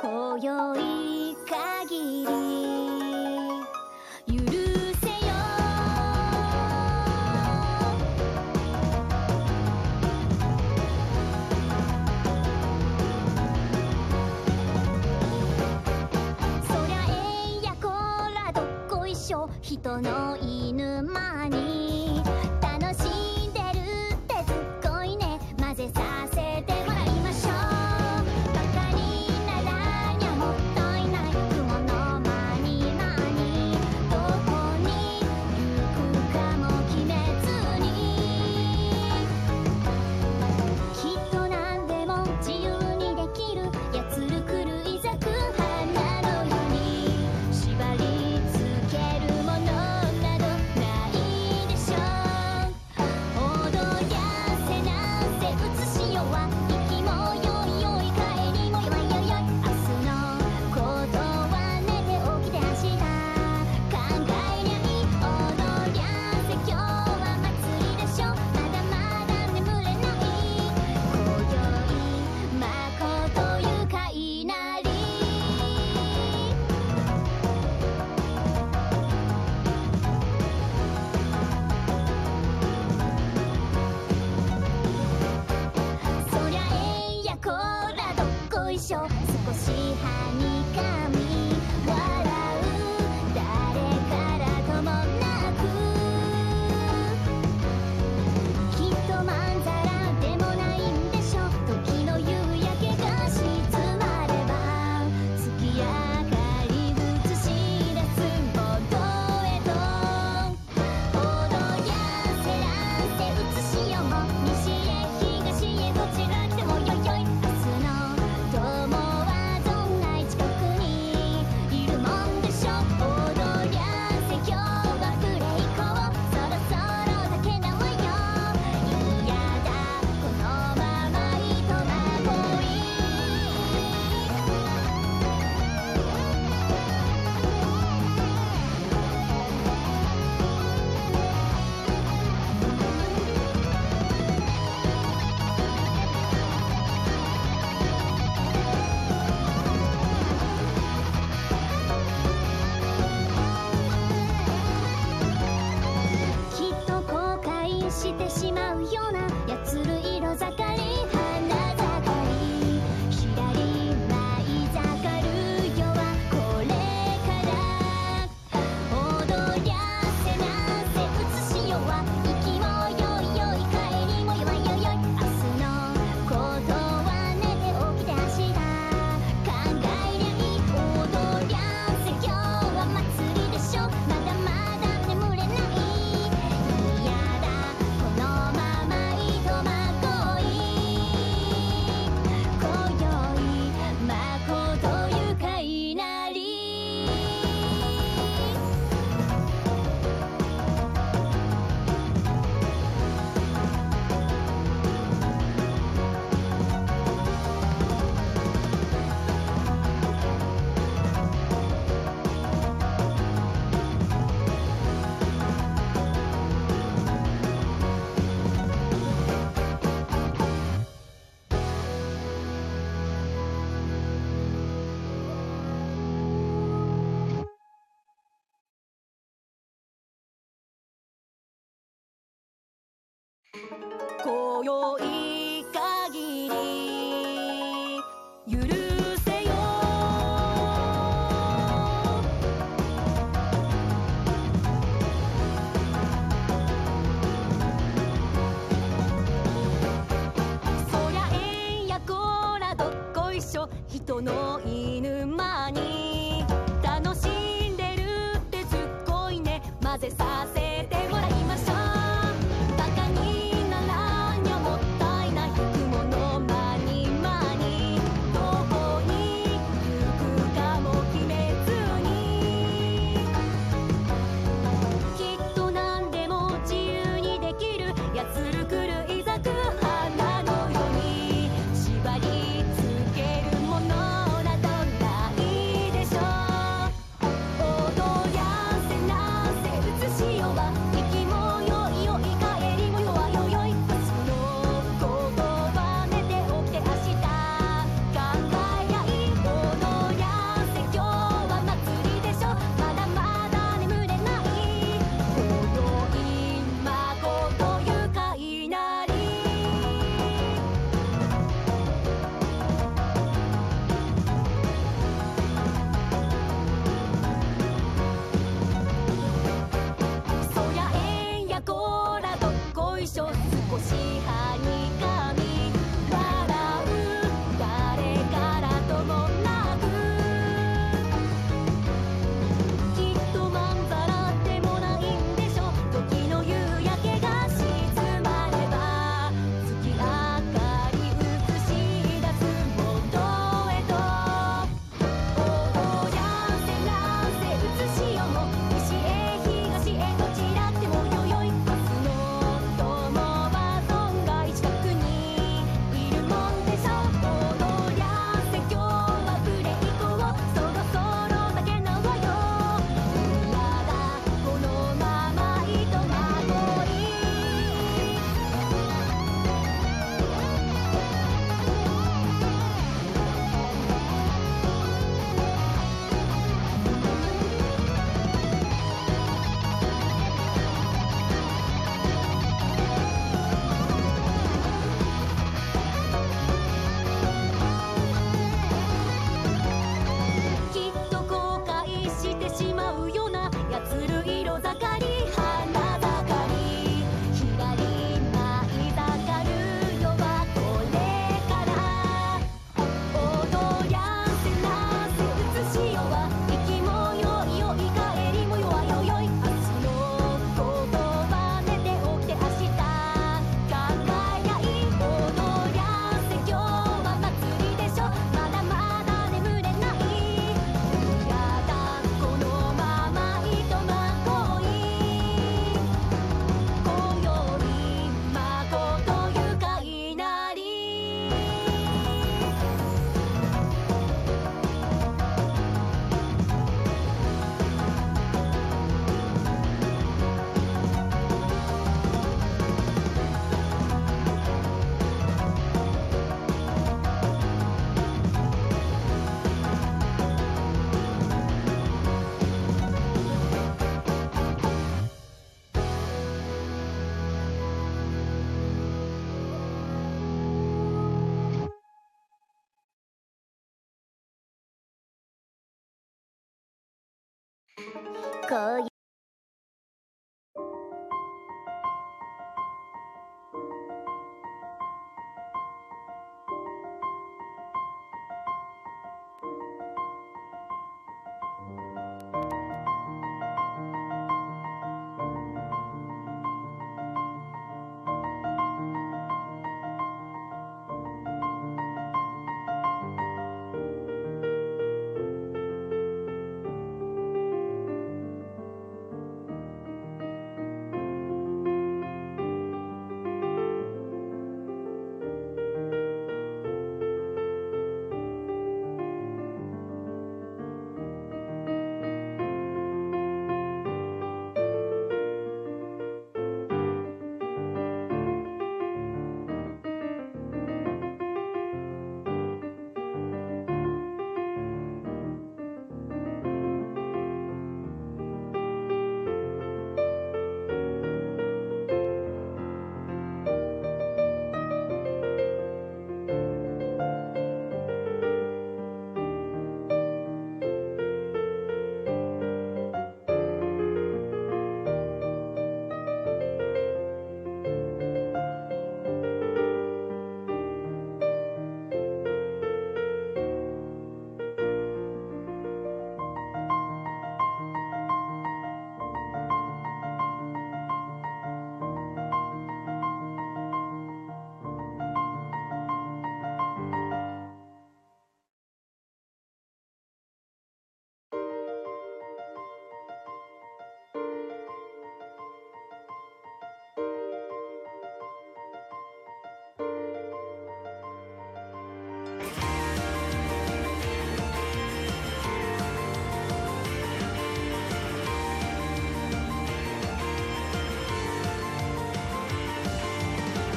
今宵限り許せよ。そりゃえんやこらどっこいしょ。人の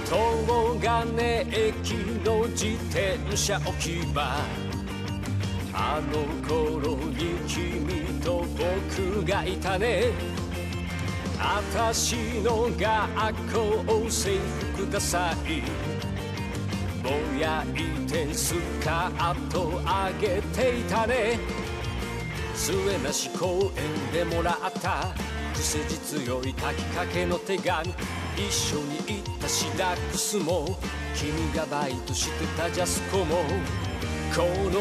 東金駅の自転車置き場。あの頃に君と僕がいたね。あたしの学校制服ダサい。ぼやいてスカート上げていたね。末なし公園でもらった。癖強い書きかけの手紙。一緒に行ったシダックスも。君がバイトしてたジャスコも。この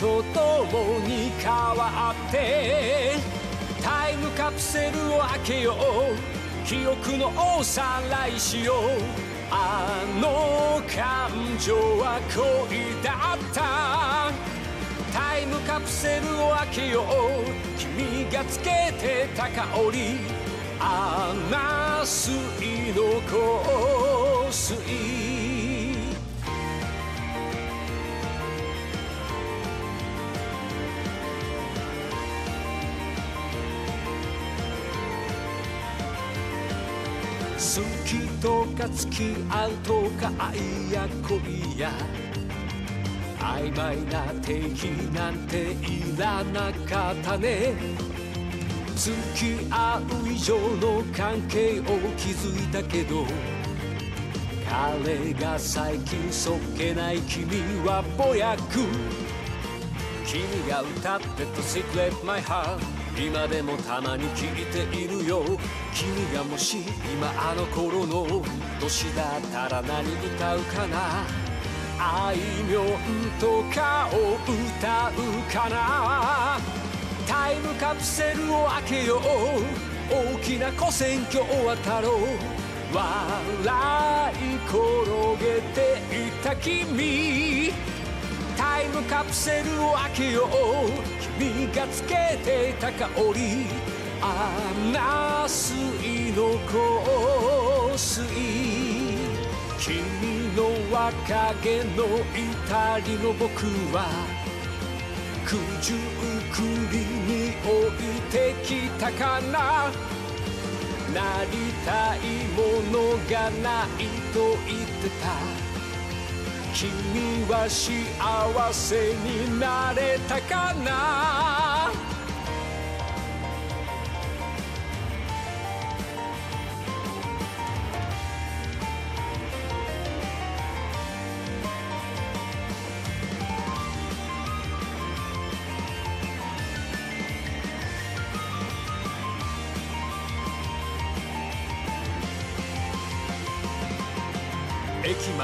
道と共に変わって。タイムカプセルを開けよう。記憶のおさらいしよう。あの感情は恋だった。タイムカプセルを開けよう。君がつけてた香りアナスイの香水。とか付き合うとか愛や恋や曖昧な定義なんていらなかったね。付き合う以上の関係を築いたけど彼が最近そっけない君はぼやく。君が歌ってた Secret My Heart 今でもたまに聞いているよ。君がもし今あの頃の年だったら何歌うかな。あいみょんとかを歌うかな。タイムカプセルを開けよう。大きな古戦橋を渡ろう。笑い転げていた君。タイムカプセルを開けよう。君がつけてた香りアナスイの香水。君の若気の至りの僕は九十九里に置いてきたかな。なりたいものがないと言ってた。君は幸せになれたかな？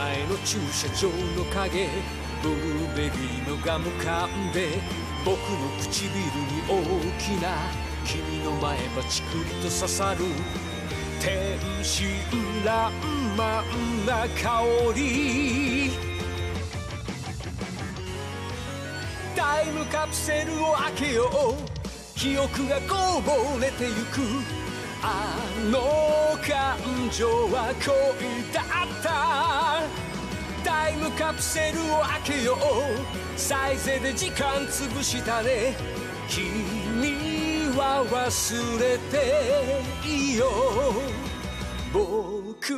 前の駐車場の影ブルーベリーのガムかんで僕の唇に大きな君の前歯チクリと刺さる天真爛漫な香り。タイムカプセルを開けよう。記憶がこぼれてゆく。あの感情は恋だった。タイムカプセルを開けよう。サイゼで時間潰したね。君は忘れていいよ僕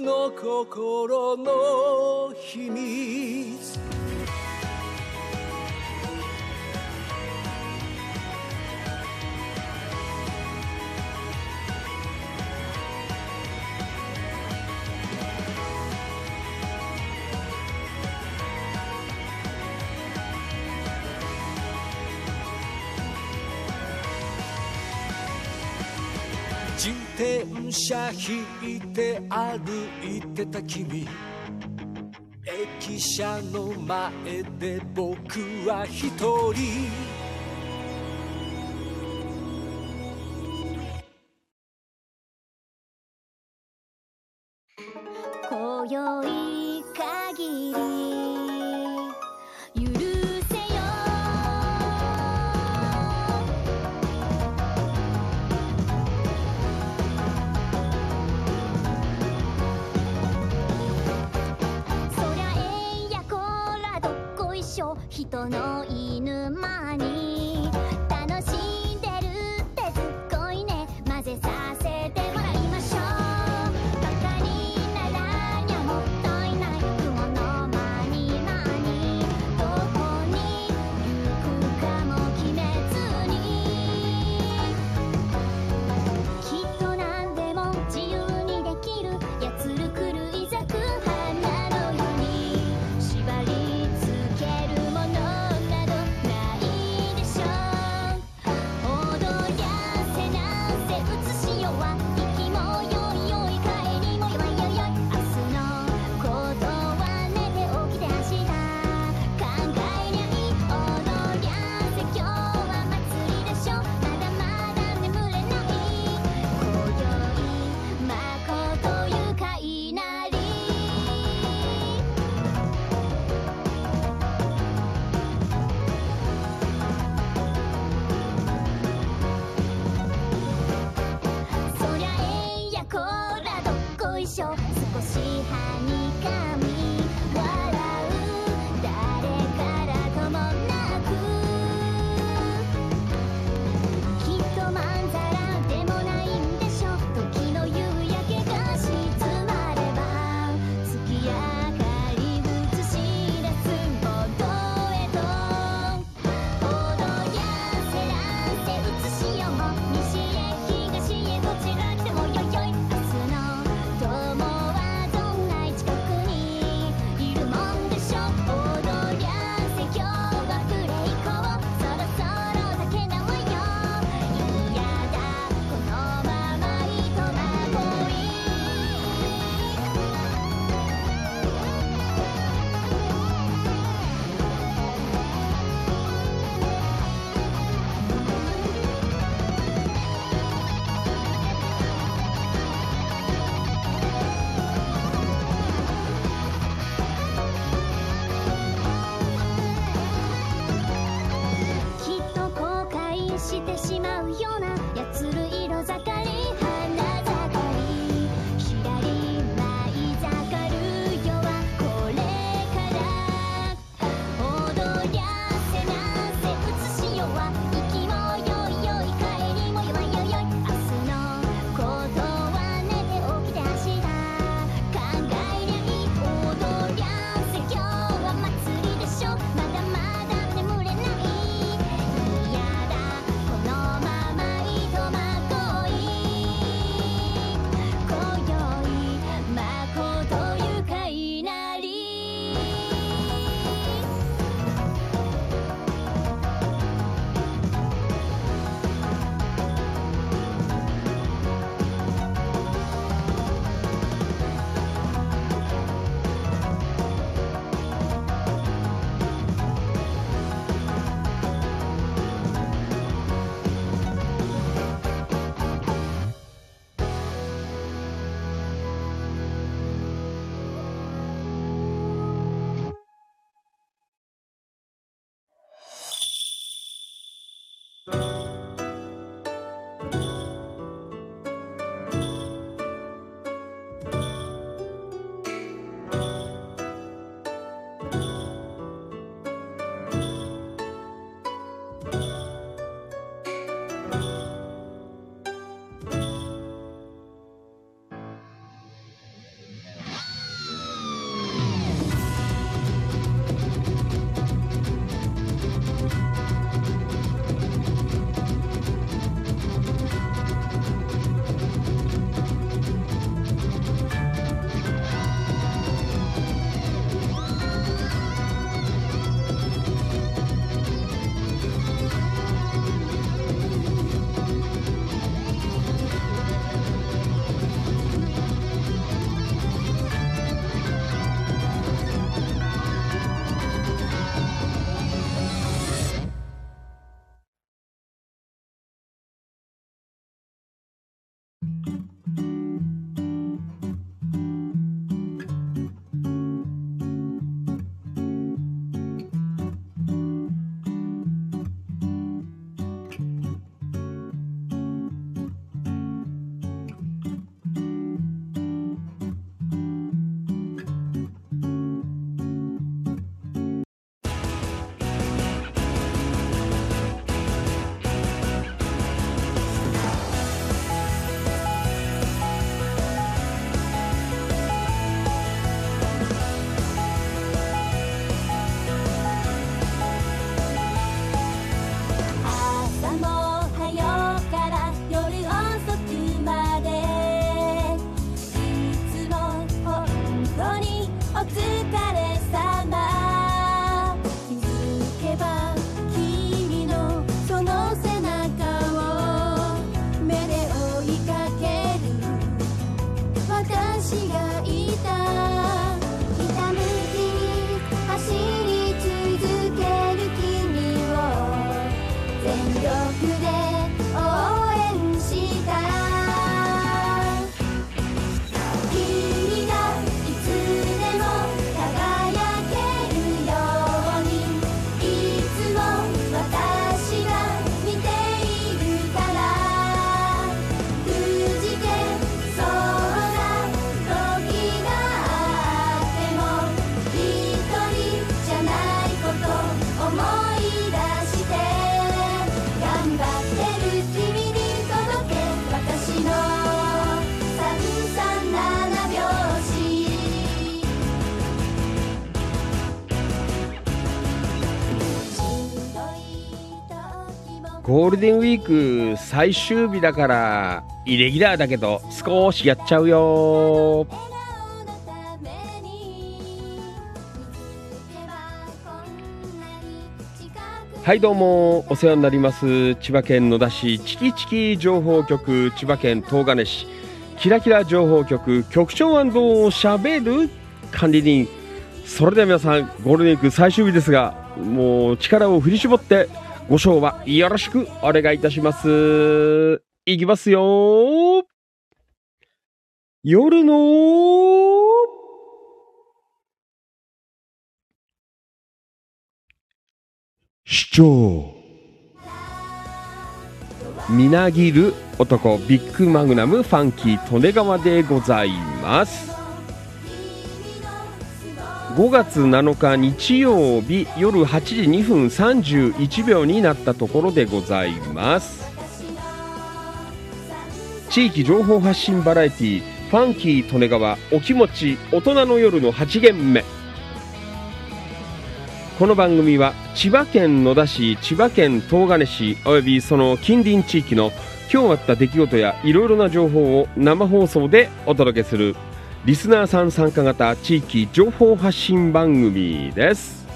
の心の秘密。電車引いて歩いてた君。駅舎の前で僕は一人。今宵しょ人の犬間にゴールデンウィーク最終日だからイレギュラーだけど少しやっちゃうよ。はいどうも。お世話になります。千葉県野田市チキチキ情報局千葉県東金市。キラキラ情報局局長しゃべる管理人。それでは皆さんゴールデンウィーク最終日ですがもう力を振り絞ってご賞はよろしくお願いいたします。いきますよ。夜の。主張みなぎる男ビッグマグナムファンキー利根川でございます。5月7日日曜日夜8時2分31秒になったところでございます。地域情報発信バラエティファンキー利根川お気持ち大人の夜の8限目。この番組は千葉県野田市千葉県東金市およびその近隣地域の今日あった出来事やいろいろな情報を生放送でお届けするリスナーさん参加型地域情報発信番組です。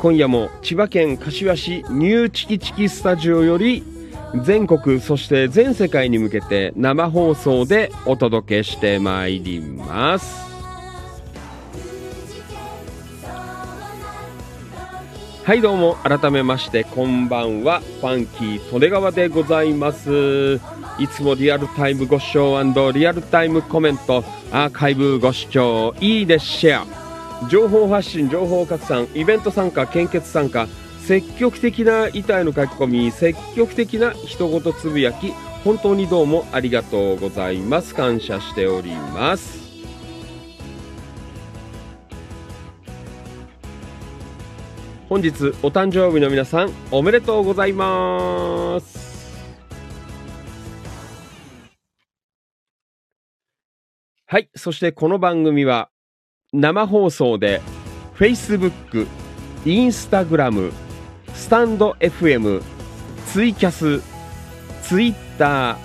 今夜も千葉県柏市ニューチキチキスタジオより全国そして全世界に向けて生放送でお届けしてまいります。はいどうも。改めましてこんばんは。ファンキー利根川でございます。いつもリアルタイムご視聴リアルタイムコメントアーカイブご視聴いいねシェア情報発信情報拡散イベント参加献血参加積極的な板への書き込み積極的な一言つぶやき本当にどうもありがとうございます。感謝しております。本日お誕生日の皆さんおめでとうございます。はいそしてこの番組は生放送で Facebook、Instagram、スタンド FM、ツイキャス、Twitter、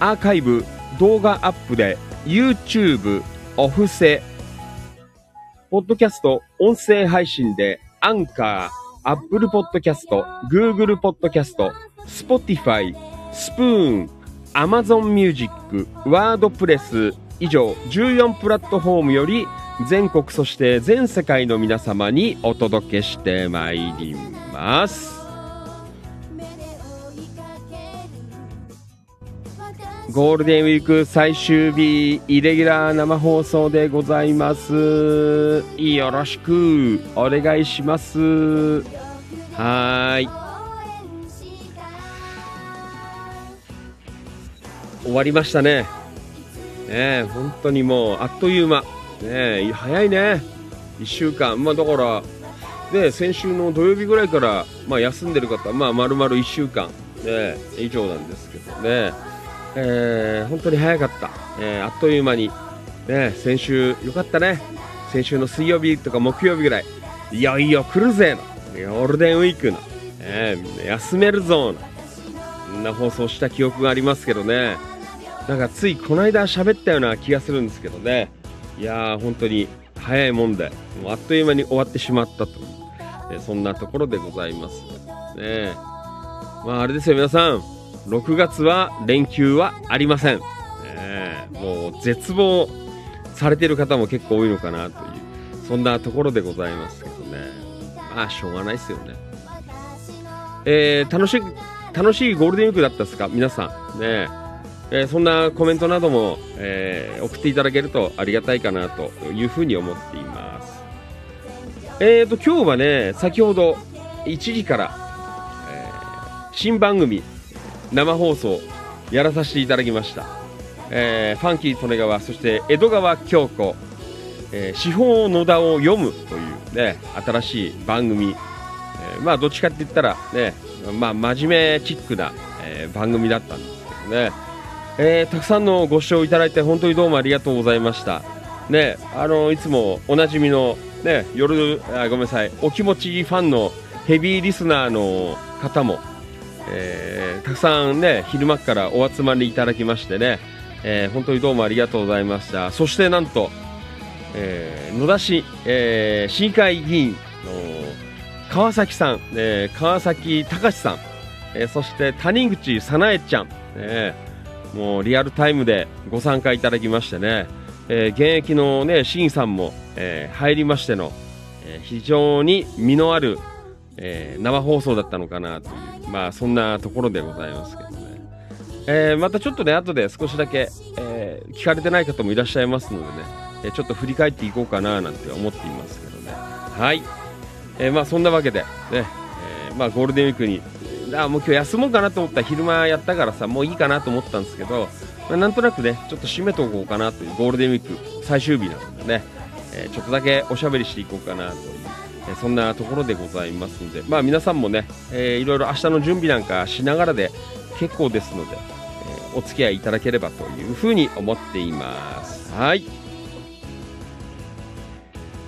アーカイブ、動画アップで YouTube、オフセ、ポッドキャスト、音声配信で、アンカー、アップルポッドキャスト、Google ポッドキャスト、Spotify、スプーン、Amazon Music、ワードプレス、以上14プラットフォームより全国そして全世界の皆様にお届けしてまいります。ゴールデンウィーク最終日イレギュラー生放送でございます。よろしくお願いします。はーい。終わりましたね。ね本当にもうあっという間。ね早いね。1週間。まあだからね先週の土曜日ぐらいから、まあ、休んでる方まあ丸々1週間、ね、以上なんですけどね。えー本当に早かった、えーあっという間に、ね、先週よかったね。先週の水曜日とか木曜日ぐらい。いよいよ来るぜのゴールデンウィークの、えー休めるぞの。そんな放送した記憶がありますけどね。なんかついこの間喋ったような気がするんですけどね。いやー、本当に早いもんで、もうあっという間に終わってしまったという、えそんなところでございます。ねまああれですよ、皆さん。6月は連休はありません。ねもう絶望されてる方も結構多いのかなという、そんなところでございますけどね。まあ、しょうがないですよね。えー楽しい、楽しいゴールデンウィークだったですか？皆さん。ねえーそんなコメントなども、えー送っていただけるとありがたいかなというふうに思っています。えーと、今日はね、先ほど1時から、えー新番組、生放送やらさせていただきました。えーファンキー利根川、そして江戸川京子、えー司法野田を読むというね、新しい番組、えーまあどっちかって言ったらね、まあ真面目チックな、えー番組だったんですけどね、えーたくさんのご視聴いただいて本当にどうもありがとうございました。ね、あのいつもおなじみのね、夜あごめんなさい、お気持ちファンのヘビーリスナーの方も、えーたくさんね昼間からお集まりいただきましてね、えー本当にどうもありがとうございました。そしてなんと、えー野田市、えー市議会議員の川崎さん、えー川崎隆さん、えーそして谷口早苗ちゃん、ねもうリアルタイムでご参加いただきましてね、えー現役の、ね、市議さんも、えー入りましての、えー非常に実のある、え生放送だったのかなという、まあ、そんなところでございますけどね。えまたちょっとね、後で少しだけ、え聞かれてない方もいらっしゃいますのでね、えちょっと振り返っていこうかななんて思っていますけどね。はい。えまあそんなわけで、ね、えまあゴールデンウィークに、あもう今日休もうかなと思ったら昼間やったからさ、もういいかなと思ったんですけど、まあ、なんとなくね、ちょっと締めておこうかなというゴールデンウィーク最終日なのでね、えーちょっとだけおしゃべりしていこうかなという、えーそんなところでございますので、まあ皆さんもね、えーいろいろ明日の準備なんかしながらで結構ですので、えーお付き合いいただければというふうに思っています。はい。い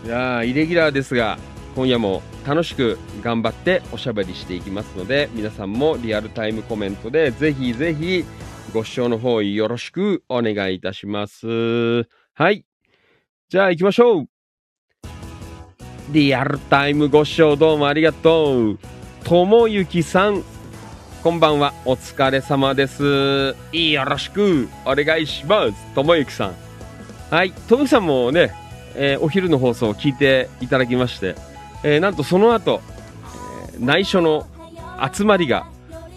やーイレギュラーですが、今夜も楽しく頑張っておしゃべりしていきますので、皆さんもリアルタイムコメントでぜひぜひご視聴の方よろしくお願いいたします。はい。じゃあ行きましょう。リアルタイムご視聴どうもありがとう。ともゆきさん、こんばんは。お疲れ様です。よろしくお願いします。ともゆきさん。はい。ともゆきさんもね、えーお昼の放送を聞いていただきまして、えーなんとその後、えー内緒の集まりが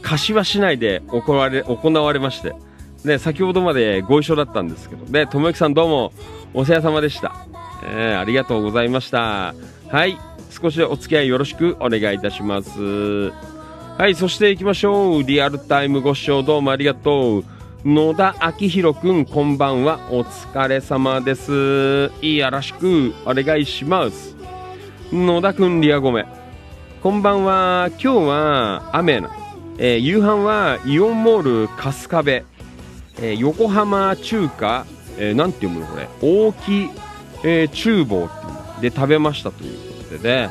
柏市内で行われ行われまして、ね、先ほどまでご一緒だったんですけど、ね、ともゆきさんどうもお世話様でした、えーありがとうございました。はい。少しお付き合いよろしくお願いいたします。はい。そして行きましょう。リアルタイムご視聴どうもありがとう。野田明宏くん、こんばんは。お疲れ様です。よろしくお願いします。野田くん、リアゴメ。こんばんは。今日は雨な。えー夕飯はイオンモール春日部、えー横浜中華、えーなんて読むのこれ。大木、えー厨房で食べましたということでね。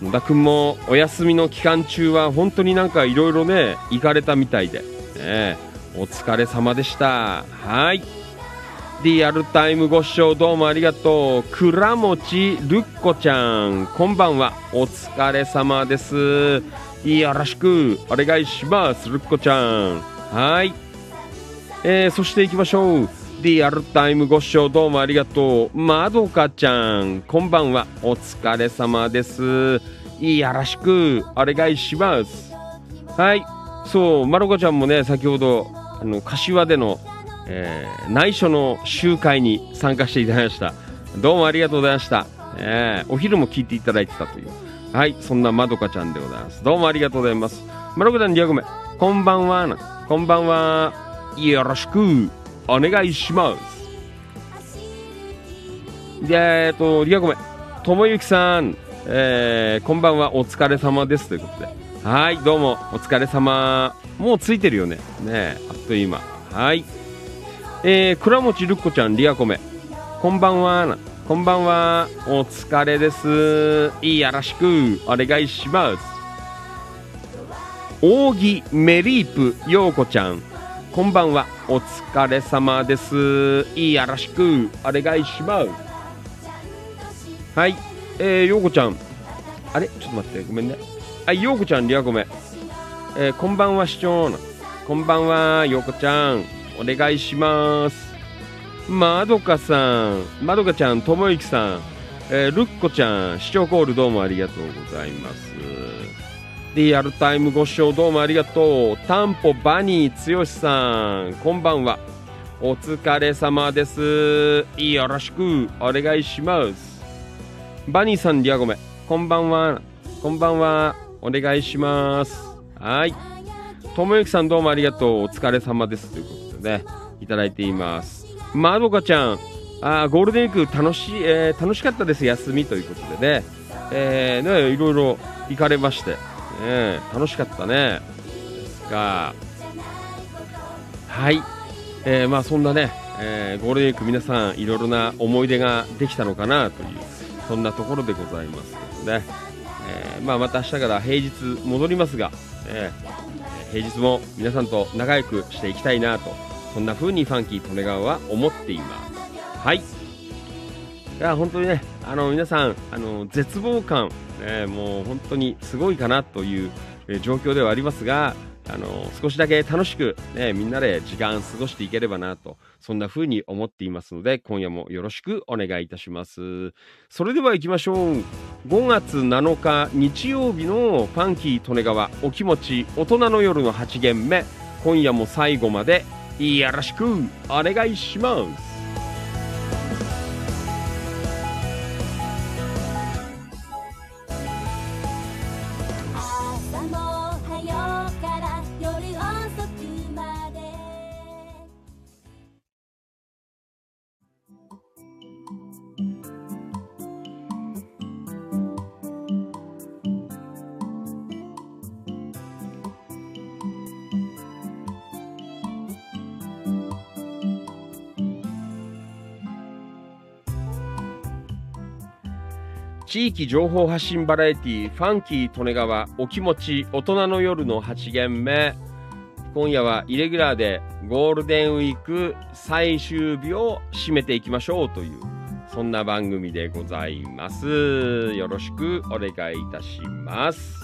野田くんもお休みの期間中は本当になんかいろいろね、行かれたみたいで。ね、お疲れ様でした。はい。リアルタイムご視聴どうもありがとう。倉持るっこちゃん、こんばんは。お疲れ様です。よろしくお願いします。るっこちゃん。はい。えー、そして行きましょう。リアルタイムご視聴どうもありがとう。まどかちゃん、こんばんは。お疲れ様です。よろしくお願いします。はい。そう、まどかちゃんもね、先ほど、あの、柏での、えー内緒の集会に参加していただきました。どうもありがとうございました。えーお昼も聞いていただいてたという。はい、そんなまどかちゃんでございます。どうもありがとうございます。まどかちゃん、リアゴメ、こんばんはな。こんばんは。よろしくお願いします。で、えっと、リアゴメ、ともゆきさん、えーこんばんは、お疲れ様です。ということで。はい、どうも、お疲れ様。もうついてるよね。ねあっという間。はい。えー、倉持るっこちゃん、リアコメ。こんばんは。こんばんは。お疲れです。よろしく。お願いします。扇メリープようこちゃん。こんばんは。お疲れ様です。よろしく。お願いします。はい。えー、ようこちゃん。あれ？ちょっと待って。ごめんね。はいようこちゃんリアコメ。えー、こんばんは市長。こんばんはようこちゃん。お願いしますまどかさんまどかちゃんともゆきさんえー、ルッコちゃん視聴コールどうもありがとうございますリアルタイムご視聴どうもありがとう。タンポバニーつよしさん、こんばんは。お疲れ様です。よろしくお願いします。バニーさん、リアゴメ、こんばんは。こんばんは。お願いします。はい。ともゆきさん、どうもありがとう。お疲れ様です。ということね、いただいています。まどかちゃん、あゴールデンウィーク楽し,、えー、楽しかったです。休みということでね、えー、ねいろいろ行かれまして。ね楽しかったねがはい、えー、まあそんなね、えー、ゴールデンウィーク皆さんいろいろな思い出ができたのかなというそんなところでございますけどね、えー、まあ、また明日から平日戻りますが、え平日も皆さんと仲良くしていきたいなとそんな風にファンキー利根川は思っていますはいいや本当にねあの皆さんあの絶望感ね、もう本当にすごいかなという状況ではありますが、あの少しだけ楽しく、ね、みんなで時間過ごしていければなと、そんな風に思っていますので、今夜もよろしくお願いいたします。それでは行きましょう。5月7日日曜日のファンキー利根川お気持ち大人の夜の8限目、今夜も最後までよろしくお願いします。地域情報発信バラエティファンキー利根川お気持ち大人の夜の8限目。今夜はイレギュラーでゴールデンウィーク最終日を締めていきましょうというそんな番組でございます。よろしくお願いいたします。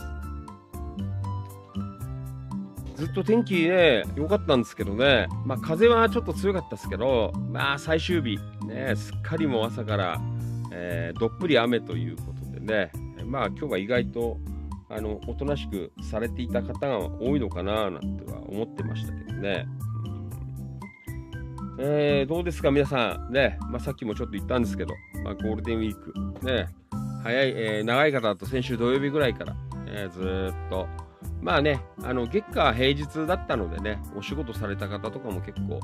ずっと天気ね良かったんですけどね。まあ風はちょっと強かったですけどまあ最終日ねすっかりもう朝からえー、どっぷり雨ということでね、まあ今日は意外とあのおとなしくされていた方が多いのかななんては思ってましたけどね。えー、どうですか皆さん。ね、まあ、さっきもちょっと言ったんですけど、まあ、ゴールデンウィーク。ね。早い、えー、長い方だと先週土曜日ぐらいから、えー、ずっと。まあね、あの月下平日だったのでね、お仕事された方とかも結構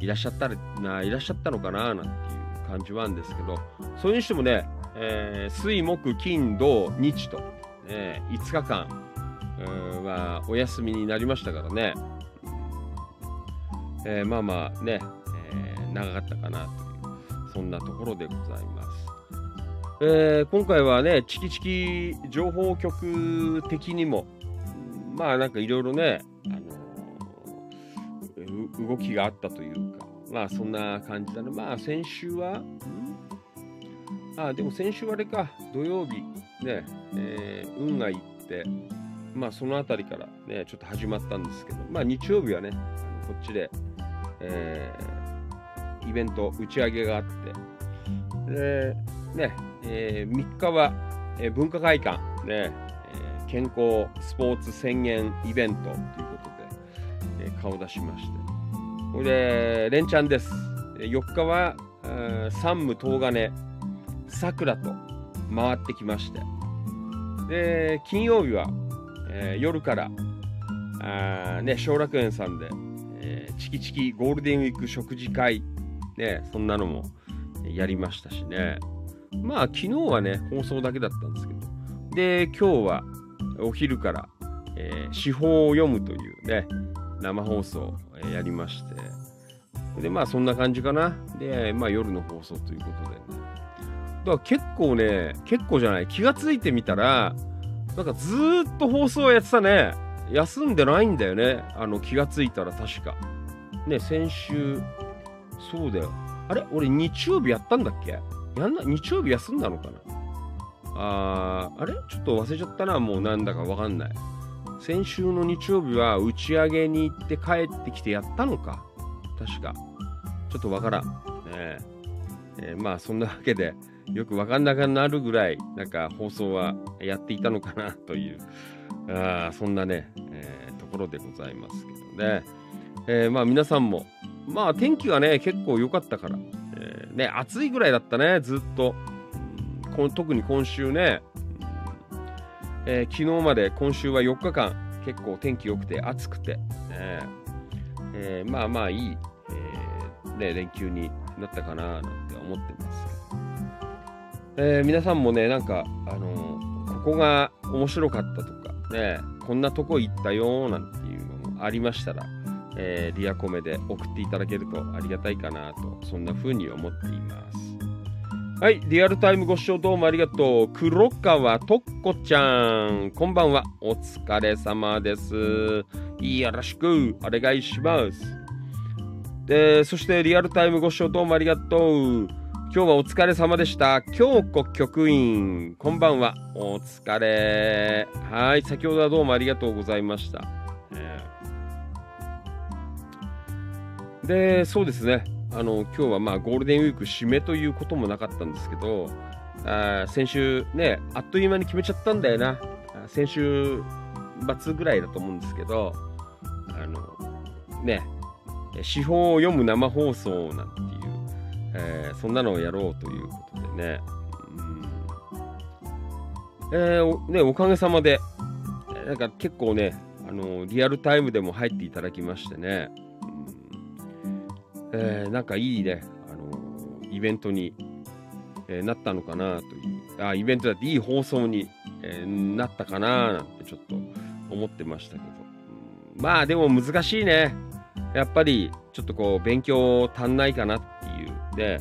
いらっしゃったないらっしゃったのかななんていう感じはあるんですけど、それにしてもね、えー、水、木、金、土、日と、ね、5日間はお休みになりましたからね、えー、まあまあね、えー、長かったかなという、そんなところでございます。えー、今回はね、チキチキ情報局的にも、まあなんかいろいろね、あの、動きがあったというか、まあそんな感じだね。まあ先週は、あでも先週はあれか、土曜日、ね、えー、運がいって、まあそのあたりからね、ちょっと始まったんですけど、まあ日曜日はね、こっちで、えー、イベント、打ち上げがあって、で、ね、えー、3日は、えー、文化会館、ね、えー、健康スポーツ宣言イベントということで、えー、顔出しまして、で、連チャンです。4日は、山武東金、桜と回ってきまして。で、金曜日は、えー、夜から、あね、小楽園さんで、えー、チキチキゴールデンウィーク食事会、ね、そんなのもやりましたしね。まあ、昨日はね、放送だけだったんですけど。で、今日はお昼から、えー、司法を読むというね、生放送やりまして、で、まあそんな感じかな。で、まあ夜の放送ということで、ね。だから結構ね、結構じゃない、気がついてみたら、なんかずっと放送やってたね。休んでないんだよね。あの気がついたら確か。ね、先週、そうだよ。あれ？俺日曜日やったんだっけ？やんな、日曜日休んだのかな？あー、あれ？ちょっと忘れちゃったな、もうなんだかわかんない。先週の日曜日は打ち上げに行って帰ってきてやったのか？確か。ちょっとわからん。ねえーまあそんなわけで、よくわかんなくなるぐらい、なんか放送はやっていたのかな という、あそんなね、えーところでございますけどね。えーまあ皆さんも、まあ天気がね、結構良かったから、えーね、暑いぐらいだったね、ずっと。こ特に今週ね、えー昨日まで今週は4日間、結構天気良くて暑くて、ねえーまあまあいい、えーね、連休になったかななんて思ってます、えー皆さんもね、なんか、あのーここが面白かったとか、ね、こんなとこ行ったよなんていうのもありましたら、えーリアコメで送っていただけるとありがたいかなと、そんな風に思っています。はい、リアルタイムご視聴どうもありがとう。黒川とっこちゃん、こんばんは。お疲れ様です。よろしくお願いします。で、そしてリアルタイムご視聴どうもありがとう。今日はお疲れ様でした。京子局員、こんばんは。お疲れ。はい、先ほどはどうもありがとうございました。で、そうですね。あの、今日はまあゴールデンウィーク締めということもなかったんですけど、あ先週ね、あっという間に決めちゃったんだよな。先週末ぐらいだと思うんですけど、あの、ね、司法を読む生放送なんていう、えーそんなのをやろうということでね、うん。えーねおかげさまで、なんか結構ね、あのリアルタイムでも入っていただきましてね、えーなんかいいね、あのイベントに、えーなったのかなという、あイベントだっていい放送に、えなったかななんてちょっと思ってましたけど、うんまあでも難しいね。やっぱりちょっとこう勉強足んないかなっていう。で、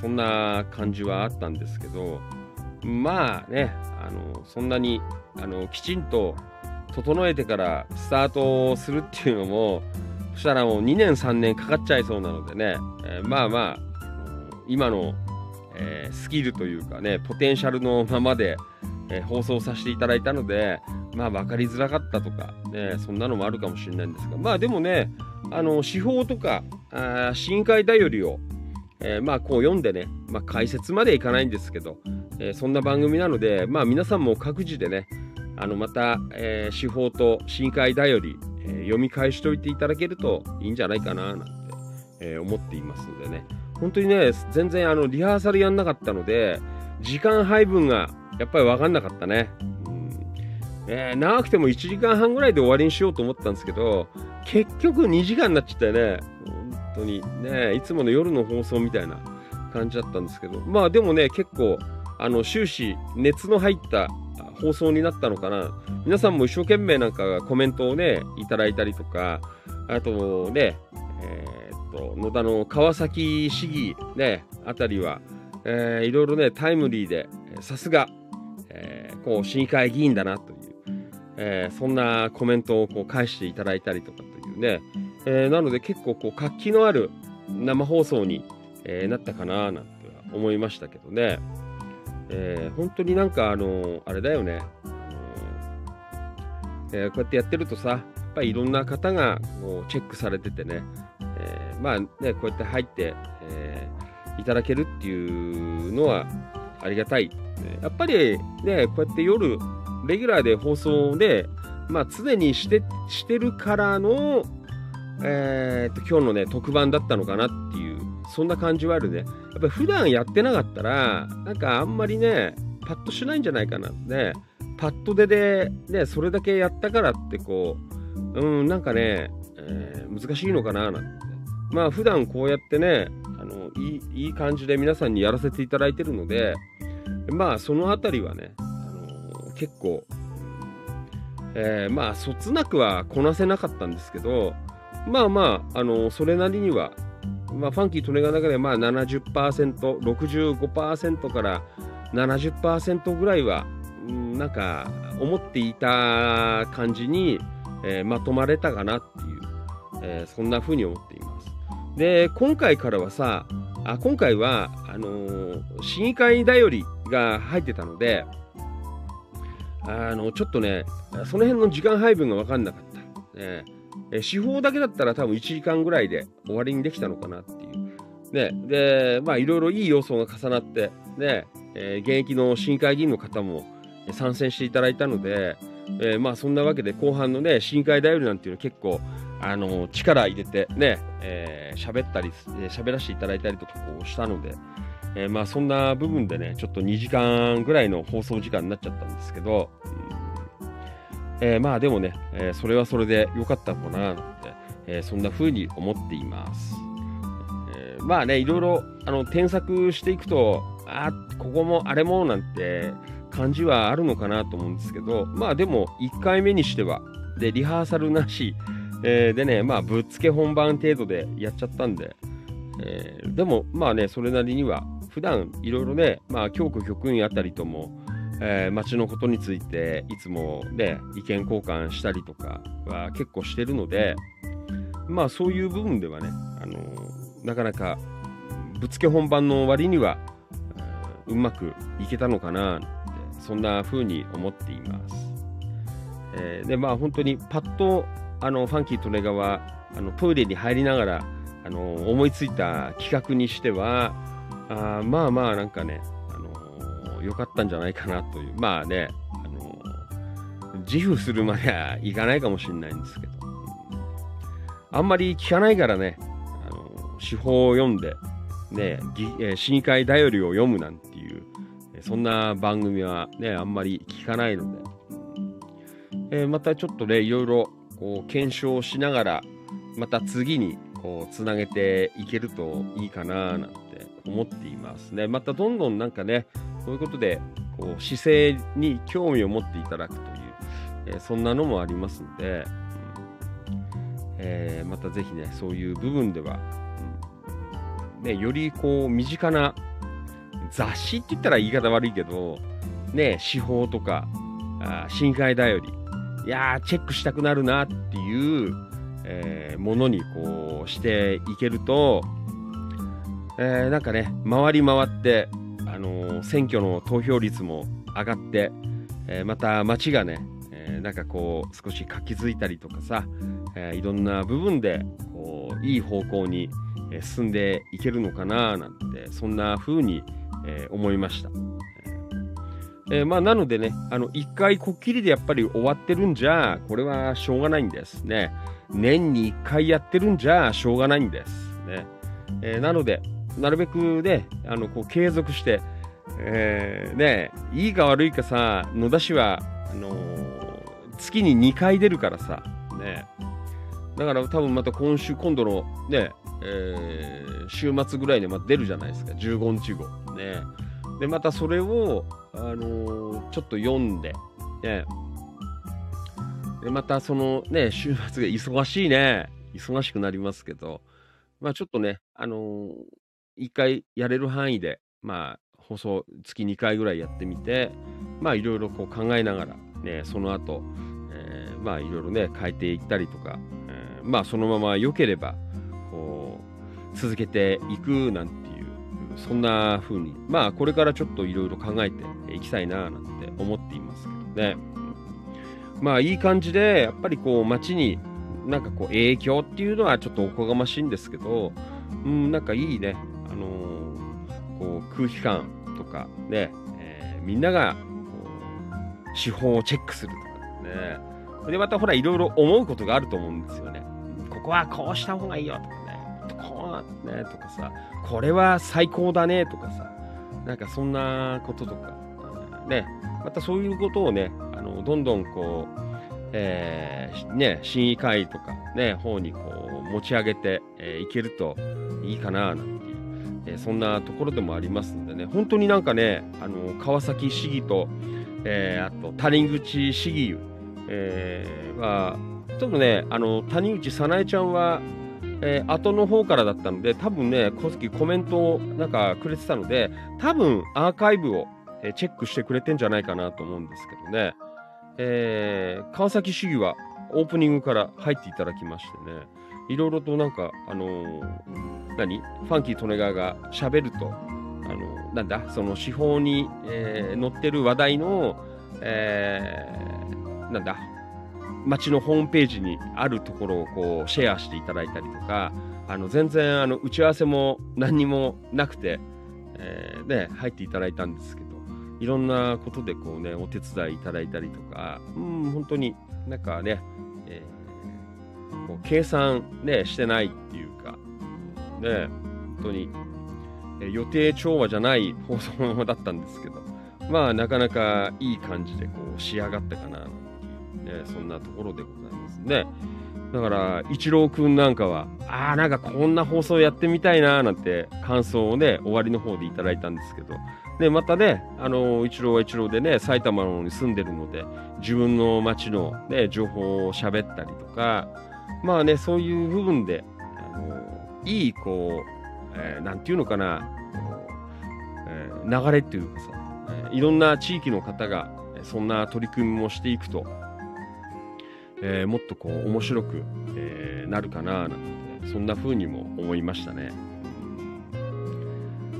そんな感じはあったんですけど。まあねあのそんなにあのきちんと整えてからスタートするっていうのもしたらもう2年3年かかっちゃいそうなのでね、えーまあまあ今の、えースキルというかねポテンシャルのままで、えー放送させていただいたのでまあ分かりづらかったとか、ね、そんなのもあるかもしれないんですがまあでもねあの司法とかあー市議会だよりを、えーまあこう読んでね、まあ、解説までいかないんですけど、えーそんな番組なのでまあ皆さんも各自でねあのまた、えー司法と市議会だより、えー読み返しておいていただけるといいんじゃないかななんて、えー思っていますのでね本当にね全然あのリハーサルやんなかったので時間配分がやっぱり分かんなかったね。うんえー長くても1時間半ぐらいで終わりにしようと思ったんですけど結局2時間になっちゃったよね。本当にね、いつもの夜の放送みたいな感じだったんですけど、まあでもね、結構、あの、終始熱の入った放送になったのかな？皆さんも一生懸命なんかコメントをね、いただいたりとか、あとね、えーっと、野田の川崎市議ね、あたりは、えーいろいろね、タイムリーで、さすが、えこう、市議会議員だなという、えーそんなコメントをこう返していただいたりとかというね、えーなので結構こう活気のある生放送に、えーなったかななんて思いましたけどね、えー本当になんかあのあれだよね、えーこうやってやってるとさやっぱりいろんな方がこうチェックされててね、えーまあねこうやって入って、えいただけるっていうのはありがたい、やっぱりねこうやって夜レギュラーで放送でまあ常にしてしてるからのえー、と今日のね特番だったのかなっていうそんな感じはあるね。やっぱり普段やってなかったらなんかあんまりねパッとしないんじゃないかなねパッと出でねそれだけやったからってこううんなんかね、えー難しいのかななんて。まあ普段こうやってねあのいいいい感じで皆さんにやらせていただいてるのでまあそのあたりはね、あの結構、えーまあそつなくはこなせなかったんですけどまあまあ、あのそれなりには、まあ、ファンキートネガの中でまあ70%、65%から70%ぐらいは、なんか思っていた感じに、えーまとまれたかなっていう、えーそんな風に思っています。で、今回からはさ、あ今回は、あのー市議会だよりが入ってたので、あの、ちょっとね、その辺の時間配分が分かんなかった。ねえ司法だけだったら多分1時間ぐらいで終わりにできたのかなっていう。ね、で、まあいろいろいい要素が重なって、ね、えー現役の市議会議員の方も参戦していただいたので、えーまあそんなわけで後半のね、市議会だよりなんていうのは結構、あの力入れてね、えー喋ったり、えー喋らせていただいたりとかこうしたので、えまあそんな部分でね、ちょっと2時間ぐらいの放送時間になっちゃったんですけど、うんえーまあでもね、えーそれはそれで良かったのかなって、えーそんな風に思っています。えーまあね、いろいろあの添削していくと、あここもあれもなんて感じはあるのかなと思うんですけど、まあでも1回目にしては、で、リハーサルなし、えーでね、まあぶっつけ本番程度でやっちゃったんで、えーでもまあね、それなりには、普段いろいろね、まあ教区局員あたりとも、えー町のことについていつもね、意見交換したりとかは結構してるので、まあそういう部分ではね、あのーなかなかぶつけ本番の割には、えーうまくいけたのかなって、そんな風に思っています。えーで、まあ本当にパッと、あの、ファンキー・トレガは、あのトイレに入りながら、あの思いついた企画にしては、あまあまあなんかね、良かったんじゃないかなという、まあね、あの自負するまではいかないかもしれないんですけど、あんまり聞かないからね、あの司法を読んで、ね、え市議会だよりを読むなんていう、そんな番組はね、あんまり聞かないので、えーまたちょっとね、いろいろこう検証しながら、また次にこうつなげていけるといいかななんて思っています。ね。またどんどんなんかね、こういうことでこう姿勢に興味を持っていただくという、えーそんなのもありますので、うんえーまたぜひね、そういう部分では、うんね、よりこう身近な雑誌って言ったら言い方悪いけど、ね、司法とか、あ深海だより、いやー、チェックしたくなるなっていう、えーものにこうしていけると、えーなんかね、回り回って、の選挙の投票率も上がって、えーまた街がね、えーなんかこう少し活気づいたりとかさ、えーいろんな部分でこういい方向に進んでいけるのかななんてそんな風に、えー思いました。えーまあ、なのでね、あの1回こっきりでやっぱり終わってるんじゃ、これはしょうがないんですね。年に1回やってるんじゃ、しょうがないんですね。えーなので、なるべくね、あのこう継続して、えーね、いいか悪いかさ、野田市はあのー月に2回出るからさ、ね、だから多分また今週、今度のね、えー週末ぐらいにまた出るじゃないですか、15日後。ね、で、またそれを、あのーちょっと読んで、ね、でまたそのね、週末が忙しいね、忙しくなりますけど、まあちょっとね、あのー一回やれる範囲で、まあ放送月2回ぐらいやってみて、まあいろいろこう考えながら、ね、その後、えーまあいろいろね、変えていったりとか、えーまあそのまま良ければ、こう、続けていくなんていう、そんな風に、まあこれからちょっといろいろ考えていきたいななんて思っていますけどね。まあいい感じで、やっぱりこう街になんかこう影響っていうのはちょっとおこがましいんですけど、うん、なんかいいね、あのーこう空気感とかね、えーみんなが手法をチェックするとかね。で、またほらいろいろ思うことがあると思うんですよね。ここはこうした方がいいよとかね。こうねとかさ、これは最高だねとかさ、なんかそんなこととか、ね、またそういうことをね、あのどんどんこう、えーね、審議会とかね、方にこう持ち上げて、えーけるといいかななんて、えーそんなところでもありますんでね、本当になんかね、あの川崎市議と、えーあと谷口市議、えーは、ちょっとね、あの谷口早苗ちゃんは、えー後の方からだったので、多分ね、この時コメントをなんかくれてたので、多分アーカイブを、えチェックしてくれてんじゃないかなと思うんですけどね。え川崎市議はオープニングから入っていただきましてね、いろいろとなんか、あのー何？ファンキー・トネガーが喋ると、あのなんだ、その手法に、えー載ってる話題の、えーなんだ、町のホームページにあるところをこうシェアしていただいたりとか、あの全然あの打ち合わせも何にもなくて、えーね、入っていただいたんですけど、いろんなことでこうね、お手伝いいただいたりとか、うん、本当になんかね、こう計算ね、してないっていうか、ね、本当に、え予定調和じゃない放送だったんですけど、まあなかなかいい感じでこう仕上がったかな、ね、そんなところでございますね。だから、一郎くんなんかは、ああ、なんかこんな放送やってみたいな、なんて感想をね、終わりの方でいただいたんですけど、で、またね、あの、一郎は一郎でね、埼玉の方に住んでるので、自分の街のね、情報を喋ったりとか、まあね、そういう部分で、あの、いい、こう、えーなんていうのかな、え流れっていうかさ、えーいろんな地域の方が、そんな取り組みもしていくと、えーもっとこう面白く、えーなるかななんてそんな風にも思いましたね。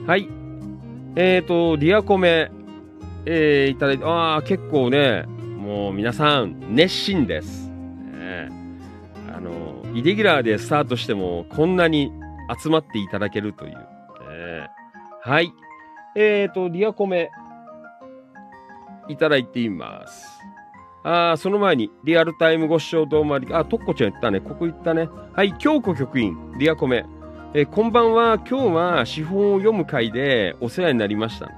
はい。えっ、と、リアコメ、えーいただいて、ああ、結構ね、もう皆さん、熱心です。ねあの、イレギュラーでスタートしても、こんなに集まっていただけるという。ねはい。えっ、と、リアコメ、いただいています。あーその前に、リアルタイムご視聴どうもあり、あ、とっこちゃん言ったね。ここ言ったね。はい、京子局員、リアコメ。えーこんばんは。今日は司法を読む会でお世話になりました。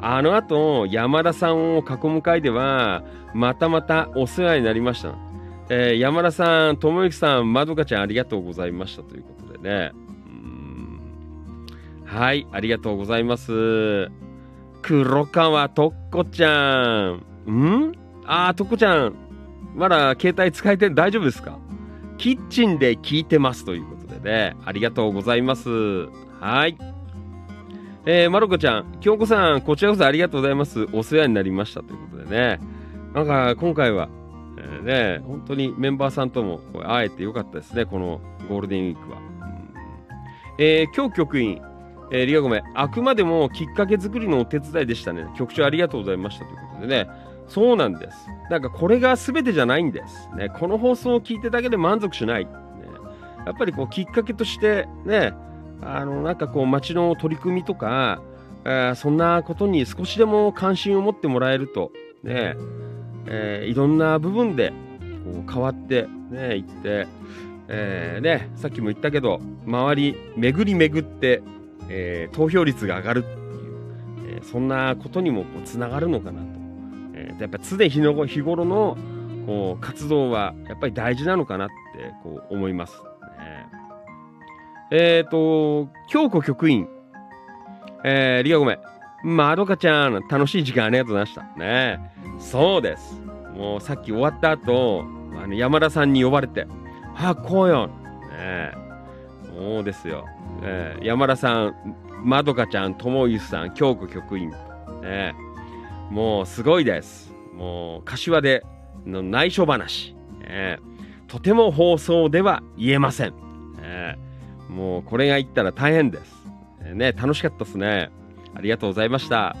あの後、山田さんを囲む会では、またまたお世話になりました。えー山田さん、智之さん、まどかちゃん、ありがとうございました。ということでね。はい、ありがとうございます。黒川とっこちゃん。ん？あー、とっこちゃん。まだ携帯使えて大丈夫ですか？キッチンで聞いてますということでね。ありがとうございます。はい。えー、まるこちゃん、京子さん、こちらこそありがとうございます。お世話になりましたということでね。なんか、今回は、えーね、本当にメンバーさんとも会えてよかったですね、このゴールデンウィークは。うんえー今日局員、えーリアゴメ、あくまでもきっかけ作りのお手伝いでしたね。局長ありがとうございましたということでね。そうなんです。なんかこれが全てじゃないんです。ね、この放送を聞いてだけで満足しない。ね、やっぱりこうきっかけとしてね、あのなんかこう街の取り組みとか、えーそんなことに少しでも関心を持ってもらえると、ね、えーいろんな部分でこう変わってね、いって、えーね、さっきも言ったけど、周り巡り巡って、えー投票率が上がるっていう、えそんなことにもこうつながるのかなと。えーやっぱ常日の日頃のこう活動はやっぱり大事なのかなってこう思います。ね、えっ、と、京子局員、えー、リアごめん。まどかちゃん、楽しい時間ありがとうございました。ねそうです。もうさっき終わった後、あの山田さんに呼ばれて、あ、こうよ。ねそうですよ。えー山田さん、まどかちゃん、ともゆさん、京子局員。ねもうすごいです。もう柏での内緒話。ねとても放送では言えません。ねもうこれが言ったら大変です。えーね楽しかったですね。ありがとうございました。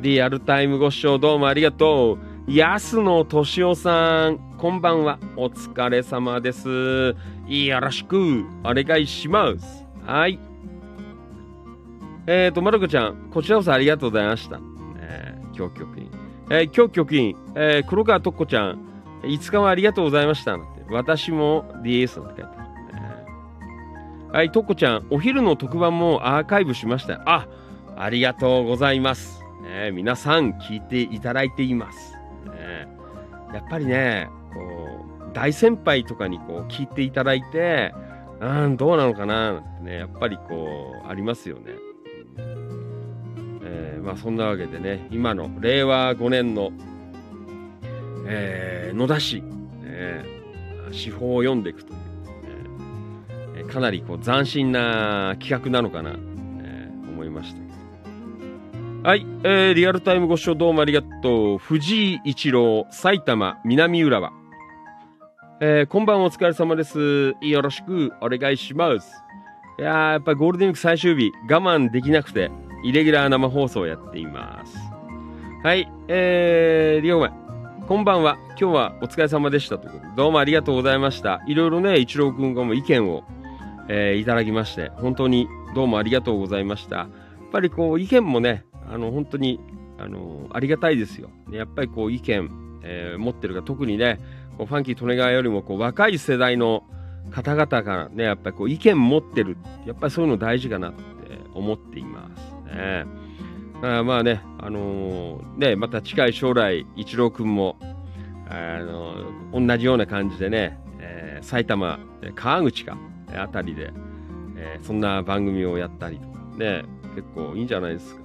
リアルタイムご視聴どうもありがとう。安野敏夫さん、こんばんは。お疲れ様です。よろしくお願いします。はい。えっ、ー、と、まるこちゃん、こちらこそありがとうございました。えー、今日局員。えー、今日局員、えー、黒川とっこちゃん、5日はありがとうございました。なんて私も DS なんて書いて。はい、とこちゃん、お昼の特番もアーカイブしました。あ、ありがとうございます。ね、皆さん聞いていただいています。ね、やっぱりね、こう、大先輩とかにこう聞いていただいて、うん、どうなのかななてね、やっぱりこう、ありますよね。えーまあそんなわけでね、今の令和5年の、えー野田市、えー司法を読んでいくと、えかなりこう斬新な企画なのかな、えー思いました。はい、えーリアルタイムご視聴どうもありがとう。藤井一郎、埼玉南浦和。えーこんばんはお疲れ様です。よろしくお願いします。いやー、やっぱゴールデンウィーク最終日、我慢できなくて、イレギュラー生放送をやっています。はい、えー、リオメ、こんばんは。今日はお疲れ様でしたということで、どうもありがとうございました。いろいろね、一郎くんがも意見を、えーいただきまして、本当にどうもありがとうございました。やっぱりこう、意見もね、あの、本当に、あの、ありがたいですよ。やっぱりこう、意見、えー持ってるが、特にね、こうファンキー・利根川よりもこう若い世代の方々がね、やっぱりこう意見持ってるやっぱりそういうの大事かなって思っていますね。あまあね、あのーね、また近い将来、一郎くんも、あのー同じような感じでね、えー埼玉、川口か、あたりで、えーそんな番組をやったりとかね、結構いいんじゃないですか。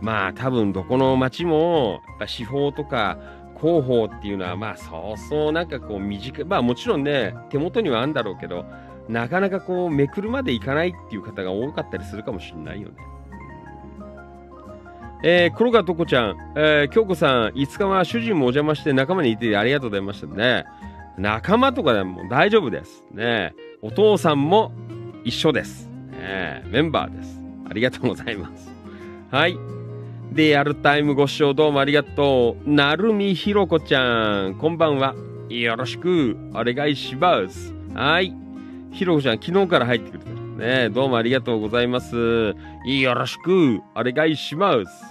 まあ多分どこの町も、やっぱ司法とか広報っていうのは、まあそうそうなんかこう短い、まあもちろんね、手元にはあるんだろうけど、なかなかこうめくるまでいかないっていう方が多かったりするかもしれないよね。えー、黒川とこちゃん、えー、京子さん、いつかは主人もお邪魔して仲間にいてありがとうございましたね。仲間とかでも大丈夫です。ね。お父さんも一緒です。ね、メンバーです。ありがとうございます。はい。リアルタイムご視聴どうもありがとう。なるみひろこちゃん、こんばんは。よろしくお願いします。はい。ひろこちゃん、昨日から入ってくれてる。ねどうもありがとうございます。よろしくお願いします。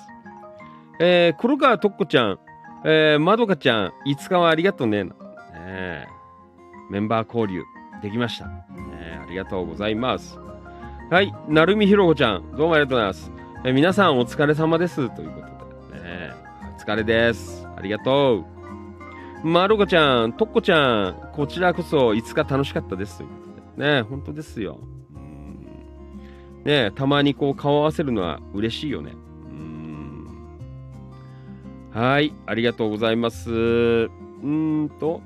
えー、黒川とっこちゃん、えー、まどかちゃん、いつかはありがとうね。ねえメンバー交流できました。ねえありがとうございます。はい、なるみひろこちゃん、どうもありがとうございます。えー皆さんお疲れ様です。ということで、ね、お疲れです。ありがとう。まるこちゃん、とっこちゃん、こちらこそいつか楽しかったです。ということで、ね、本当ですよ。ね、たまにこう顔合わせるのは嬉しいよね。うんはい、ありがとうございます。うんと、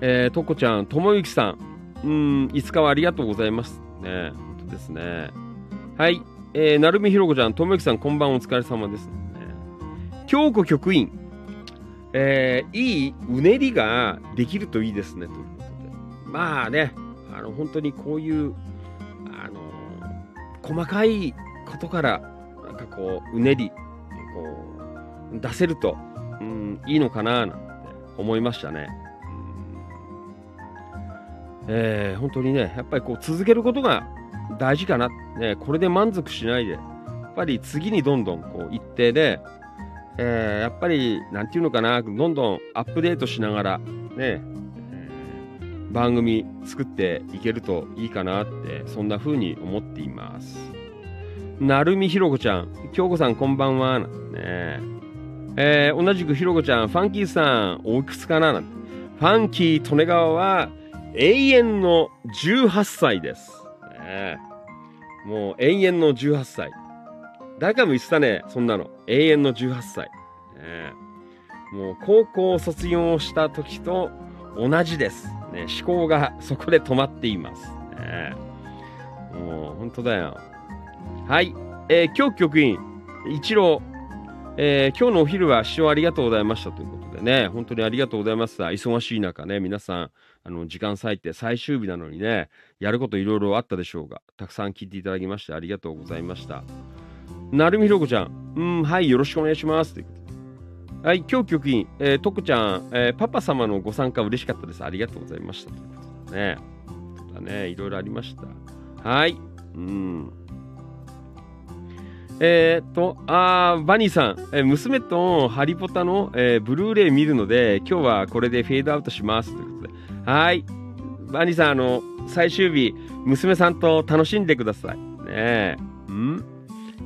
えー、とこちゃん、ともゆきさん、うん、いつかはありがとうございます。ね、本当ですね。はい、えー、なるみひろこちゃん、ともゆきさん、こんばんお疲れ様です、ね。京子局員、えー、いいうねりができるといいですね、ということで。まあね、あの、本当にこういう、あの細かいことから、なんかこう、うねり、こう、出せると、うん、いいのかな、なんて思いましたね。えー本当にね、やっぱりこう、続けることが大事かな。ね、これで満足しないで、やっぱり次にどんどんこう、一定で、えーやっぱり、なんていうのかな、どんどんアップデートしながら、ね、えー番組作っていけるといいかなって、そんな風に思っています。なるみひろこちゃん、京子さんこんばんは。ねえー同じくひろこちゃん、ファンキーさん、おいくつかなファンキー利根川は永遠の18歳です。ねもう永遠の18歳。誰かも言ってたね、そんなの。永遠の18歳。ねもう高校を卒業した時と同じです。ね、思考がそこで止まっています。ねもう本当だよ。はい。えー今日局員、一郎、えー今日のお昼は視聴ありがとうございましたということでね、本当にありがとうございます。忙しい中ね、皆さん、あの、時間割いて最終日なのにね、やることいろいろあったでしょうが、たくさん聞いていただきましてありがとうございました。なるみひろこちゃん、うん、はい、よろしくお願いします。ということはい、今日局員、えー、とこちゃん、えーパパ様のご参加嬉しかったです。ありがとうございました。ということでね、だね、いろいろありました。はい、うん。えーっと、あーバニーさん、えー娘とハリポタの、えーブルーレイ見るので、今日はこれでフェードアウトします。ということ。はい。バニーさん、あの、最終日、娘さんと楽しんでください。ねえ。ん？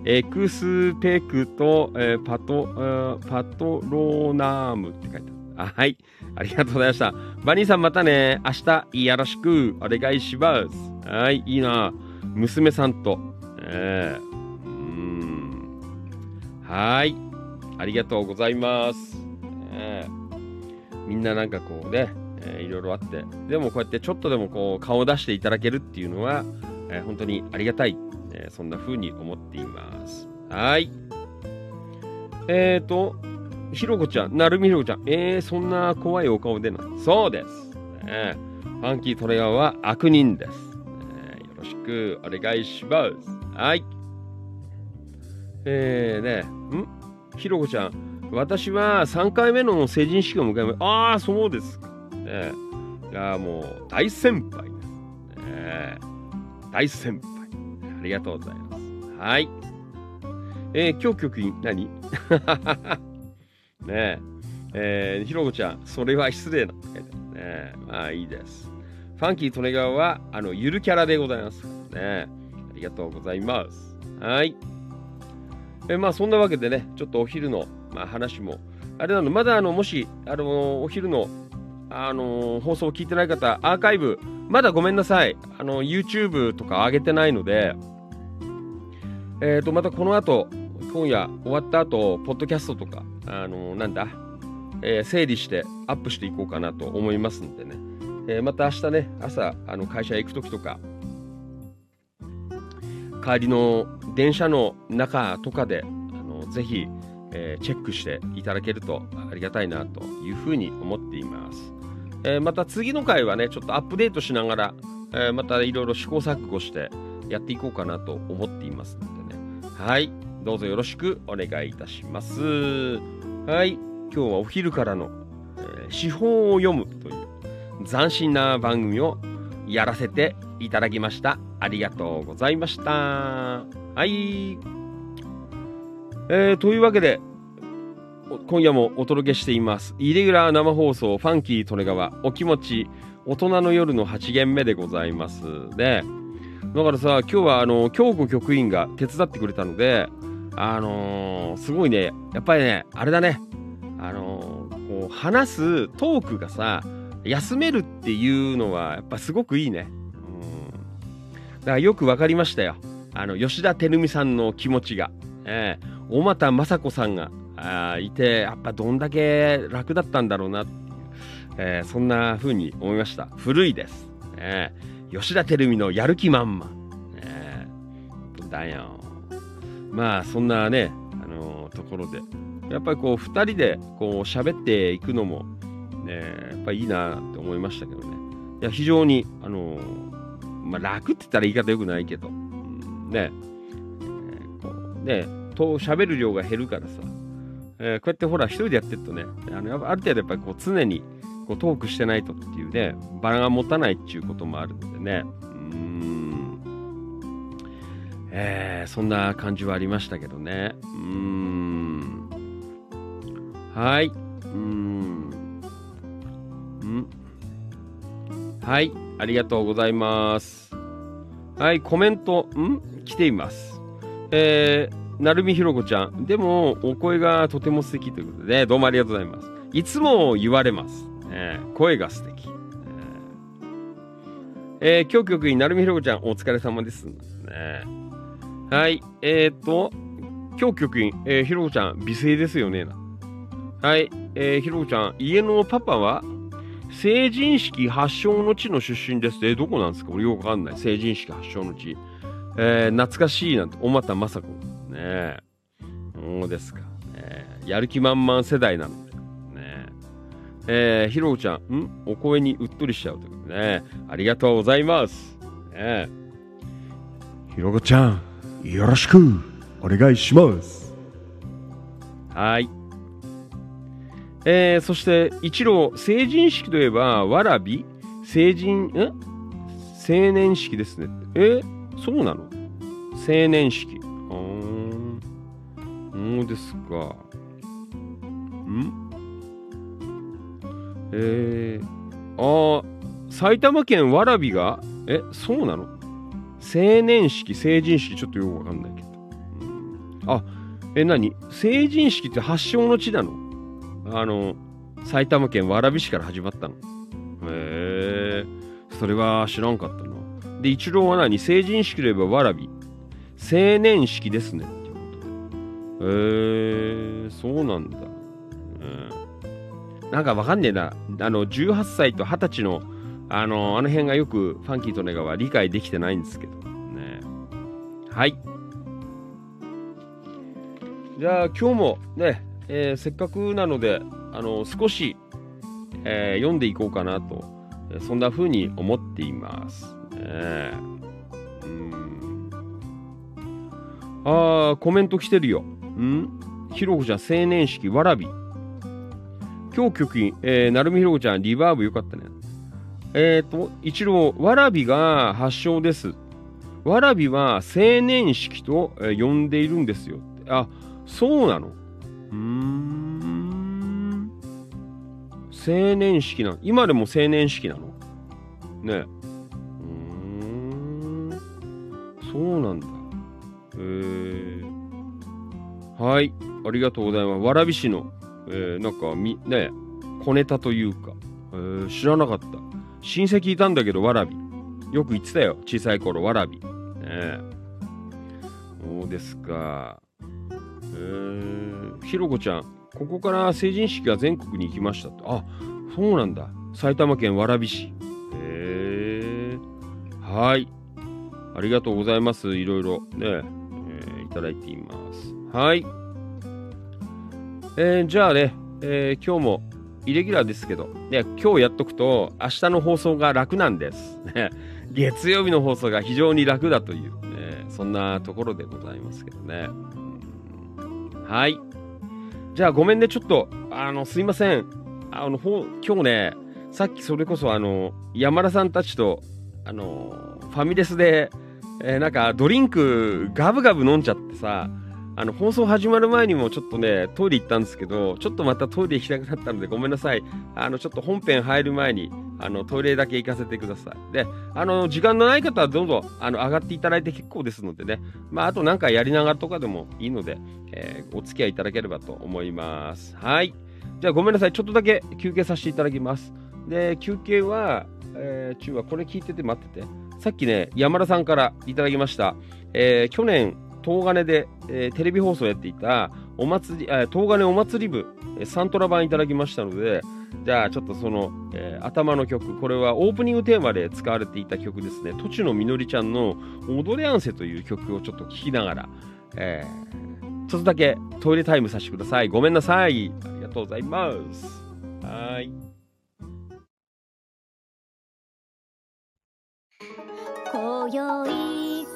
エクスペクと、えーパト、えーパトロナームって書いてある。あはい。ありがとうございました。バニーさんまたね、明日よろしくお願いします。はい、いいな。娘さんと。えーうーんはい。ありがとうございます。ねえみんななんかこうね、えーいろいろあって、でもこうやってちょっとでもこう顔を出していただけるっていうのは、えー本当にありがたい、えーそんな風に思っています。はい。えーと、ひろこちゃん、なるみひろこちゃん、えー、そんな怖いお顔でなそうです。ねファンキートレガーは悪人です。ねよろしくお願いします。はい。えーね、ん？ひろこちゃん、私は3回目の成人式を迎えまああ、そうですか。ねいや、もう大先輩です。ね大先輩。ありがとうございます。はい。えー、今日局員、何？ねえ、えー、ひろこちゃん、それは失礼なって書いてあるね。まあいいです。ファンキー・トネガーは、あの、ゆるキャラでございます。ねありがとうございます。はい。えーまあそんなわけでね、ちょっとお昼の、まあ、話も、あれなの、まだあの、もし、あのお昼の、あの放送を聞いてない方、アーカイブ、まだごめんなさい。あの、YouTube とか上げてないので、えっ、と、またこの後、今夜終わった後、ポッドキャストとか、あのなんだ、えー整理してアップしていこうかなと思いますんでね。えーまた明日ね、朝、あの会社へ行くときとか、帰りの電車の中とかで、あのぜひ、えーチェックしていただけるとありがたいなというふうに思っています。えーまた次の回はね、ちょっとアップデートしながら、えーまたいろいろ試行錯誤してやっていこうかなと思っていますのでね。はい、どうぞよろしくお願いいたします。はい、今日はお昼からの、えー資本を読むという斬新な番組をやらせていただきました。ありがとうございました。はい。えーというわけで、今夜もお届けしています。イレギュラー生放送、ファンキー・トレガワ、お気持ち、大人の夜の8限目でございます。で、だからさ、今日は、あの、京子局員が手伝ってくれたので、あのーすごいね、やっぱりね、あれだね、あのーこう、話すトークがさ、休めるっていうのは、やっぱすごくいいね。うん。だからよくわかりましたよ。あの、吉田照美さんの気持ちが。ええ小俣雅子さんがあいて、やっぱどんだけ楽だったんだろうなっていう、えーそんな風に思いました。古いです。ええ吉田照美のやる気満々。ええだよ。まあ、そんなね、あのところで、やっぱりこう、二人でこう喋っていくのも、ね、やっぱいいなって思いましたけどね。いや、非常に、あのまあ、楽って言ったら言い方よくないけど、うんね、えーこうね、と喋る量が減るからさ、えーこうやってほら、一人でやってるとね、あのある程度やっぱりこう常にこうトークしてないとっていうね、バラが持たないっていうこともあるのでね、うん、えーそんな感じはありましたけどね、うん、はい、うん、ん。はい、ありがとうございます。はい、コメント、ん？来ています。えー、なるみひろこちゃん。でも、お声がとても素敵ということで、ね、どうもありがとうございます。いつも言われます。ね声が素敵。えー、今日局員、なるみひろこちゃん、お疲れ様です。ね、はい、えー、っと、今日局員、えー、ひろこちゃん、美声ですよね。はい、えー、ひろこちゃん、家のパパは成人式発祥の地の出身です、えーどこなんですか？俺よくわかんない。成人式発祥の地。えー懐かしいなんて、小俣雅子。ねえ。そうですか。ねえやる気満々世代なので。ねえ。えーひろこちゃん、ん？お声にうっとりしちゃうということでね。ありがとうございます。ねえ。ひろこちゃん、よろしくお願いします。はい。えー、そして、一郎、成人式といえば、わらび？成人、ん青年式ですね。え？そうなの？青年式。そうですか。ん？えー、あ、埼玉県蕨が、え、そうなの？青年式、成人式、ちょっとよくわかんないけど。うんあ、え、何？成人式って発祥の地なの？あの、埼玉県蕨市から始まったの。へえ、それは知らんかったな。で、一郎は何？成人式といえば蕨。青年式ですね。へえ、そうなんだ。うん。なんかわかんねえな。あの、18歳と20歳の、あの、あの辺がよくファンキーとネガは理解できてないんですけど。ね。はい。じゃあ今日もね、えーせっかくなので、あの少し、えー読んでいこうかなと、そんな風に思っています。ねうんあー、コメント来てるよ。ん？ひろこちゃん、青年式、わらび。今日局員、えー、なるみひろこちゃん、リバーブよかったね。えっ、と、一郎、わらびが発祥です。わらびは青年式と、えー呼んでいるんですよ。あ、そうなの？うーん。青年式なの？今でも青年式なの？ね。うーん。そうなんだ。えー、はい。ありがとうございます。蕨市の、えー、なんかみ、ね、小ネタというか、えー知らなかった。親戚いたんだけど、わらび。よく言ってたよ。小さい頃、わらび。ねえ。そうですか。えー、ひろこちゃん、ここから成人式が全国に行きましたと。あ、そうなんだ。埼玉県蕨市。へえー。はい。ありがとうございます。いろいろね、えーいただいています。はい。えーじゃあね、えー今日もイレギュラーですけど、ね、今日やっとくと、明日の放送が楽なんです。月曜日の放送が非常に楽だという、ね、そんなところでございますけどね。はい。じゃあごめんね、ちょっと、あの、すいません。あの、ほ今日ね、さっきそれこそあの、山田さんたちと、あの、ファミレスで、えーなんかドリンクガブガブ飲んじゃってさ、あの放送始まる前にもちょっとね、トイレ行ったんですけど、ちょっとまたトイレ行きたくなったので、ごめんなさい。あの、ちょっと本編入る前に、あの、トイレだけ行かせてください。で、あの、時間のない方はどうぞ、あの、上がっていただいて結構ですのでね、まあ、あとなんかやりながらとかでもいいので、えーお付き合いいただければと思います。はい。じゃあごめんなさい。ちょっとだけ休憩させていただきます。で、休憩は、えー、中はこれ聞いてて待ってて。さっきね、山田さんからいただきました。えー去年、東金で、えーテレビ放送やっていたお祭り、えー東金お祭り部、えーサントラ版いただきましたので、じゃあちょっとその、えー頭の曲、これはオープニングテーマで使われていた曲ですね。とちのみのりちゃんの踊れやんせという曲をちょっと聴きながら、えーちょっとだけトイレタイムさせてください。ごめんなさい。ありがとうございます。はい。今宵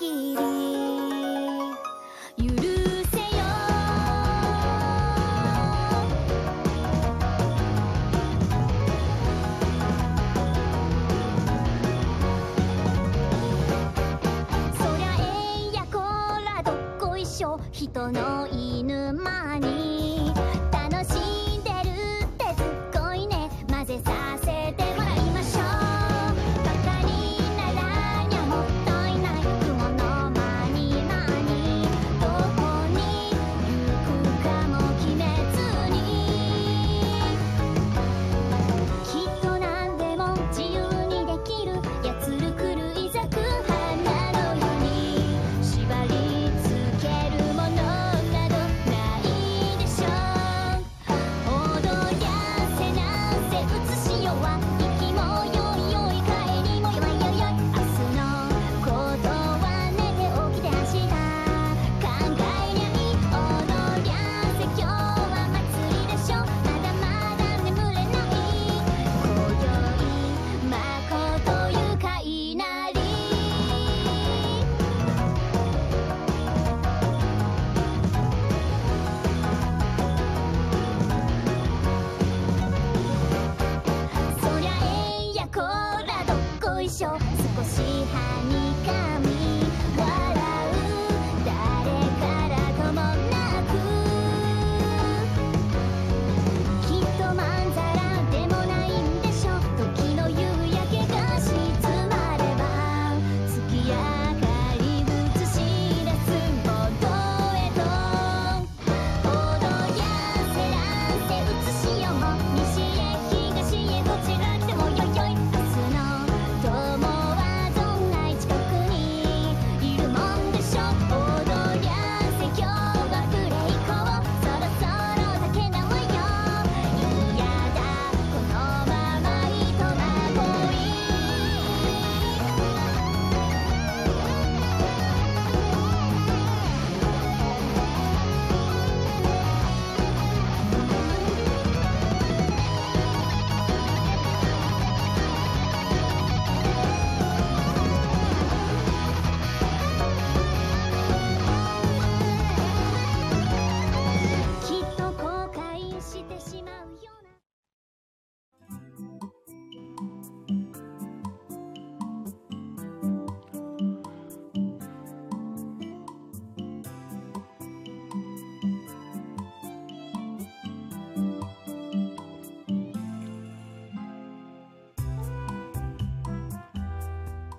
限り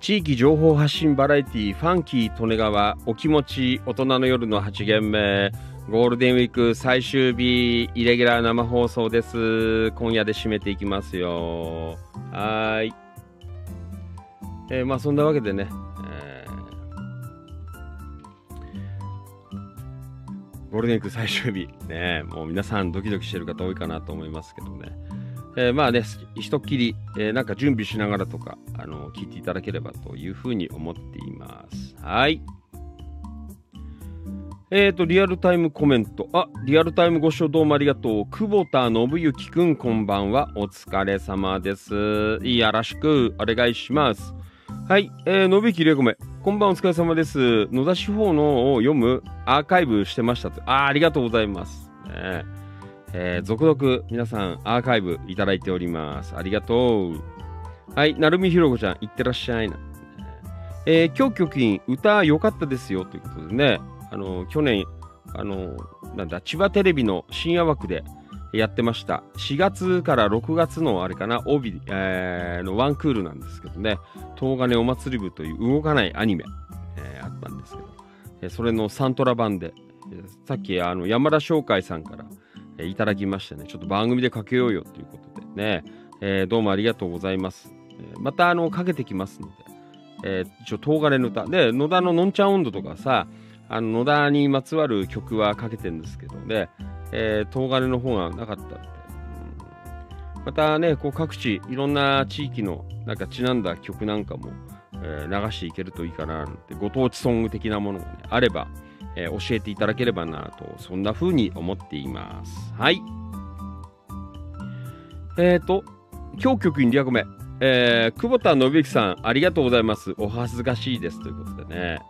地域情報発信バラエティファンキー利根川お気持ち大人の夜の8限目。ゴールデンウィーク最終日イレギュラー生放送です。今夜で締めていきますよ。はい。えーまあそんなわけでね、えーゴールデンウィーク最終日。ねもう皆さんドキドキしてる方多いかなと思いますけどね。えーまあね、一っきり、えーなんか準備しながらとか、あの聞いていただければというふうに思っています。はい。えーと、リアルタイムコメント。あ、リアルタイムご視聴どうもありがとう。久保田信之くん、こんばんは。お疲れ様です。よろしくお願いします。はい、えー、信之玲子め。こんばんお疲れ様です。野田司法のを読むアーカイブしてましたと。あありがとうございます。ねえー続々皆さんアーカイブいただいております。ありがとう。はい、なるみひろこちゃん、いってらっしゃいな。えー今日局員、歌良かったですよということでね、あの、去年、あの、なんだ、千葉テレビの深夜枠でやってました。4月から6月のあれかな、帯、えーのワンクールなんですけどね、東金お祭り部という動かないアニメ、えーあったんですけど、えそれのサントラ版で、えーさっきあの山田商会さんから、えーいただきましてね、ちょっと番組でかけようよということでね、えーどうもありがとうございます。えーまたあのかけてきますので、えー一応東金の歌。で野田ののんちゃん温度とかさあの野田にまつわる曲はかけてるんですけどね、えー東金の方がなかったので、うん。またねこう各地いろんな地域のなんかちなんだ曲なんかも、えー流していけるといいかななんてご当地ソング的なものが、ね、あれば、えー教えていただければなとそんな風に思っていますはいえっ、ー、と今日局員200目えー、久保田信之さん、ありがとうございます。お恥ずかしいです。ということでね。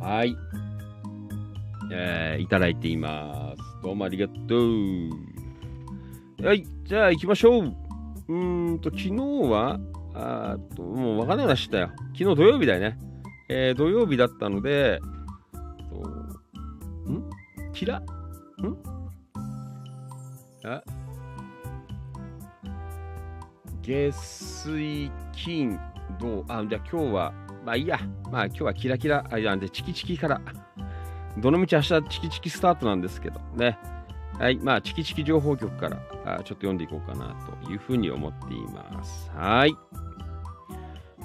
はい。えー、いただいています。どうもありがとう。はい、じゃあ行きましょう。うーんと、昨日は、あっと、もうわかんないなしたよ。昨日土曜日だよね。えー、土曜日だったので、ん？キラ？ん？あ？月水金土あじゃあ今日はまあいいや。まあ今日はキラキラ。あいやでチキチキから。どのみち明日チキチキスタートなんですけどね。はいまあチキチキ情報局からあちょっと読んでいこうかなというふうに思っています。はい。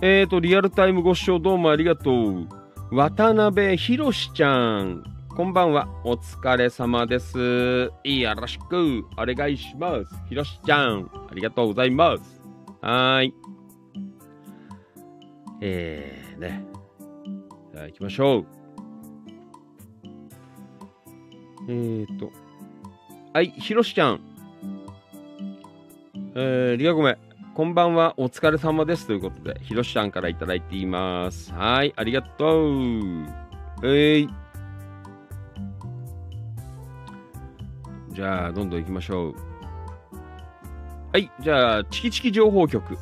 えーとリアルタイムご視聴どうもありがとう。渡辺博ちゃん。こんばんはお疲れ様ですよろしくお願いしますひろしちゃんありがとうございますはい。えー、ね。じゃあ行きましょう。えーと。はい、ひろしちゃん。えー、りがごめん。こんばんは、お疲れ様です。ということで、ひろしちゃんからいただいています。はい、ありがとう。えーじゃあ、どんどん行きましょう。はい、じゃあ、チキチキ情報局、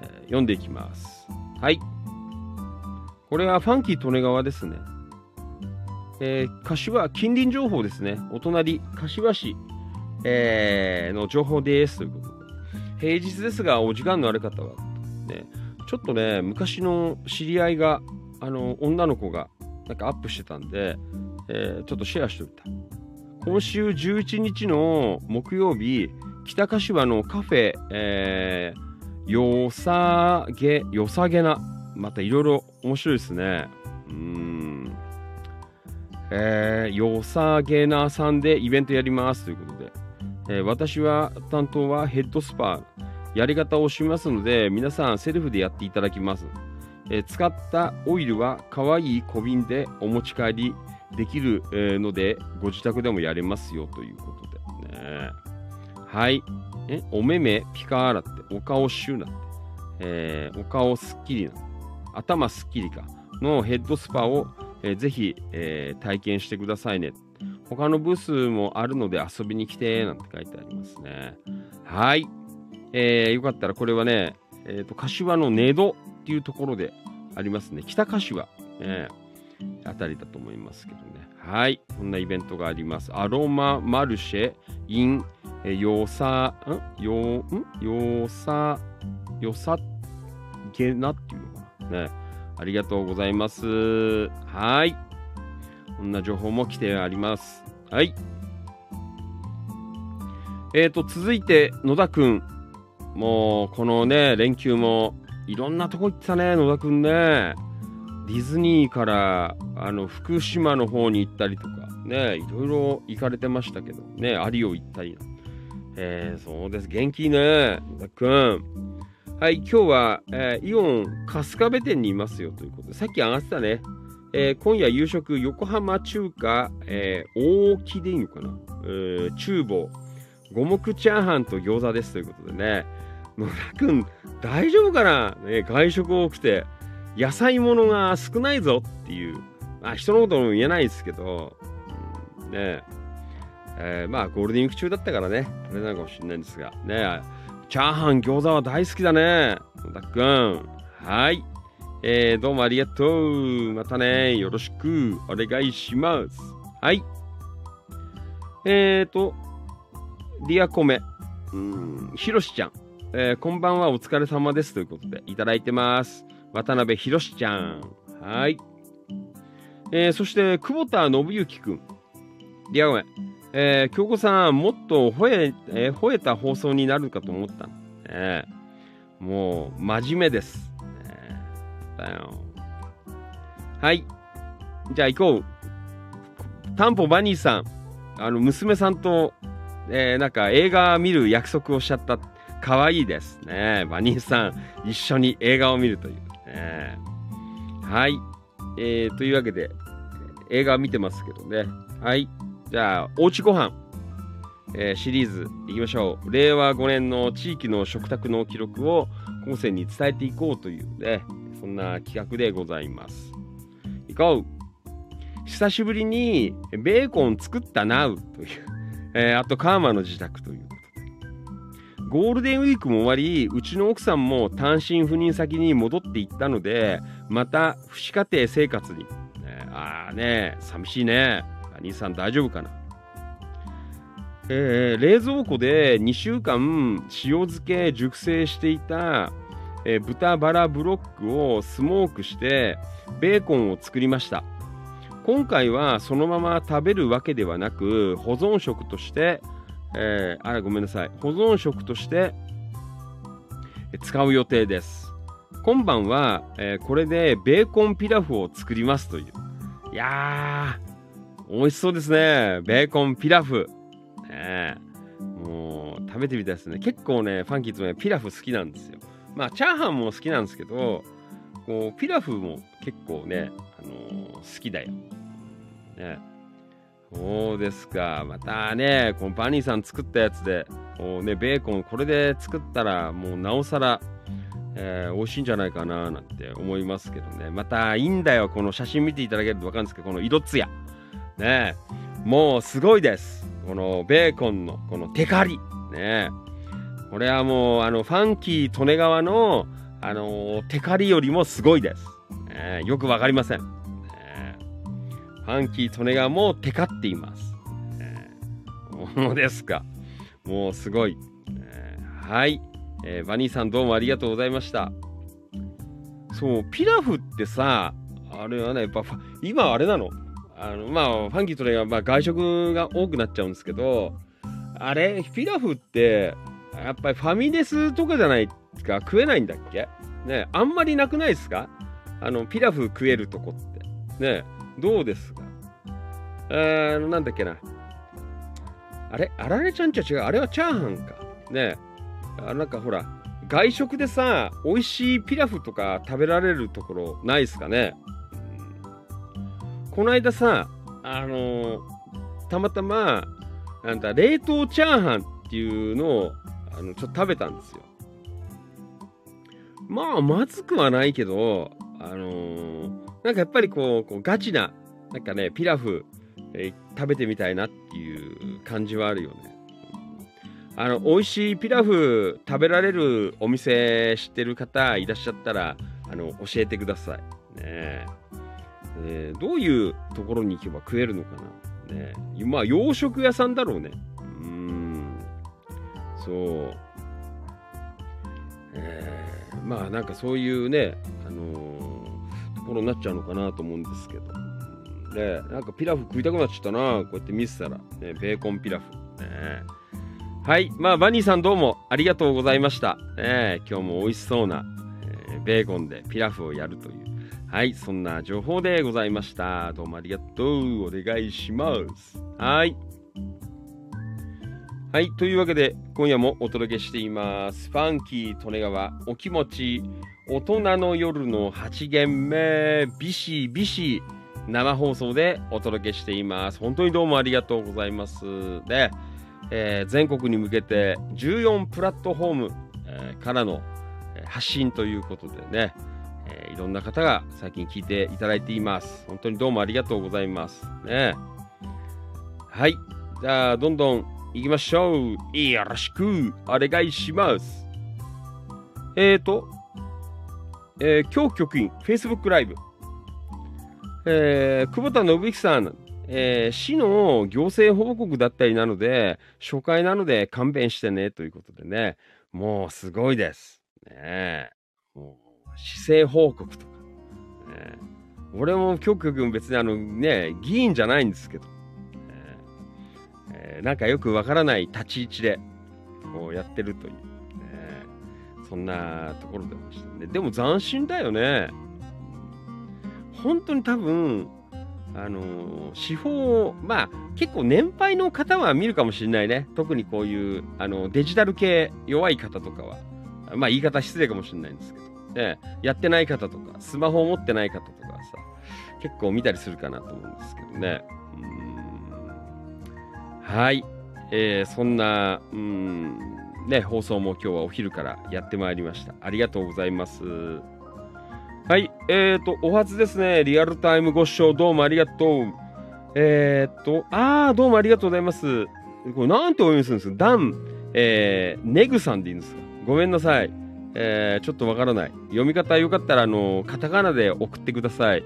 えー読んでいきます。はい。これはファンキー利根川ですね。えー柏、近隣情報ですね。お隣、柏市、えーの情報です。ということで。平日ですが、お時間のある方は、ね、ちょっとね、昔の知り合いが、あの、女の子が、なんかアップしてたんで、えーちょっとシェアしておいた。今週11日の木曜日、北柏のカフェ、えー、よさげ、よさげな、またいろいろ面白いですね。うん。えー、よさげなさんでイベントやりますということで、えー私は担当はヘッドスパ、やり方をしますので、皆さんセルフでやっていただきます。えー使ったオイルは可愛い小瓶でお持ち帰りできる、ので、ご自宅でもやれますよということでね。はい。え、お目目ピカーラって、お顔シューなって、えーお顔すっきりな、頭すっきりか、のヘッドスパを、えーぜひ、えー体験してくださいね。他のブースもあるので遊びに来て、なんて書いてありますね。はい。えーよかったらこれはね、えっ、と、柏の根戸っていうところでありますね。北柏、えーあたりだと思いますけどね。はい。こんなイベントがあります。アロママルシェ in えーよさ、ん？よ、ん？よさ、よさげなっていうのかなね。ありがとうございます。はい。こんな情報も来てあります。はい。えーと、続いて、野田くん。もう、このね、連休も、いろんなとこ行ってたね、野田くんね。ディズニーから、あの、福島の方に行ったりとか、ね、いろいろ行かれてましたけど、ね、有オ行ったり。えー、そうです。元気ね、野田くん。はい、今日は、えーイオン春日部店にいますよということで、さっき上がってたね。えー今夜夕食、横浜中華、えー大木でいいのかな、えー厨房、五目チャーハンと餃子ですということでね。野田くん、大丈夫かな、ね、外食多くて、野菜ものが少ないぞっていう、まあ人のことも言えないですけど、うんねえーまあゴールデンウィーク中だったからね、あれなのかもしれないんですが、ねチャーハン、餃子は大好きだね。野田くん。はい。えー、どうもありがとう。またね、よろしくお願いします。はい。えーと、ディアコメ。うん、ひろしちゃん。えーこんばんは、お疲れ様です。ということで、いただいてます。渡辺ひろしちゃん。はい。えーそして、久保田信之くん。ディアコメ。えー、京子さん、もっと吠え、えー吠えた放送になるかと思ったの。ねもう、真面目です。ねだよ。はい。じゃあ行こう。タンポバニーさん、あの、娘さんと、えーなんか映画見る約束をしちゃった。可愛いですね。バニーさん、一緒に映画を見るという。ねはい。えーというわけで、映画見てますけどね。はい。じゃあ、おうちごはん、えーシリーズいきましょう。令和5年の地域の食卓の記録を後世に伝えていこうというね、そんな企画でございます。いこう久しぶりにベーコン作ったなうという、えーあとカーマの自宅という。ゴールデンウィークも終わり、うちの奥さんも単身赴任先に戻っていったので、また父子家庭生活に。ねああね、寂しいね。兄さん大丈夫かなえー冷蔵庫で2週間塩漬け熟成していた、えー豚バラブロックをスモークしてベーコンを作りました今回はそのまま食べるわけではなく保存食として、えーあらごめんなさい。保存食として使う予定です。今晩は、えーこれでベーコンピラフを作りますという。いやー美味しそうですね。ベーコンピラフ。ねもう食べてみたいですね。結構ねファンキーズもねピラフ好きなんですよ。まあチャーハンも好きなんですけどこうピラフも結構ね、あのー好きだよ。ねそうですか。またねこのバニーさん作ったやつでこうねベーコンこれで作ったらもうなおさらえー美味しいんじゃないかななんて思いますけどね。またいいんだよこの写真見ていただけると分かるんですけどこの色つやね。もうすごいです。このベーコンのこのテカリ。ね。これはもうあのファンキー利根川のあのテカリよりもすごいです、ね。よくわかりません、ファンキー利根川もテカっています、ねもうですか。もうすごい、ねはい、えーバニーさんどうもありがとうございました。そうピラフってさあれはねやっぱ今あれなの？あのまあファンキーとねまあ外食が多くなっちゃうんですけどあれ？ピラフってやっぱりファミレスとかじゃないですか？食えないんだっけ？ねあんまりなくないですか？あのピラフ食えるとこって。ね。どうですか？えー、なんだっけな。あれ？あられちゃんちは違う。あれはチャーハンか。ねあなんかほら外食でさ美味しいピラフとか食べられるところないですかね？この間さあのーたまたまなんだ冷凍チャーハンっていうのをあのちょっと食べたんですよ。まあまずくはないけどあのーなんかやっぱりこうこうガチななんかねピラフ、えー食べてみたいなっていう感じはあるよね。あの美味しいピラフ食べられるお店知ってる方いらっしゃったらあの教えてください。ね。ええーどういうところに行けば食えるのかな。ね。えまあ洋食屋さんだろうね。うん。そう。えーまあなんかそういうね、あのーころになっちゃうのかなと思うんですけど。ね、なんかピラフ食いたくなっちゃったな、こうやって見せたら。ね、ベーコンピラフ。ね、はい。まあ、バニーさんどうもありがとうございました。ね、今日も美味しそうな、えーベーコンでピラフをやるという。はい。そんな情報でございました。どうもありがとう。お願いします。はい。はい。というわけで、今夜もお届けしています。ファンキー・利根川、お気持ち、大人の夜の8限目、ビシビシ、生放送でお届けしています。本当にどうもありがとうございます。で、えー全国に向けて14プラットフォーム、えーからの発信ということでね、えーいろんな方が最近聞いていただいています。本当にどうもありがとうございます。ね。はい。じゃあ、どんどん行きましょう。よろしくお願いします。えーと、えー今日局員、Facebook ライブ。えー久保田信之さん、えー市の行政報告だったりなので、初回なので勘弁してねということでね、もうすごいです。ねえもう市政報告とか。ねえ俺も今日局員別にあのね、議員じゃないんですけど、ねえーなんかよくわからない立ち位置でこうやってるという、そんなところでしたね。でも斬新だよね。本当に多分、あの司法、まあ結構年配の方は見るかもしれないね。特にこういうあのデジタル系弱い方とかは、まあ言い方失礼かもしれないんですけど、ね、やってない方とか、スマホを持ってない方とかさ、結構見たりするかなと思うんですけどね。うんはい。えーそんな、うん、ね、放送も今日はお昼からやってまいりました。ありがとうございます。はい。えーと、お初ですね。リアルタイムご視聴どうもありがとう。えーと、あー、どうもありがとうございます。これなんてお読みするんですか？ダン、えー、ネグさんでいいんですか？ごめんなさい。えー、ちょっとわからない。読み方よかったら、あの、カタカナで送ってください。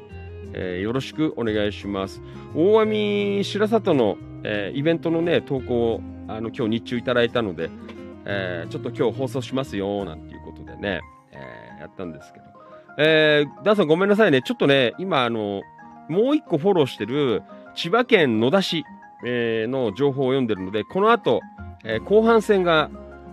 えーよろしくお願いします。大網白里の、えーイベントのね、投稿をあの今日日中いただいたので、えーちょっと今日放送しますよ、なんていうことでね、えーやったんですけど。えー、ダンさんごめんなさいね。ちょっとね、今、あの、もう一個フォローしてる千葉県野田市、えーの情報を読んでるので、この後、えー後半戦が、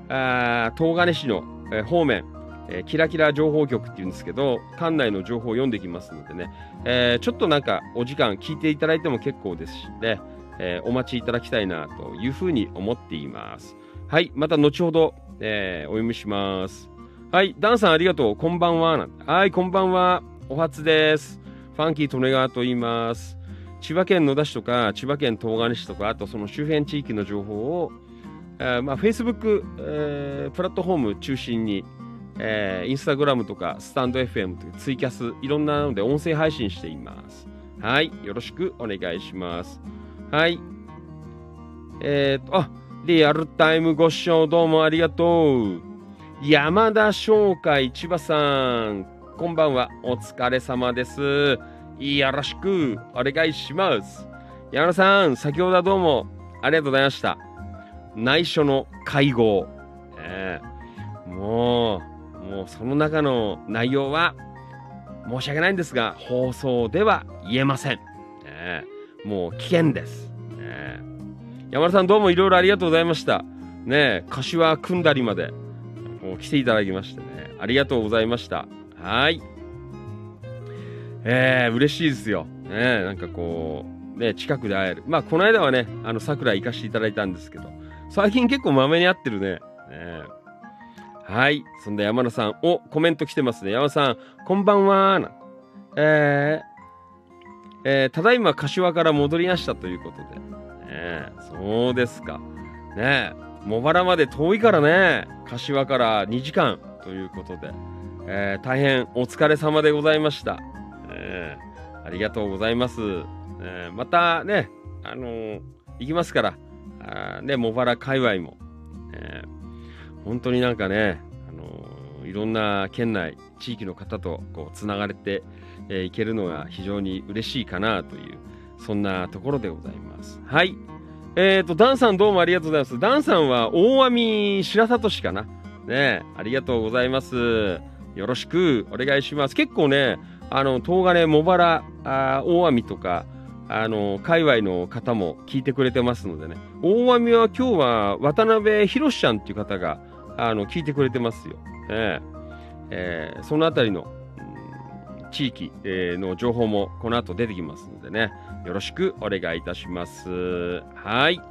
あ東金市の、えー方面、えーキラキラ情報局っていうんですけど、館内の情報を読んできますのでね、えーちょっとなんかお時間聞いていただいても結構ですしね、えーお待ちいただきたいなというふうに思っています。はい、また後ほど、えーお読みします。はい、ダンさんありがとう。こんばんは。はい、こんばんは。お初です。ファンキー・利根川と言います。千葉県野田市とか、千葉県東金市とか、あとその周辺地域の情報を、えーまあ、Facebook、えープラットフォーム中心に、えー、インスタグラムとか、スタンド FM とか、ツイキャス、いろんなので音声配信しています。はい、よろしくお願いします。はい。えー、と、あ、リアルタイムご視聴どうもありがとう。山田商会千葉さん、こんばんは。お疲れ様です。よろしくお願いします。山田さん、先ほどはどうもありがとうございました。内緒の会合。ええもう、もうその中の内容は申し訳ないんですが、放送では言えません。ええもう危険です。ええ山田さんどうもいろいろありがとうございました。ねえ、柏組んだりまで、もう来ていただきましてね、ありがとうございました。はい。えー、嬉しいですよ。ね、なんかこう、ね、近くで会える。まあ、この間はね、あの、桜行かしていただいたんですけど、最近結構まめに会ってるね。ねえはい。そんで山田さん、お、コメント来てますね。山田さん、こんばんは。なえー、えーただいま柏から戻りましたということで。ねそうですか。ね茂原まで遠いからね。柏から2時間ということで。えー大変お疲れ様でございました。えーありがとうございます。えーまたね、あのー行きますから、あーね、茂原界隈も、えー本当になんかね、あのいろんな県内、地域の方とこうつながれて、えーいけるのが非常に嬉しいかなという、そんなところでございます。はい。えっ、と、ダンさんどうもありがとうございます。ダンさんは大網白里市かな。ねありがとうございます。よろしくお願いします。結構ね、あの、東金、茂原、あ大網とか、あの、界隈の方も聞いてくれてますのでね、大網は今日は渡辺博ちゃんっていう方が、あの、聞いてくれてますよ。えええーそのあたりの、地域、えの情報もこの後出てきますのでね、よろしくお願いいたします。はい。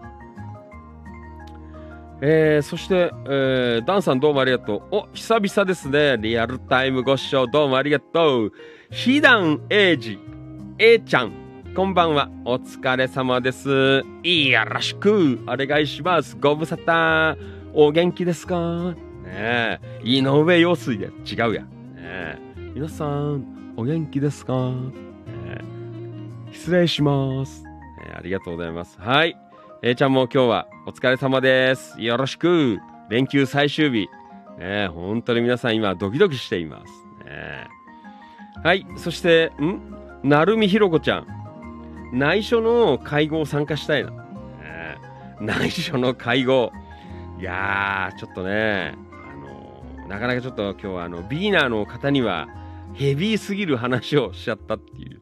えーそして、えーダンさんどうもありがとう。お、久々ですね。リアルタイムご視聴どうもありがとう。ひだんえいじ、えーちゃん、こんばんは。お疲れ様です。よろしくお願いします。ご無沙汰。お元気ですか？ねえ。井上陽水で違うや。ねえ。皆さん、お元気ですか、ねえ失礼します、ねえありがとうございます。はい。えーちゃんも今日はお疲れ様です。よろしく。連休最終日。ねえ、本当に皆さん今ドキドキしています。ねはい。そして、ん？なるみひろこちゃん。内緒の会合参加したいな。ね内緒の会合。いやー、ちょっとね、あのなかなかちょっと今日はあの、ビギナーの方にはヘビーすぎる話をしちゃったっていう、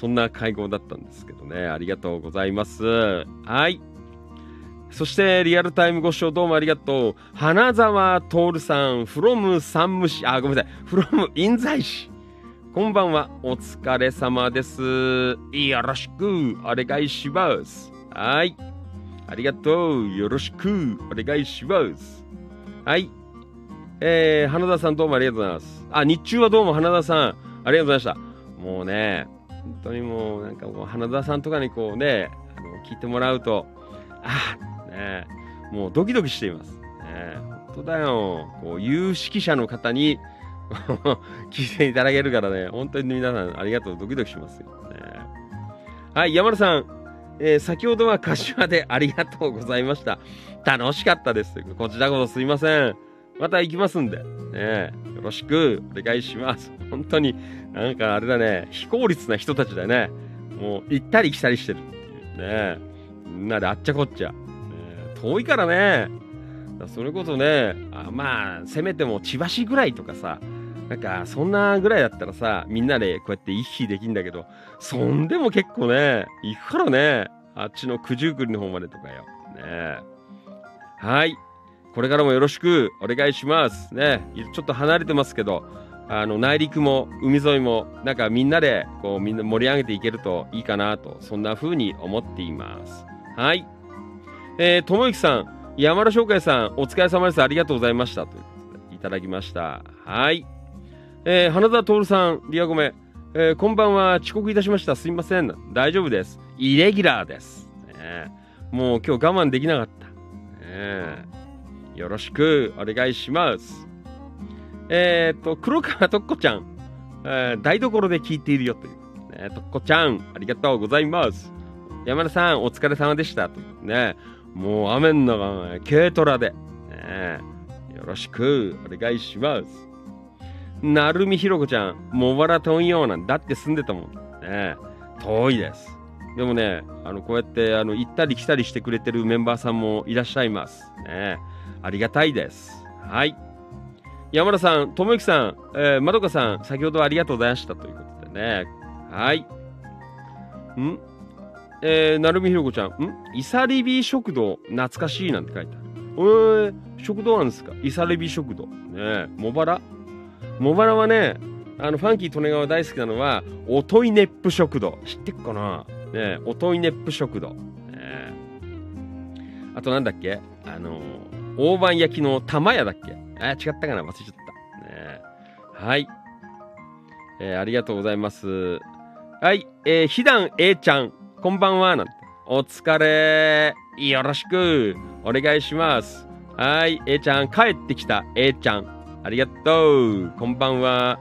そんな会合だったんですけどね。ありがとうございます。はい。そして、リアルタイムご視聴どうもありがとう。花沢徹さん、from 山武市、あ、ごめんなさい、from 印西市。こんばんは、お疲れ様です。よろしくお願いします。はい。ありがとう。よろしくお願いします。はい。えー、花田さんどうもありがとうございます。あ、日中はどうも花田さん、ありがとうございました。もうね、本当にもうなんかもう花田さんとかにこうね、あの聞いてもらうと、ああ、ね、もうドキドキしています。ね、本当だよ。こう、有識者の方に 聞いていただけるからね、本当に皆さんありがとう、ドキドキしますよ。ね、はい、山田さん、えー先ほどは柏でありがとうございました。楽しかったです。こちらこそすいません。また行きますんで、ね、よろしくお願いします。本当になんかあれだね、非効率な人たちだね。もう行ったり来たりしてるっていうね。みんなであっちゃこっちゃ。ね、遠いからね。らそれこそね、あまあ、せめても千葉市ぐらいとかさ、なんか、そんなぐらいだったらさ、みんなでこうやって行き来できんだけど、そんでも結構ね、行くからね、あっちの九十九里の方までとかよ。ねはい。これからもよろしくお願いします。ねちょっと離れてますけど、あの、内陸も海沿いも、なんかみんなで、こう、みんな盛り上げていけるといいかなと、そんな風に思っています。はい。えー、ともゆきさん、山田翔海さん、お疲れ様です。ありがとうございました。とい、ただきました。はい。えー、花田徹さん、リアゴメ、えーこんばんは。遅刻いたしました。すいません。大丈夫です。イレギュラーです。ねもう今日我慢できなかった。ねよろしくお願いします。えー、と、黒川とっこちゃん、えー台所で聞いているよという。ね、とっこちゃん、ありがとうございます。山田さん、お疲れ様でした。とね、もう雨の中、ね軽トラで、ね、よろしくお願いします。なるみひろこちゃん、茂原遠いようなんだって住んでたもん。ね、遠いです。でもね、あのこうやってあの行ったり来たりしてくれてるメンバーさんもいらっしゃいます。ね、ありがたいです。はい。山田さん、ともゆきさん、えー、まどかさん、先ほどありがとうございましたということでね。はい。ん？えー、なるみひろこちゃん、ん？イサリビ食堂、懐かしいなんて書いてある。えー、食堂なんですか？イサリビ食堂。ねえ茂原？茂原はね、あの、ファンキー利根川大好きなのは、おといねっぷ食堂。知ってっかな？ねえおといねっぷ食堂。ねあとなんだっけ？あの大判焼きの玉屋だっけ？あ、違ったかな？忘れちゃった。ねはい。えーありがとうございます。はい。えー、ひだん A ちゃん、こんばんは。なんて。お疲れ。よろしく。お願いします。はい。A ちゃん、帰ってきた A ちゃん。ありがとう。こんばんは。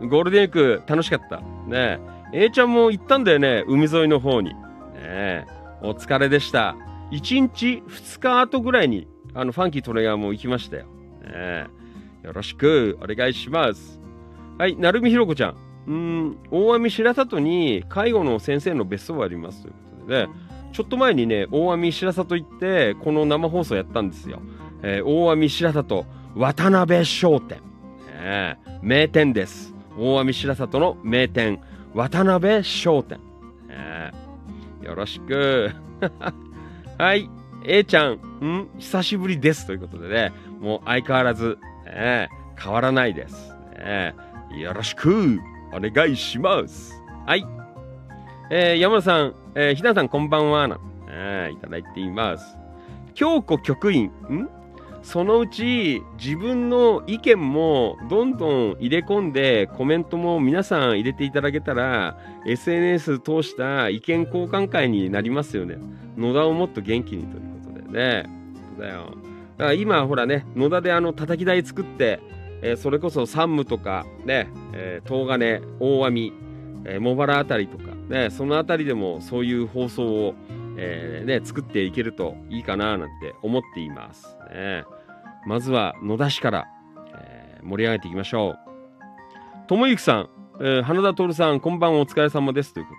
ゴールデンウィーク楽しかった。ねえ。A ちゃんも行ったんだよね？海沿いの方に。ね。お疲れでした。1日2日後ぐらいに、あの、ファンキートレガーも行きましたよ。ねえ。よろしくお願いします。はい。なるみひろこちゃん。うん、大網白里に介護の先生の別荘がありますということでね、ちょっと前にね、大網白里行って、この生放送やったんですよ。えー大網白里渡辺商店。ねえ名店です。大網白里の名店、渡辺商店。えーよろしく。はい。A ちゃん、ん久しぶりです。ということでね、もう相変わらず、ね、変わらないです。ね、よろしくお願いします。はい。えー山田さん、えーひなさんこんばんは。なんてねいただいています。京子局員、ん？そのうち自分の意見もどんどん入れ込んでコメントも皆さん入れていただけたら SNS 通した意見交換会になりますよね。野田をもっと元気にというね。そうだよ。だから今ほらね、野田であの叩き台作って、えーそれこそ山武とかね、えー東金、大網、えー茂原あたりとか、ね、そのあたりでもそういう放送を、えーね、作っていけるといいかななんて思っています。ね、まずは野田市から、えー盛り上げていきましょう。ともゆきさん、えー花田徹さん、こんばんはお疲れ様ですというこ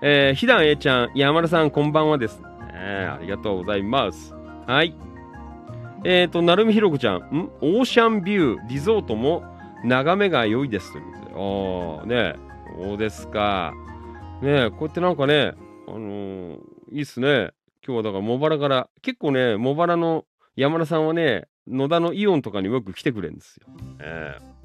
とで、えー、ひだんえちゃん、山田さん、こんばんはです。ねありがとうございます。はい。えっ、ー、と、なるみひろこちゃん、ん？オーシャンビュー、リゾートも眺めが良いですということで、ああ、ねそうですか。ねこうやってなんかね、あのーいいっすね。今日はだから茂原から、結構ね、茂原の山田さんはね、野田のイオンとかによく来てくれるんですよ。ええ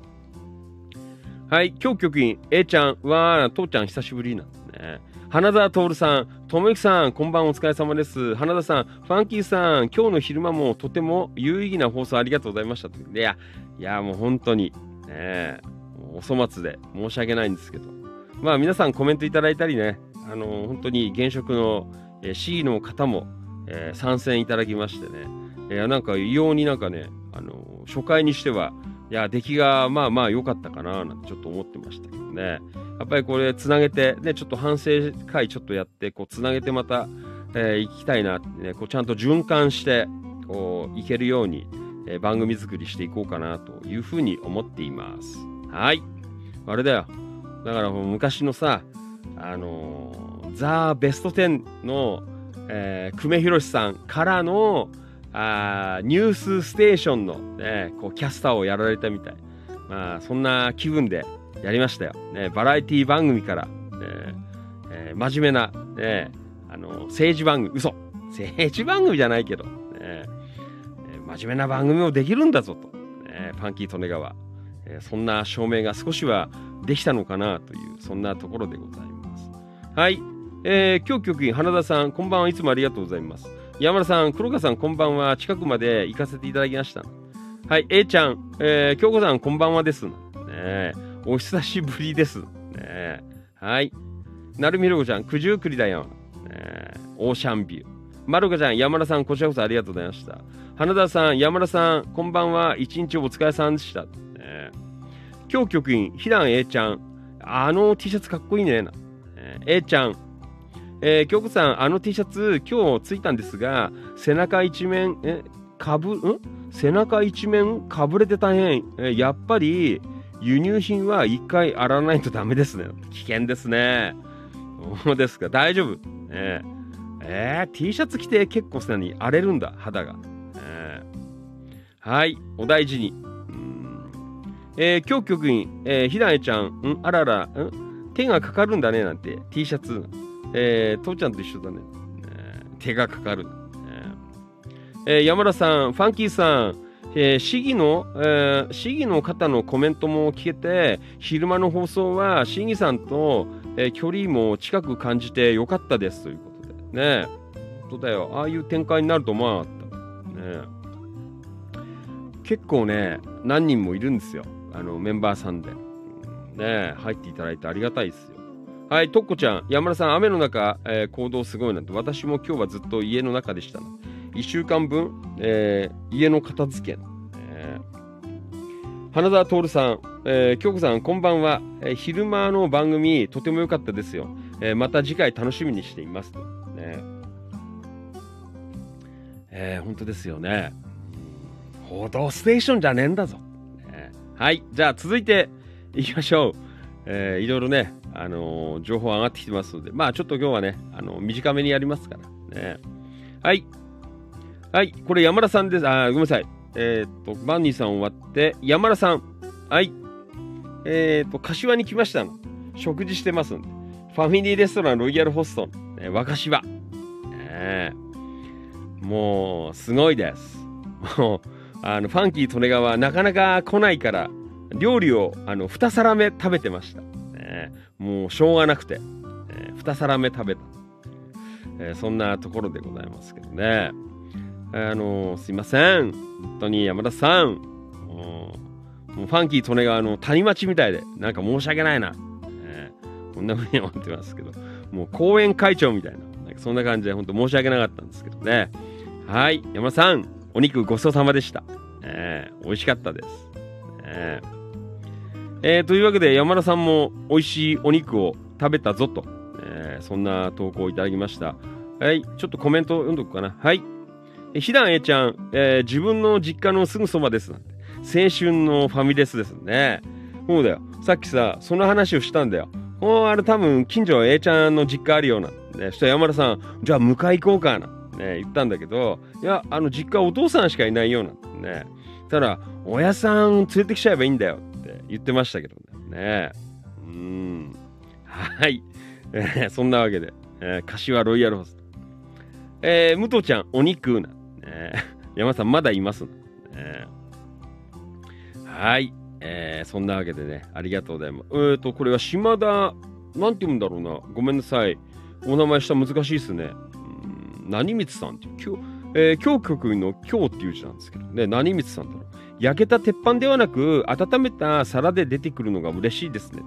はい、今日局員、A ちゃん、わー、父ちゃん久しぶりなんですね。花澤徹さん、ともゆきさん、こんばんお疲れ様です。花田さん、ファンキーさん、今日の昼間もとても有意義な放送ありがとうございましたと。いや、いや、もう本当に、ねえ、お粗末で申し訳ないんですけど。まあ皆さんコメントいただいたりね、あの本当に現職の、えー C の方も、えー参戦いただきましてね、いやなんか異様になんかね、あの初回にしては、いや、出来がまあまあ良かったかななんてちょっと思ってましたけどね。やっぱりこれつなげて、ね、ちょっと反省会ちょっとやって、こうつなげてまた、えー行きたいなね、こうちゃんと循環して、こういけるように、えー番組作りしていこうかなというふうに思っています。はい。あれだよ。だから昔のさ、あのーザ・ベスト10の、えー、久米宏さんからの、あニュースステーションの、ね、こうキャスターをやられたみたい。まあ、そんな気分でやりましたよ。ね、バラエティ番組から、ねえー真面目な、ね、あの政治番組、嘘政治番組じゃないけど、ねえー真面目な番組をできるんだぞと、ね、ファンキー利根川、えーそんな証明が少しはできたのかなという、そんなところでございます。はい。えー、今日局員、花田さん、こんばんはいつもありがとうございます。山田さん、黒川さん、こんばんは。近くまで行かせていただきました。はい、A ちゃん、えー、京子さん、こんばんはです。ねえお久しぶりです。ねはい。なるみろこちゃん、九十九里だよ。ねオーシャンビュー。まるかちゃん、山田さん、こちらこそありがとうございました。花田さん、山田さん、こんばんは。一日お疲れさんでした。ねえ今日局員、ひらん A ちゃん、あの T シャツかっこいいね。なえー A ちゃん、えー、京子さん、あの T シャツ、今日ついたんですが、背中一面、え、かぶ、ん？背中一面かぶれて大変。えやっぱり、輸入品は一回洗わないとダメですね。危険ですね。そうですか、大丈夫。えーえー T シャツ着て結構すでに荒れるんだ、肌が。えーはい、お大事に。えー、今日局員、えー、ひらえちゃん、んあらら、ん手がかかるんだね、なんて、T シャツ。えー、父ちゃんと一緒だね。えー手がかかる。ええー山田さん、ファンキーさん、えー市議の、えー市議の方のコメントも聞けて、昼間の放送は市議さんと、えー距離も近く感じてよかったですということで。ね。本当だよ。ああいう展開になると思わなかった。ね結構ね、何人もいるんですよ。あの、メンバーさんで。ね、入っていただいてありがたいですよ。はい、とっこちゃん、山田さん、雨の中、えー行動すごいなんて、私も今日はずっと家の中でしたな。1週間分、えー家の片付け、えー花澤徹さん、えー京子さん、こんばんは、えー昼間の番組、とても良かったですよ。えーまた次回楽しみにしていますと。ねえー本当ですよね。報道ステーションじゃねえんだぞ。ねはい、じゃあ続いていきましょう。えーいろいろね、あのー情報上がってきてますので、まあちょっと今日はね、あの短めにやりますからね。はい。はい、これ山田さんです。あ、ごめんなさい。えーと、バンニーさん終わって、山田さん。はい。えっ、と、柏に来ましたの。食事してますんで。ファミリーレストランロイヤルホスト、ね、若芝。ねえもう、すごいです。もう、あの、ファンキー・トネガはなかなか来ないから、料理を、あの、二皿目食べてました。ね、もう、しょうがなくて、えー二皿目食べた。えーそんなところでございますけどね。あのすいません。本当に山田さん。もうファンキー・トネガの谷町みたいで、なんか申し訳ないな。えーこんな風に思ってますけど、もう後援会長みたいな、なんかそんな感じで本当申し訳なかったんですけどね。はい、山田さん、お肉ごちそうさまでした。えー美味しかったです。えーえーというわけで山田さんも美味しいお肉を食べたぞと、えーそんな投稿をいただきました。はい、ちょっとコメント読んどくかな。はい。えひだんえちゃん、えー自分の実家のすぐそばです。青春のファミレスですね。そうだよ。さっきさ、その話をしたんだよ。もうあれ多分近所 A ちゃんの実家あるようなんで、そしたら山田さん、じゃあ迎え行こうかな。ね、言ったんだけど、いや、あの実家お父さんしかいないようなね。ただ、親さん連れてきちゃえばいいんだよって言ってましたけどね。ねうん。はい。えそんなわけで、えー柏ロイヤルホスト。えー、武藤ちゃん、お肉な。えー 山さん、まだいます。えーはい。えーそんなわけでね、ありがとうございます。えーと、これは島田、なんて言うんだろうな。ごめんなさい。お名前下難しいですね。うん何光さんって、今日、えー、今日局の今日っていう字なんですけどね、何光さんだろう。焼けた鉄板ではなく、温めた皿で出てくるのが嬉しいですね。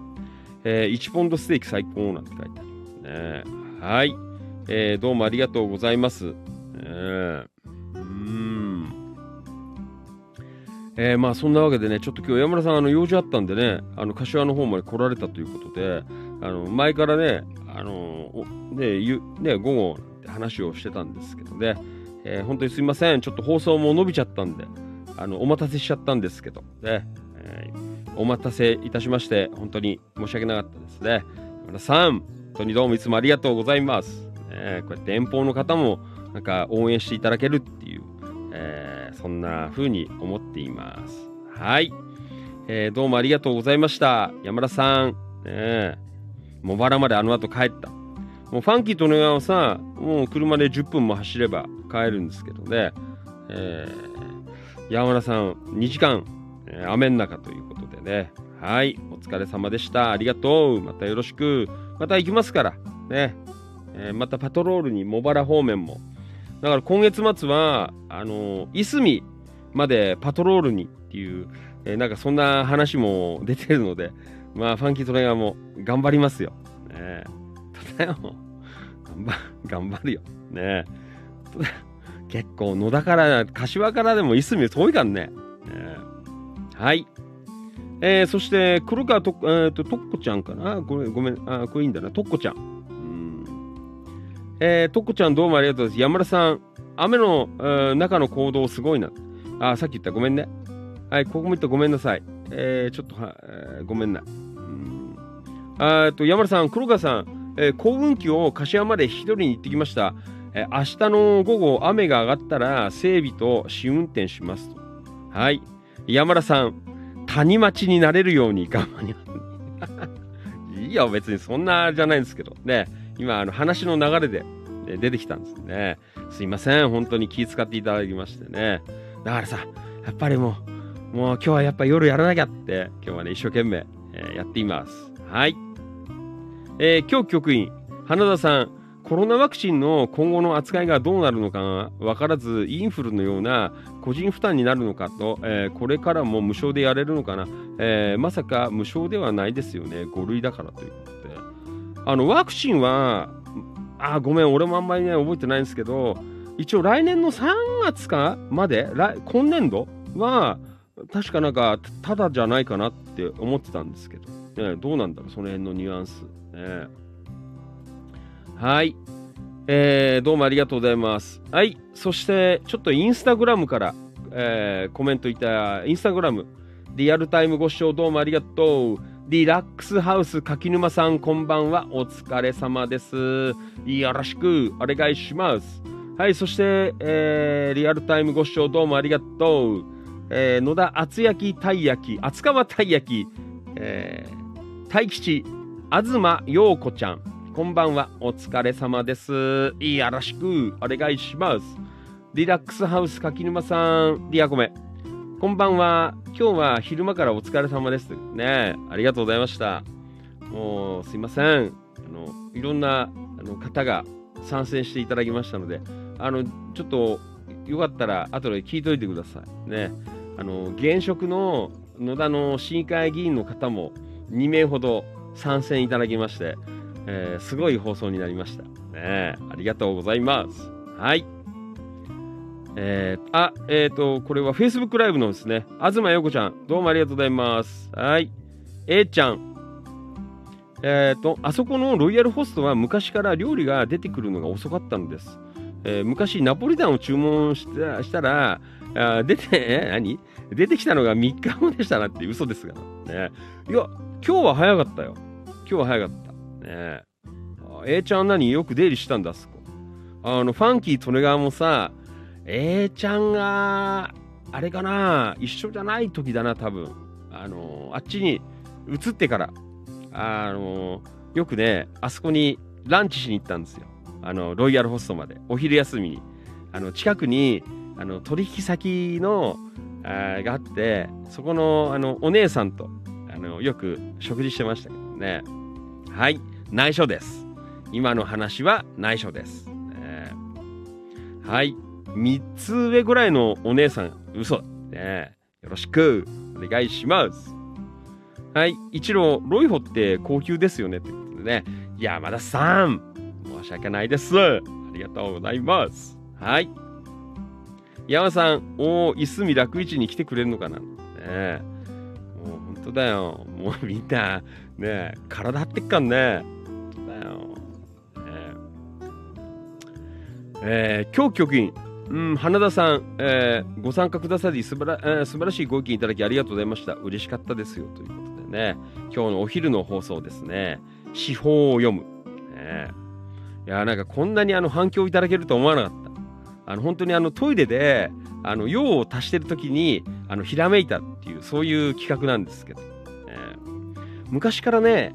えー1ポンドステーキ最高なんて書いてありますね。はい。えーどうもありがとうございます。えーえーまあそんなわけでね、ちょっと今日山田さん、あの用事あったんでね、あの柏の方まで来られたということで、あの前からね、あのねゆね午後って話をしてたんですけどね、えー本当にすいません、ちょっと放送も伸びちゃったんで、あのお待たせしちゃったんですけど、ね、えーお待たせいたしまして、本当に申し訳なかったですね。山田さん、本当にどうもいつもありがとうございます。ね、こうやって遠方の方もなんか応援していただけるっていう、えーそんな風に思っています。はい、えーどうもありがとうございました。山田さん、ね、茂原まであの後帰った。もうファンキーとのはさ、もう車で10分も走れば帰るんですけどね、えー山田さん、2時間、え雨の中ということでね、はい、お疲れ様でした。ありがとう。またよろしく。また行きますから、ね。えーまたパトロールに茂原方面も。だから今月末は、あのいすみまでパトロールにっていう、えーなんかそんな話も出てるので、まあ、ファンキートレーナーも頑張りますよ。ねただよ、頑張頑張るよ。ね結構野田から、柏からでもいすみ遠いからね。ねはい。えーそして、黒川と、えーと、とっこちゃんかな？ごめん、ごめん、あ、これいいんだな、とっこちゃ。ん。えー、とっこちゃんどうもありがとうございます。山田さん、雨の、えー中の行動すごいな。あ、さっき言った、ごめんね。はい、ここも言ったごめんなさい。えー、ちょっとは、えーごめんな。うん。あと、山田さん、黒川さん、えー幸運期を柏まで一人に行ってきました。えー明日の午後、雨が上がったら、整備と試運転しますと。はい。山田さん、谷町になれるように頑張ります。いいよ、別にそんなじゃないんですけど。ね、今、あの話の流れで出てきたんですよね。すいません、本当に気遣っていただきましてね。だからさ、やっぱりもう、もう今日はやっぱ夜やらなきゃって、今日はね、一生懸命、えやっています。はい。えー今日局員、花田さん、コロナワクチンの今後の扱いがどうなるのか分からず、インフルのような個人負担になるのかと、えーこれからも無償でやれるのかな、えーまさか無償ではないですよね、5類だからという。あのワクチンは、あ、ごめん、俺もあんまりね、覚えてないんですけど、一応来年の3月かまで、来今年度は、確かなんか、ただじゃないかなって思ってたんですけど、ね、どうなんだろう、その辺のニュアンス。ね、はい。えーどうもありがとうございます。はい。そして、ちょっとインスタグラムから、えーコメントいた、インスタグラム、リアルタイムご視聴どうもありがとう。リラックスハウス柿沼さん、こんばんは。お疲れ様です。よろしくお願いします。はい。そして、えーリアルタイムご視聴どうもありがとう。えー野田厚焼きたい焼き、厚川たい焼き、えー、大吉、東陽子ちゃん。こんばんは。お疲れ様です。よろしくお願いします。リラックスハウス柿沼さん、リアコメ。こんばんは。今日は昼間からお疲れ様です。ねありがとうございました。もう、すいません。あの、いろんなあの方が参戦していただきましたので、あの、ちょっと、よかったら、後で聞いといてください。ね。あの、現職の野田の市議会議員の方も2名ほど参戦いただきまして、えーすごい放送になりました。ねありがとうございます。はい。えー、あ、えっ、と、これは Facebook ライブのですね、東陽子ちゃん、どうもありがとうございます。はい。A ちゃん、えっ、と、あそこのロイヤルホストは昔から料理が出てくるのが遅かったのです。えー昔、ナポリタンを注文したしたら、あ出て、え何？出てきたのが3日後でしたなって嘘ですがね。いや、今日は早かったよ。今日は早かった。ねあ A ちゃん何？よく出入りしたんだ、あそこ。あの、ファンキー・利根川もさ、A ちゃんが、あれかな、一緒じゃない時だな、多分。あの、あっちに移ってから、あの、よくね、あそこにランチしに行ったんですよ。あの、ロイヤルホストまで、お昼休みに。あの、近くに、あの、取引先の、あがあって、そこの、あの、お姉さんと、あの、よく食事してましたけどね。はい、内緒です。今の話は内緒です。ねはい。3つ上ぐらいのお姉さん、嘘。ねよろしくお願いします。はい。一郎、ロイホって高級ですよね。ということでね。山田さん、申し訳ないです。ありがとうございます。はい。山さん、おー、いすみ楽市に来てくれるのかな。ねえもう本当だよ。もうみんな、ね体張ってっかんね。本当だよ。ねええー、今日局員、うん、花田さん、えーご参加くださり素晴ら、えー素晴らしいご意見いただきありがとうございました。嬉しかったですよ。ということでね、今日のお昼の放送ですね、司法を読む。ね、いや、なんかこんなにあの反響いただけると思わなかった。あの本当にあのトイレであの用を足してる時にあのひらめいたっていうそういう企画なんですけど、ね、昔からね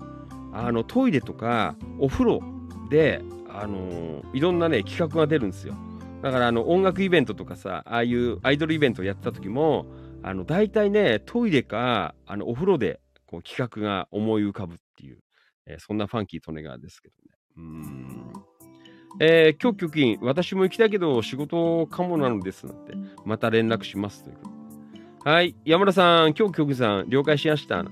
あのトイレとかお風呂であのいろんなね企画が出るんですよだからあの音楽イベントとかさああいうアイドルイベントをやってた時もあの大体ねトイレかあのお風呂でこう企画が思い浮かぶっていう、えーそんなファンキー・トネガーですけどね。うーん。えー今日局員、私も行きたいけど仕事かもなのですなんて、また連絡しますということはい、山田さん、今日局員さん、了解しました。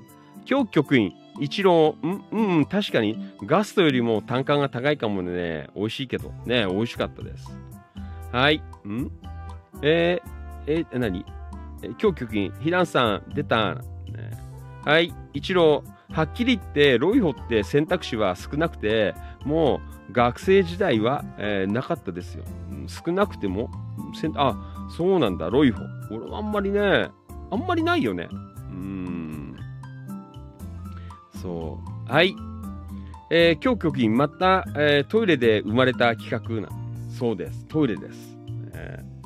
今日局員、一郎、うんうん、確かにガストよりも単価が高いかもね、美味しいけど、ね、美味しかったです。はい、ん？えー、え、何？え今日局員、ひらんさん、出た、ね。はい、一郎、はっきり言って、ロイホって選択肢は少なくて、もう学生時代は、えーなかったですよ。うん少なくても、あ、そうなんだ、ロイホ。俺はあんまりね、あんまりないよね。うーん。そう。はい。えー今日局員、また、えートイレで生まれた企画なんそうです。トイレです。えー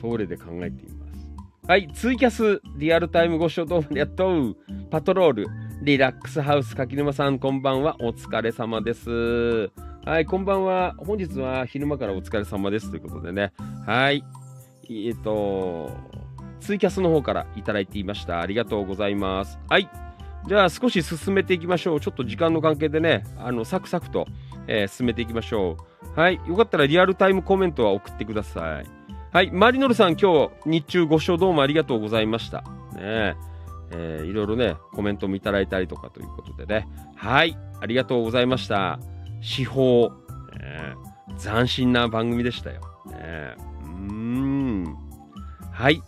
トイレで考えてみます。はい。ツイキャス、リアルタイムご視聴どうもありがとう。パトロール、リラックスハウス柿沼さん、こんばんは。お疲れ様です。はい、こんばんは。本日は昼間からお疲れ様ですということでね。はい。えっ、と、ツイキャスの方からいただいていました。ありがとうございます。はい。じゃあ少し進めていきましょう。ちょっと時間の関係でね、あの、サクサクと、えー進めていきましょう。はい。よかったらリアルタイムコメントは送ってください。はい。マリノルさん、今日日中ご視聴どうもありがとうございました。ねえーいろいろね、コメントもいただいたりとかということでね。はい。ありがとうございました。司法、ね斬新な番組でしたよ。ねうん。はい。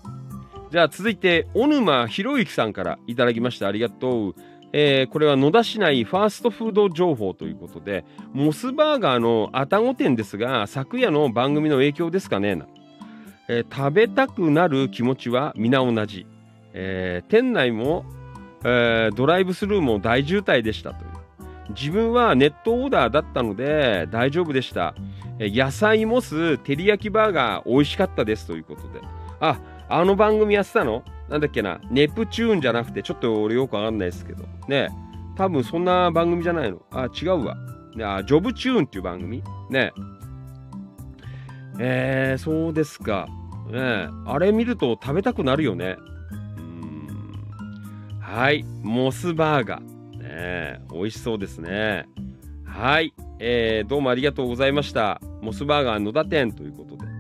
じゃあ続いて、小沼博之さんからいただきました。ありがとう。えーこれは野田市内ファーストフード情報ということで、モスバーガーの愛宕店ですが、昨夜の番組の影響ですかねな、えー食べたくなる気持ちは皆同じ。えー店内も、えドライブスルーも大渋滞でしたという。自分はネットオーダーだったので大丈夫でした。え野菜モス照り焼きバーガー美味しかったですということで。あ、あの番組やってたの？なんだっけな、ネプチューンじゃなくて、ちょっと俺よくわかんないですけど、ね、多分そんな番組じゃないの。あ、違うわ。ね、あ、ジョブチューンっていう番組？ね。えー、そうですか。ね、あれ見ると食べたくなるよね。うんはい、モスバーガー。ね、美味しそうですね。はい、えー、どうもありがとうございました。モスバーガー野田店ということで。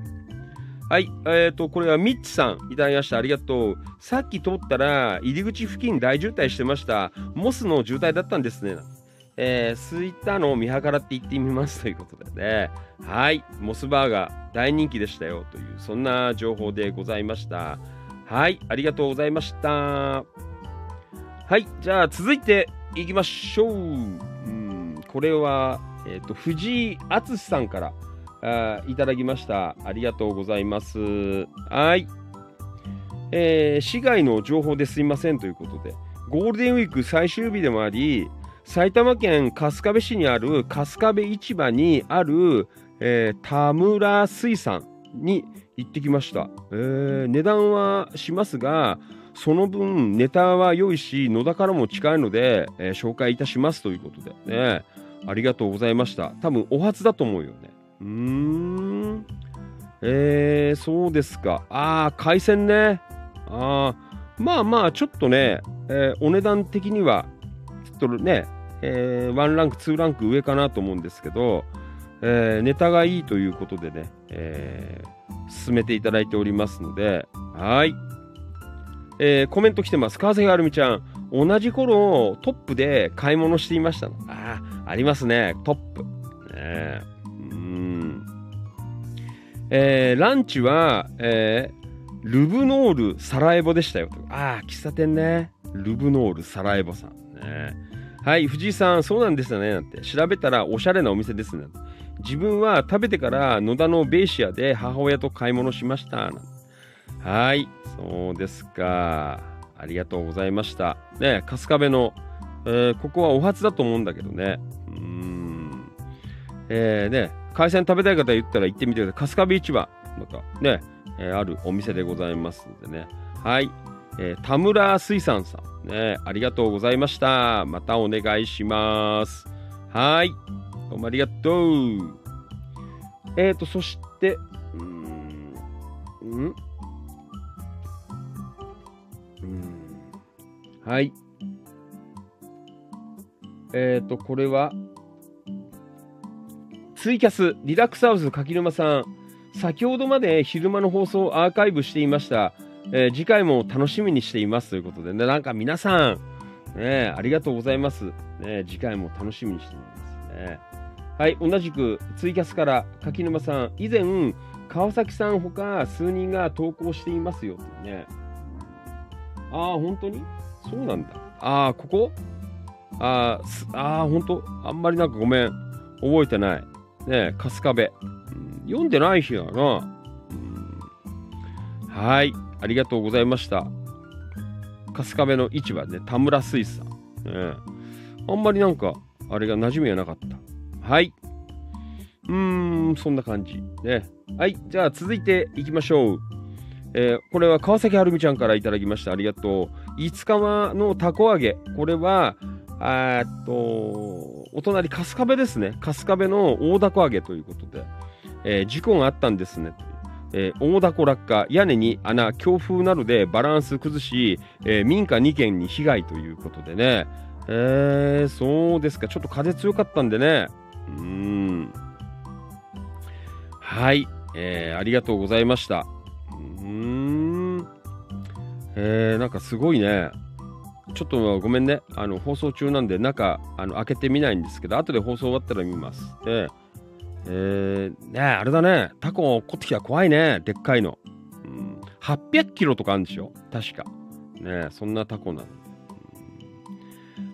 はい、えーと、これはミッチさんいただきました。ありがとう。さっき通ったら入り口付近大渋滞してました。モスの渋滞だったんですね。えー、空いたの見計らって行ってみますということでね。はい、モスバーガー大人気でしたよという、そんな情報でございました。はい、ありがとうございました。はい、じゃあ続いていきましょう。うん、これは、えっ、と、藤井敦さんからあいただきました。ありがとうございます。はい。えー市外の情報ですいませんということで、ゴールデンウィーク最終日でもあり、埼玉県春日部市にある春日部市場にある、えー田村水産に行ってきました、えー値段はしますが、その分ネタは良いし、野田からも近いので、えー紹介いたしますということでね、ありがとうございました。多分お初だと思うよね。うーん。えー、そうですか。ああ、海鮮ね。ああ、まあまあ、ちょっとね、えーお値段的には、ちょっとね、えー、1ランク、2ランク上かなと思うんですけど、えーネタがいいということでね、えー進めていただいておりますので、はい。えーコメント来てます。川崎はるみちゃん、同じ頃、トップで買い物していました。ああ、ありますね、トップ。ねえ。ーランチは、えールブノールサラエボでしたよ。ああ、喫茶店ね。ルブノールサラエボさん。ね、はい、藤井さん、そうなんですよね。なんて。調べたらおしゃれなお店ですね。自分は食べてから野田のベイシアで母親と買い物しました。はい、そうですか。ありがとうございました。ね、春日部の、えーここはお初だと思うんだけどね。うん。えーね、海鮮食べたい方言ったら行ってみてください。春日部市場、またね、えーあるお店でございますのでね。はい。えー田村水産さん、ね、ありがとうございました。またお願いします。はい。どうもありがとう。えーと、そして、うーん、うんんはい。えっ、ー、と、これは、ツイキャス、リラックスハウス柿沼さん、先ほどまで昼間の放送をアーカイブしていました。えー次回も楽しみにしていますということでね、なんか皆さん、ね、ありがとうございます。ね、次回も楽しみにしていますね。はい、同じくツイキャスから柿沼さん、以前、川崎さんほか数人が投稿していますよってね。ああ、本当に？そうなんだ。ああ、ここ？あーすあ、本当？あんまりなんかごめん。覚えてない。ね春日部。うん読んでない日だな。うんはい。ありがとうございました。春日部の市場ね、田村水産。ねあんまりなんか、あれが馴染みがなかった。はい。うーん、そんな感じ。ね。はい。じゃあ続いていきましょう。えーこれは川崎はるみちゃんからいただきました。ありがとう。5日間のたこ揚げ。これは、あーっと、お隣、春日部ですね。春日部の大凧揚げということで、えー事故があったんですね。えー大凧落下、屋根に穴、強風などでバランス崩し、えー民家2軒に被害ということでね。えー、そうですか。ちょっと風強かったんでね。うん。はい。えーありがとうございました。うーん。えー、なんかすごいね。ちょっとごめんね。あの、放送中なんで中、あの、開けてみないんですけど、後で放送終わったら見ます。で、えー、ねあれだね。タコ落っこってきたら怖いね。でっかいの。うん、800キロとかあるんでしょ？確か。ねそんなタコなの。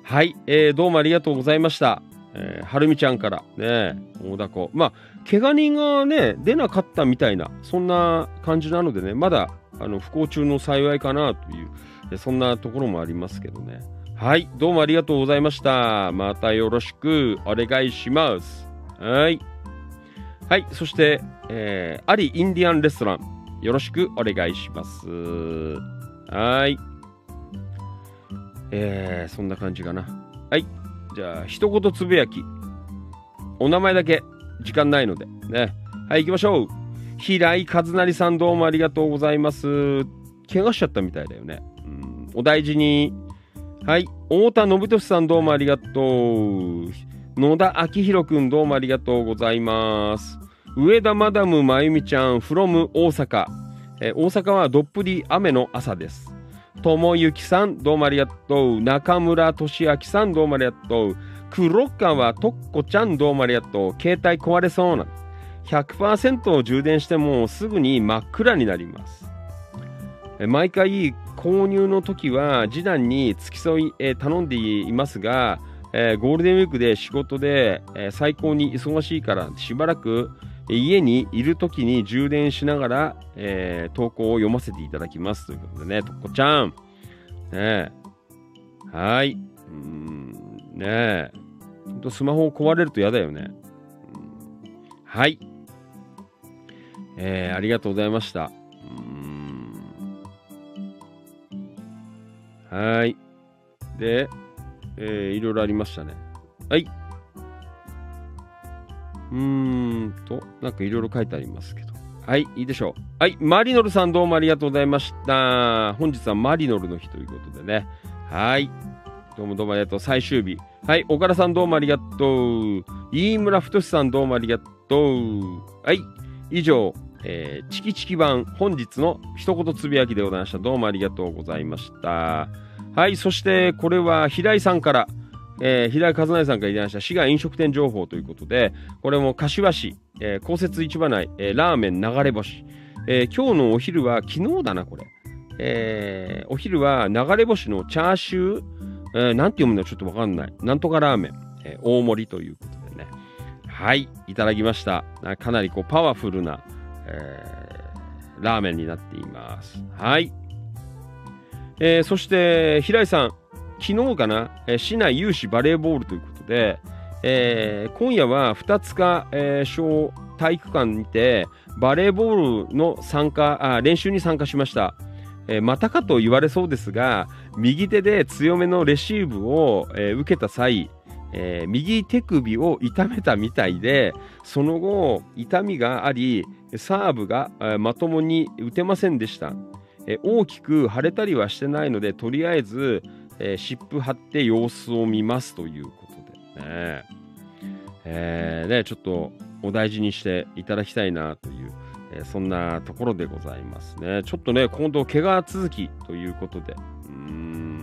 はい、えー、どうもありがとうございました。えー、はるみちゃんから、ね大凧。まあ、怪我人がね、出なかったみたいな、そんな感じなのでね、まだ、あの、不幸中の幸いかなという、そんなところもありますけどね。はい、どうもありがとうございました。またよろしくお願いします。はい。はい、そして、えー、アリインディアンレストラン。よろしくお願いします。はい。えー、そんな感じかな。はい。じゃあ、一言つぶやき。お名前だけ、時間ないので。ね。はい、行きましょう。平井和成さんどうもありがとうございます。怪我しちゃったみたいだよね。お大事に。はい。太田信俊さんどうもありがとう。野田明宏くんどうもありがとうございます。上田マダムまゆみちゃん from 大阪。え大阪はどっぷり雨の朝です。ともゆきさんどうもありがとう。中村俊明さんどうもありがとう。黒川とっこちゃんどうもありがとう。携帯壊れそうな。100%を充電してもすぐに真っ暗になります。え毎回購入の時は示談に付き添い、えー頼んでいますが、えーゴールデンウィークで仕事で、えー最高に忙しいからしばらく家にいる時に充電しながら、えー投稿を読ませていただきますということでね、とっこちゃん。ねえはい。うんねえ。ほんスマホ壊れると嫌だよね。うんはい。えーありがとうございました。はい。で、えーいろいろありましたね。はい。うーんと、なんかいろいろ書いてありますけど。はい、いいでしょう。はい、マリノルさんどうもありがとうございました。本日はマリノルの日ということでね。はい。どうもどうもありがとう。最終日。はい、岡田さんどうもありがとう。飯村太さんどうもありがとう。はい、以上、えーチキチキ版本日の一言つぶやきでございました。どうもありがとうございました。はい、そしてこれは平井さんから、えー平井和成さんからいただきました滋賀飲食店情報ということで、これも柏市、えー、公設市場内、えーラーメン流れ星。えー今日のお昼は、昨日だな、これ。えーお昼は流れ星のチャーシュー、えーなんて読むんだちょっとわかんない。なんとかラーメン、えー大盛りということでね。はい、いただきました。かなりこうパワフルな、えーラーメンになっています。はい。えーそして、平井さん、昨日かな、え市内有志バレーボールということで、えー今夜は二塚、えー小体育館にてバレーボールの参加あ練習に参加しました、えーまたかと言われそうですが右手で強めのレシーブを、え受けた際、えー右手首を痛めたみたいでその後痛みがありサーブが、えーまともに打てませんでした、えー大きく腫れたりはしてないのでとりあえず、え湿布貼って様子を見ますということでね、えーねちょっとお大事にしていただきたいなという、えそんなところでございますね。ちょっとね今度怪我続きということで。うん、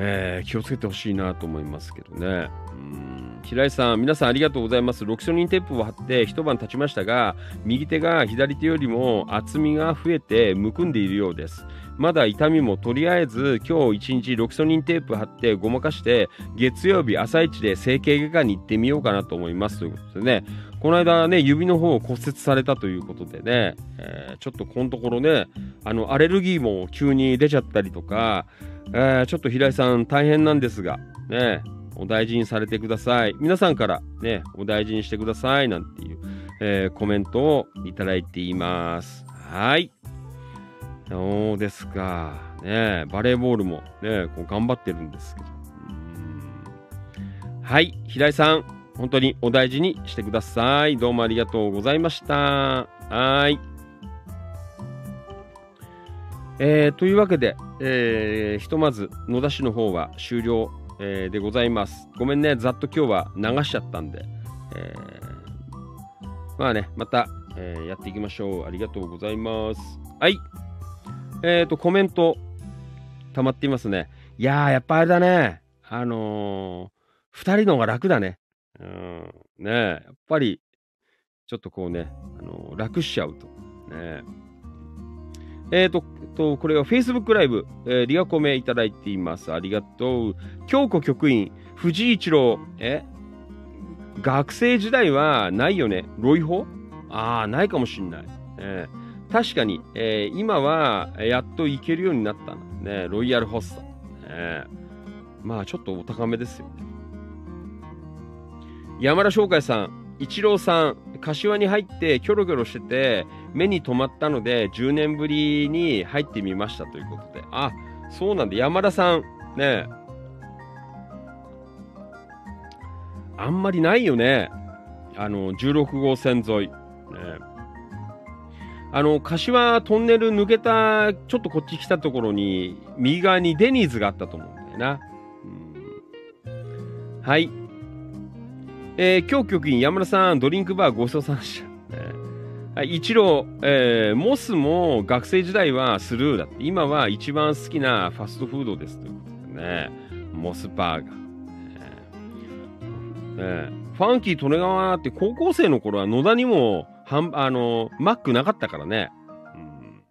えー気をつけてほしいなと思いますけどね。うん。平井さん皆さんありがとうございます。ロキソニンテープを貼って一晩経ちましたが右手が左手よりも厚みが増えてむくんでいるようです。まだ痛みもとりあえず今日一日ロキソニンテープ貼ってごまかして月曜日朝一で整形外科に行ってみようかなと思いますということでね。この間ね指の方を骨折されたということでね、えーちょっとこのところねあのアレルギーも急に出ちゃったりとか、えーちょっと平井さん大変なんですがねお大事にされてください皆さんからねお大事にしてくださいなんていう、えーコメントをいただいていますはいそうですか。ねバレーボールもね、こう頑張ってるんですけど。はい、平井さん、本当にお大事にしてください。どうもありがとうございました。はい。えーというわけで、えーひとまず野田市の方は終了、えーでございます。ごめんね、ざっと今日は流しちゃったんで。えまあね、また、えやっていきましょう。ありがとうございます。はい。えっ、と、コメント、溜まっていますね。いやー、やっぱあれだね。あのー、二人の方が楽だね。うん。ねやっぱり、ちょっとこうね、あのー楽しちゃうと。ねえっ、と、と、これは Facebook ライブ、えーリアコメいただいています。ありがとう。京子局員、藤井一郎、え？学生時代はないよね。ロイホ？ああ、ないかもしんない。えー確かに、えー今はやっと行けるようになったね。ロイヤルホスト。ねまあ、ちょっとお高めですよね。山田翔海さん、一郎さん、柏に入ってキョロキョロしてて、目に留まったので、10年ぶりに入ってみましたということで。あ、そうなんだ。山田さん、ねあんまりないよね。あの、16号線沿い。ねあの、柏トンネル抜けた、ちょっとこっち来たところに、右側にデニーズがあったと思うんだよな。うんはい。えー、今日局員山田さん、ドリンクバーごちそうさまでした。え、一郎、えー、モスも学生時代はスルーだって。今は一番好きなファストフードですということでね。モスバーガー。えーファンキー利根川って高校生の頃は野田にもはんあのマックなかったからね。うん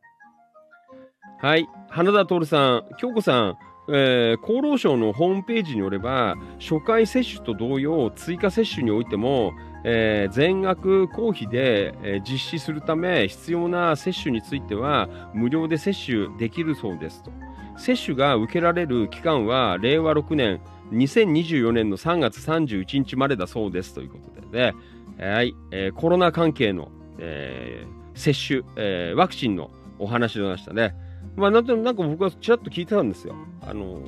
はい。花田徹さん、京子さん、えー厚労省のホームページによれば、初回接種と同様、追加接種においても、えー全額公費で、えー実施するため、必要な接種については、無料で接種できるそうですと。接種が受けられる期間は、令和6年、2024年の3月31日までだそうですということでね、はい、えーコロナ関係の、えー接種、えーワクチンのお話でましたね。まあ、なんとなんか僕はちらっと聞いてたんですよ。あの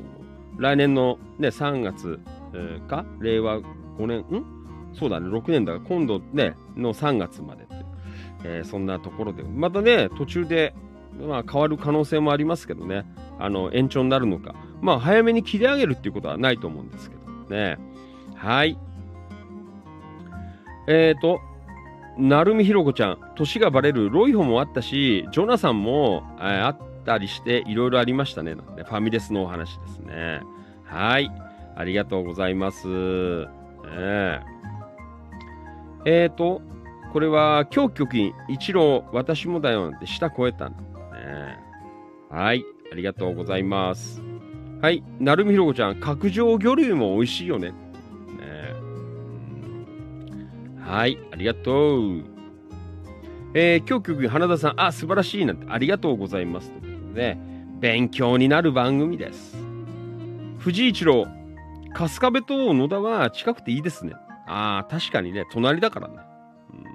来年のね、3月、えーか、令和5年、ん？そうだね、6年だ。から、今度ね、の3月までって、えーそんなところで、またね、途中で、まあ、変わる可能性もありますけどね、あの、延長になるのか、まあ、早めに切り上げるっていうことはないと思うんですけどね。はい。えっ、ー、と、成海ひろ子ちゃん、年がバレる。ロイホもあったし、ジョナサンも、えーあったりして、いろいろありましたね。なんてファミレスのお話ですね。はい。ありがとうございます。ねええーと、これは、今日局員、一郎、私もだよなんて舌超えたんだね。はい。ありがとうございます。はい。なるみひろこちゃん、角上魚類も美味しいよね。ねうんはい。ありがとう。えー、今日局員、花田さん、あ、素晴らしいなんて、ありがとうございます。ということで、勉強になる番組です。藤井一郎、春日部と野田は近くていいですね。ああ、確かにね、隣だからね。うん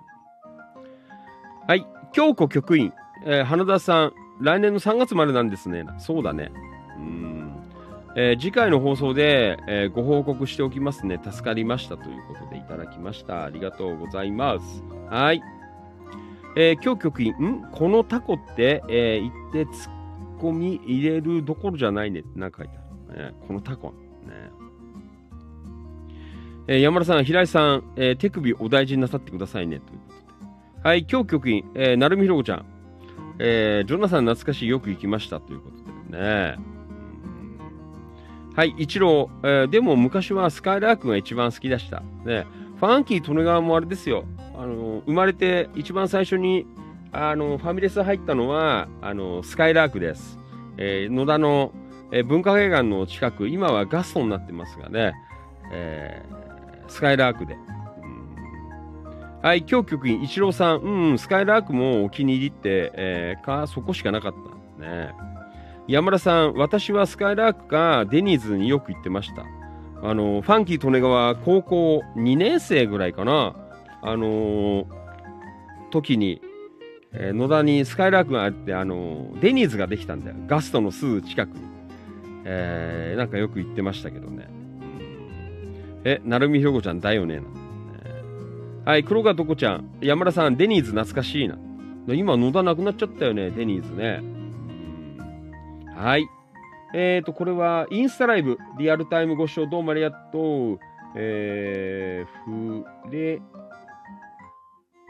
はい、京子局員、えー花田さん、来年の3月までなんですね。そうだね。うんえー次回の放送で、えーご報告しておきますね。助かりましたということでいただきました。ありがとうございます。はい。えー、今日局員、ん？このタコって、えー言って突っ込み入れるどころじゃないねってなんか書いてある。ね、このタコ。ね。えー山田さん、平井さん、えー手首お大事になさってくださいね。ということで。はい、今日局員、えー、成海ひろ子ちゃん、えージョナサン懐かしいよく行きましたということでね。はい、一郎、えーでも昔はスカイラークが一番好きでした。ね、ファンキー利根川もあれですよ。あの生まれて一番最初にあのファミレス入ったのはあのスカイラークです。えー野田の、えー文化会館の近く、今はガストになってますがね、えースカイラークで。はい、今日局員、一郎さん、うんうん、スカイラークもお気に入りって、えーか、そこしかなかった。ね。山田さん、私はスカイラークかデニーズによく行ってました。あの、ファンキー利根川高校2年生ぐらいかな。あのー時に、えー野田にスカイラークがあって、あのデニーズができたんだよ。ガストのすぐ近くに。えーなんかよく行ってましたけどね。うんえ、成海ひろ子ちゃんだよね。なんてねはい、黒川とこちゃん。山田さん、デニーズ懐かしいな。今、野田なくなっちゃったよね、デニーズね。はい。えーと、これは、インスタライブ、リアルタイムご視聴どうもありがとう。えー、ふれ、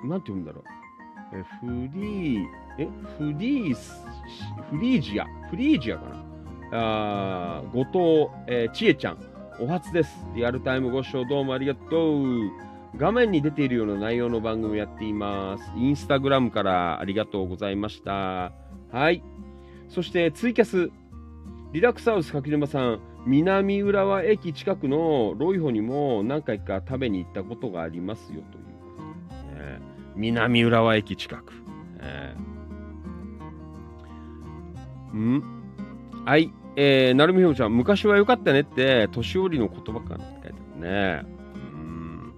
なんて読むんだろう。えフリー、え、フリース、フリージア、フリージアかな？あー後藤、えー、ちえちゃん、お初です。リアルタイムご視聴どうもありがとう。画面に出ているような内容の番組をやっています。インスタグラムからありがとうございました。はい。そしてツイキャス、リラックスハウス柿沼さん、南浦和駅近くのロイホにも何回か食べに行ったことがありますよという、南浦和駅近く。ねうん？はい。えー、なるみひろちゃん、昔は良かったねって、年寄りの言葉かなって書いてあるね。うん。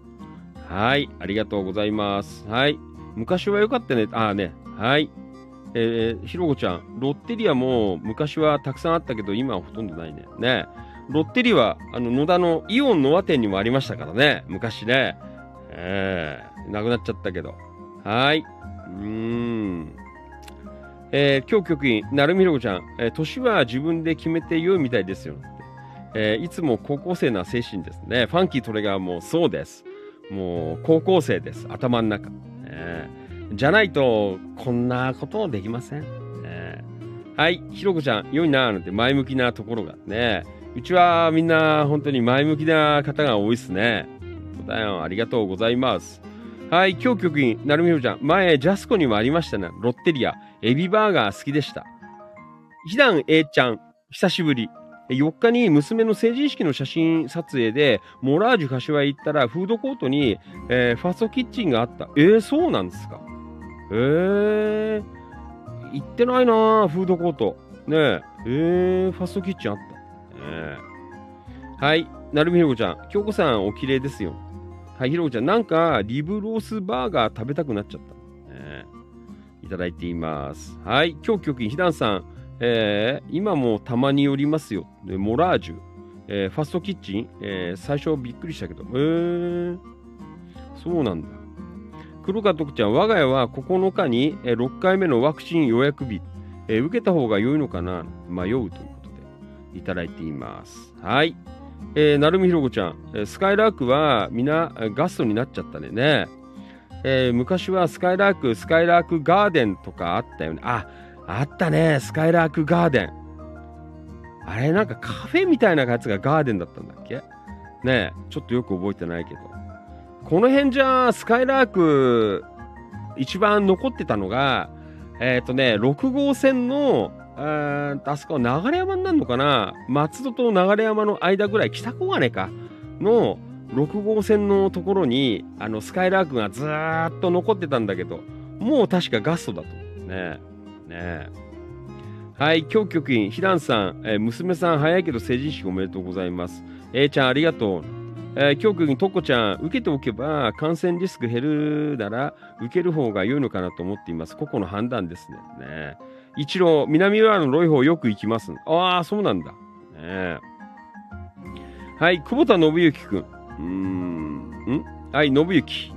はい、ありがとうございます。はい。昔は良かったね。ああね。はい。えー、ひろこちゃん、ロッテリアも昔はたくさんあったけど、今はほとんどないね。ね。ロッテリア、あの、野田のイオンノア店にもありましたからね。昔ね。えー、なくなっちゃったけど。はい。うーん。えー、今日局員、なるみひろこちゃん、えー年は自分で決めて良いみたいですよ。えーいつも高校生な精神ですね。ファンキートレガーもそうです。もう高校生です。頭の中。えーじゃないと、こんなことできません。えーはい、ひろこちゃん、良いなーなんて前向きなところがね。うちはみんな本当に前向きな方が多いですね。本当だよ。ありがとうございます。はい、今日局員、なるみひろちゃん。前、ジャスコにもありましたね。ロッテリア。エビバーガー好きでした。ひだん A ちゃん、久しぶり。4日に娘の成人式の写真撮影で、モラージュ柏へ行ったら、フードコートに、えーファストキッチンがあった。えー、そうなんですかえー、行ってないなーフードコート。ねえ、えー、ファストキッチンあった。ねえはい、なるみひろこちゃん。京子さん、お綺麗ですよ。はい、ひろこちゃん、なんか、リブロースバーガー食べたくなっちゃった。ねいただいています。はい、今日局員、ひだんさん。えー今もたまに寄りますよ。モラージュ、えーファストキッチン、えー最初びっくりしたけど、えー、そうなんだ。黒川徳ちゃん、我が家は9日に、6回目のワクチン予約日、えー受けた方が良いのかな迷うということでいただいています。はい。えー、なるみひろこちゃん、スカイラークは皆ガストになっちゃったね。ねえー昔はスカイラーク、スカイラークガーデンとかあったよね。あ、あったね、スカイラークガーデン。あれ、なんかカフェみたいなやつがガーデンだったんだっけ？ね、ちょっとよく覚えてないけど。この辺じゃ、スカイラーク、一番残ってたのが、えっ、とね、6号線の、えーとあそこは流山になるのかな？松戸と流山の間ぐらい、北小金か？の6号線のところに、あの、スカイラークがずーっと残ってたんだけど、もう確かガストだと。ねえ。ねえ。はい、今日局員、ひらんさん、えー娘さん早いけど成人式おめでとうございます。えーちゃんありがとう。えー、今日局員、とっこちゃん、受けておけば感染リスク減るなら受ける方が良いのかなと思っています。個々の判断ですね。ね一郎、南浦のロイホーよく行きます。ああ、そうなんだ。ねはい、久保田信之くん。うん、ん？はい、信之。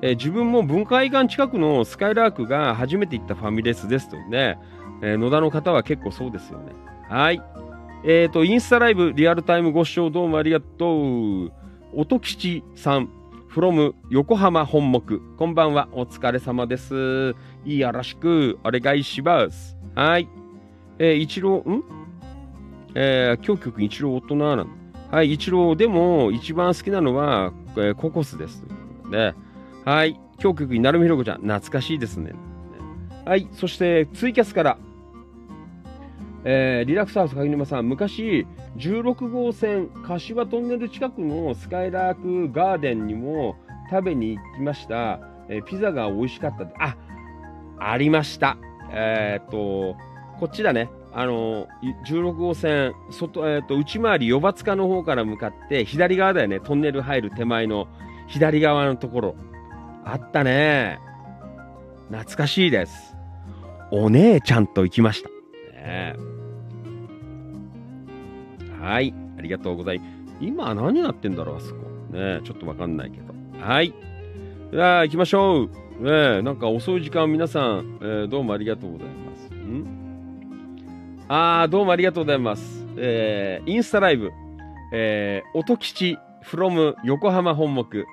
えー自分も文化会館近くのスカイラークが初めて行ったファミレスですとね。えー野田の方は結構そうですよね。はい。えっ、と、インスタライブリアルタイムご視聴どうもありがとう。音吉さん、from 横浜本木。こんばんは、お疲れ様です。よろしくお願いします。はい。えー、一郎、ん？えー、今日曲一郎大人なんだ。はい、一郎でも一番好きなのは、えーココスです。ね。はい、今日曲になるみひろこちゃん、懐かしいですね。はい、そしてツイキャスから、えーリラックスハウス鍵沼さん、昔、16号線柏トンネル近くのスカイラークガーデンにも食べに行きました。えーピザが美味しかった。あ、ありました。えーっと、こっちだね。あの、16号線、外、えーっと、内回り、余罰塚の方から向かって、左側だよね。トンネル入る手前の左側のところ。あったね。懐かしいです。お姉ちゃんと行きました。ねはい。ありがとうございます。今何やってんだろう、あそこ。ねちょっとわかんないけど。はい。じゃあ、行きましょう。ねえなんか遅い時間、皆さん、えーどうもありがとうございます。ん？あー、どうもありがとうございます。えーインスタライブ、えー、音吉 from 横浜本木。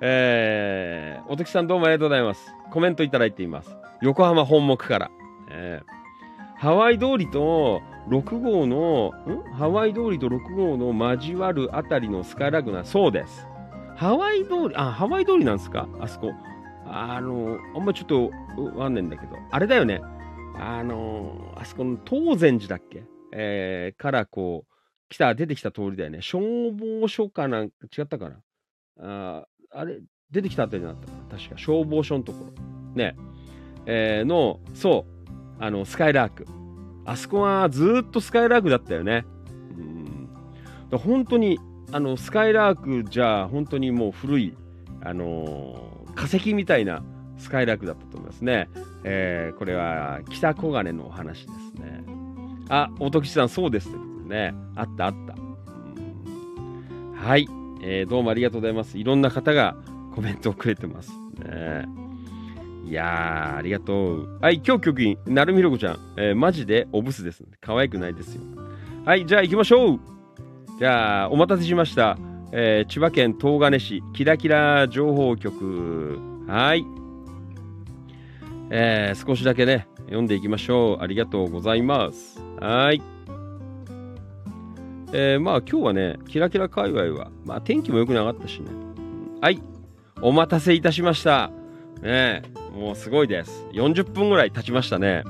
えー、音吉さんどうもありがとうございます。コメントいただいています。横浜本木から。えーハワイ通りと6号の、ん？ハワイ通りと6号の交わるあたりのスカイラグナ、そうです。ハワイ通り、あ、ハワイ通りなんですか？あそこ。あの、あんまちょっとわかんないんだけど、あれだよね。あの、あそこの東禅寺だっけ？えー、からこう、来た、出てきた通りだよね。消防署かなんか、違ったかな？ああれ、出てきたあたりになった確か、消防署のところ。ね。えーの、そう、あの、スカイラーク。あそこはずっとスカイラークだったよね。うん。だ本当に、あの、スカイラークじゃ、本当にもう古い、あの化石みたいなスカイラークだったと思いますね。えーこれは北小金のお話ですね。あ、音吉さん、そうですということでね。あったあった。うんはい、えーどうもありがとうございます。いろんな方がコメントをくれてます。ね、いやー、ありがとう。はい、今日局員、なるみろこちゃん、えーマジでおブスです。可愛くないですよ。はい、じゃあ行きましょう。じゃあ、お待たせしました。えー千葉県東金市、キラキラ情報局。はい。えー少しだけね、読んでいきましょう。ありがとうございます。はい。えーまあ今日はね、キラキラ界隈は、まあ天気も良くなかったしね。はい。お待たせいたしました。ねもうすごいです。40分ぐらい経ちましたね。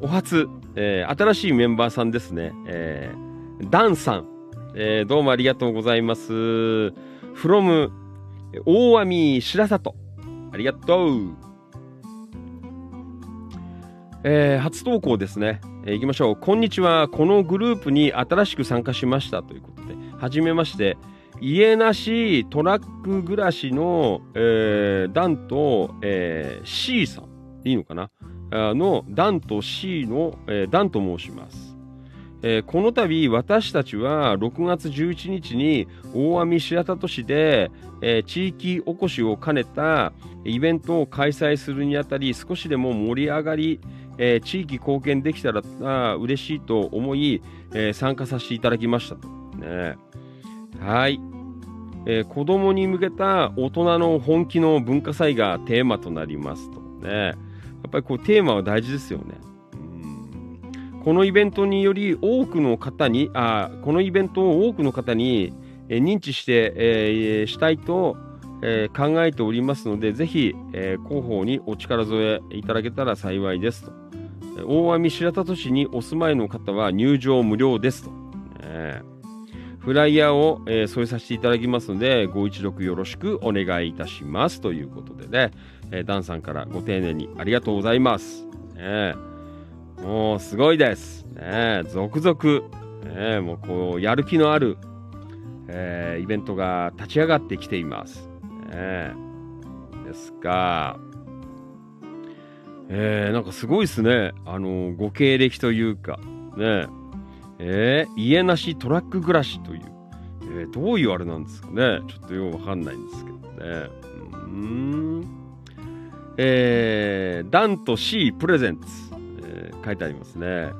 お初、えー新しいメンバーさんですね。えーダンさん、えーどうもありがとうございます。from 大網白里。ありがとう。えー初投稿ですね。えー行きましょう。こんにちは。このグループに新しく参加しましたということで、はじめまして。家なしトラック暮らしの、えーダンと、えー C さん。いいのかな？あのダンと C の、えーダンと申します。えーこの度私たちは6月11日に大網白里市で、えー地域おこしを兼ねたイベントを開催するにあたり少しでも盛り上がり、えー地域貢献できたらあ嬉しいと思い、え参加させていただきましたと。ね、はい、えー子供に向けた大人の本気の文化祭がテーマとなりますと。ね、やっぱりこうテーマは大事ですよね。このイベントにより多くの方にあこのイベントを多くの方に、認知して、えーしたいと、えー考えておりますのでぜひ、えー広報にお力添えいただけたら幸いですと。大網白里市にお住まいの方は入場無料ですと。ねフライヤーを、えー添えさせていただきますのでご一読よろしくお願いいたしますということでね、えーダンさんからご丁寧にありがとうございます。ねもうすごいです。ね、続々、ね、もうこうやる気のある、えーイベントが立ち上がってきています。ね、ですが、えーなんかすごいですね。あのご経歴というか、ねえー家なしトラック暮らしという、えーどういうあれなんですかね。ちょっとよくわかんないんですけどね。うーん。えーダンと C プレゼンツ、書いてありますね。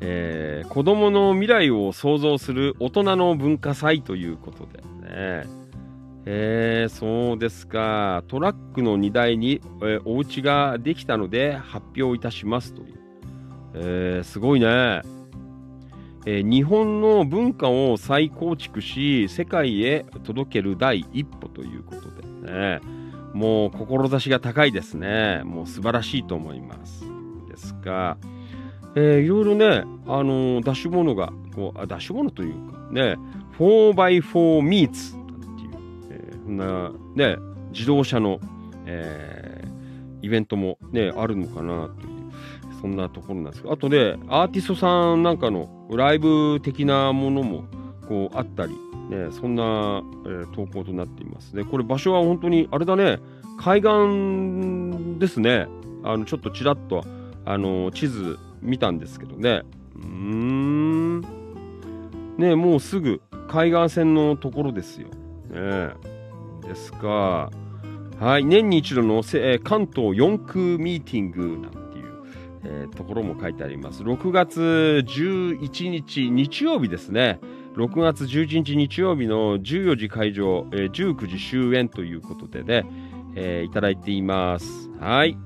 えー子供の未来を創造する大人の文化祭ということでね。えーそうですか。トラックの荷台に、えーお家ができたので発表いたしますという。えーすごいね。えー日本の文化を再構築し、世界へ届ける第一歩ということでね。もう志が高いですね。もう素晴らしいと思います。が、えーいろいろね、あのー出し物がこうあ、出し物というかね、4x4 meets っていう、えーそんなね、自動車の、えーイベントもね、あるのかなという、そんなところなんですけど、あとね、アーティストさんなんかのライブ的なものもこうあったり、ね、そんな、えー投稿となっていますね。これ場所は本当にあれだね、海岸ですね。あのちょっとちらっとあの地図見たんですけどね。うん。ねもうすぐ海岸線のところですよ。ねですが、はい、年に一度のせえー関東4区ミーティングなんていう、えーところも書いてあります。6月11日日曜日ですね。6月11日日曜日の14時会場、えー19時終演ということでね、えーいただいています。はい。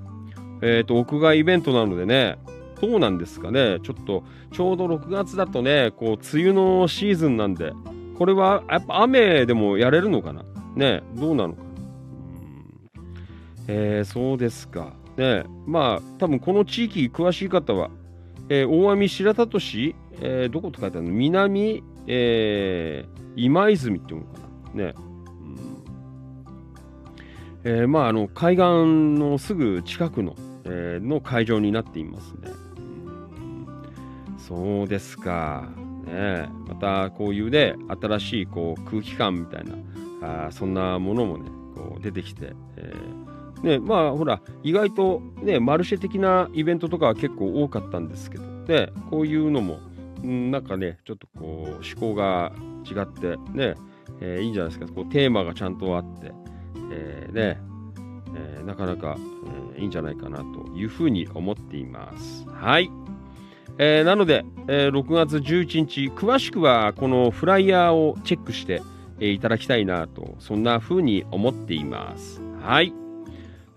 えっ、と、屋外イベントなのでね、どうなんですかね。ちょっと、ちょうど6月だとね、こう、梅雨のシーズンなんで、これはやっぱ雨でもやれるのかな？ね、どうなのかな？えーそうですか。ね、まあ、多分この地域詳しい方は、えー大網白里市、えーどこと書いてあるの？南、えー今泉っていうのかな？ね。うんえーまあ、あの海岸のすぐ近くの,、えーの会場になっていますね。そうですか。ね、またこういうね、新しいこう空気感みたいなあそんなものもねこう出てきて、えーねまあほら意外とねマルシェ的なイベントとかは結構多かったんですけどでこういうのもんなんかねちょっとこう趣向が違ってね、えーいいんじゃないですかこうテーマがちゃんとあって、えーねえなかなか、えいいんじゃないかなというふうに思っています。はい。えーなので、えー6月11日、詳しくはこのフライヤーをチェックして、えーいただきたいなと、そんなふうに思っています。はい。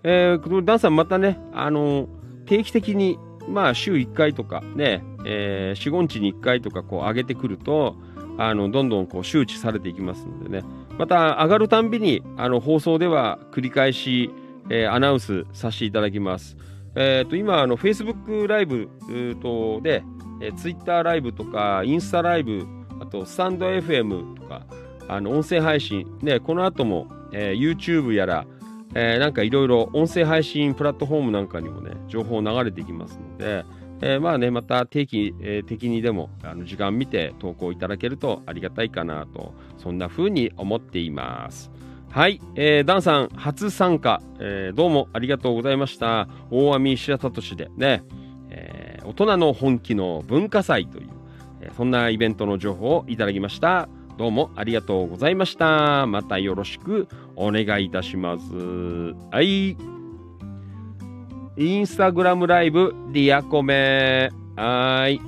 えー、このダンさんまたね、あのー定期的に、まあ、週1回とかね、えー、4、5日に1回とかこう上げてくると、あの、どんどんこう周知されていきますのでね、また上がるたんびに、あの、放送では繰り返し、えーアナウンスさせていただきます。えっ、と、今、あの、Facebook ライブとで、えー、Twitter ライブとか、インスタライブ、あと、スタンド FM とか、あの、音声配信、ね、この後も、えー YouTube やら、えーなんかいろいろ音声配信プラットフォームなんかにもね、情報流れてきますので、えーまあね、また定期、えー的にでもあの時間見て投稿いただけるとありがたいかなと、そんな風に思っています。はい、えーダンさん初参加、えーどうもありがとうございました。大網白里市でね、えー大人の本気の文化祭という、えーそんなイベントの情報をいただきました。どうもありがとうございました。またよろしくお願いいたします。はい。インスタグラムライブ、リアコメ。はい。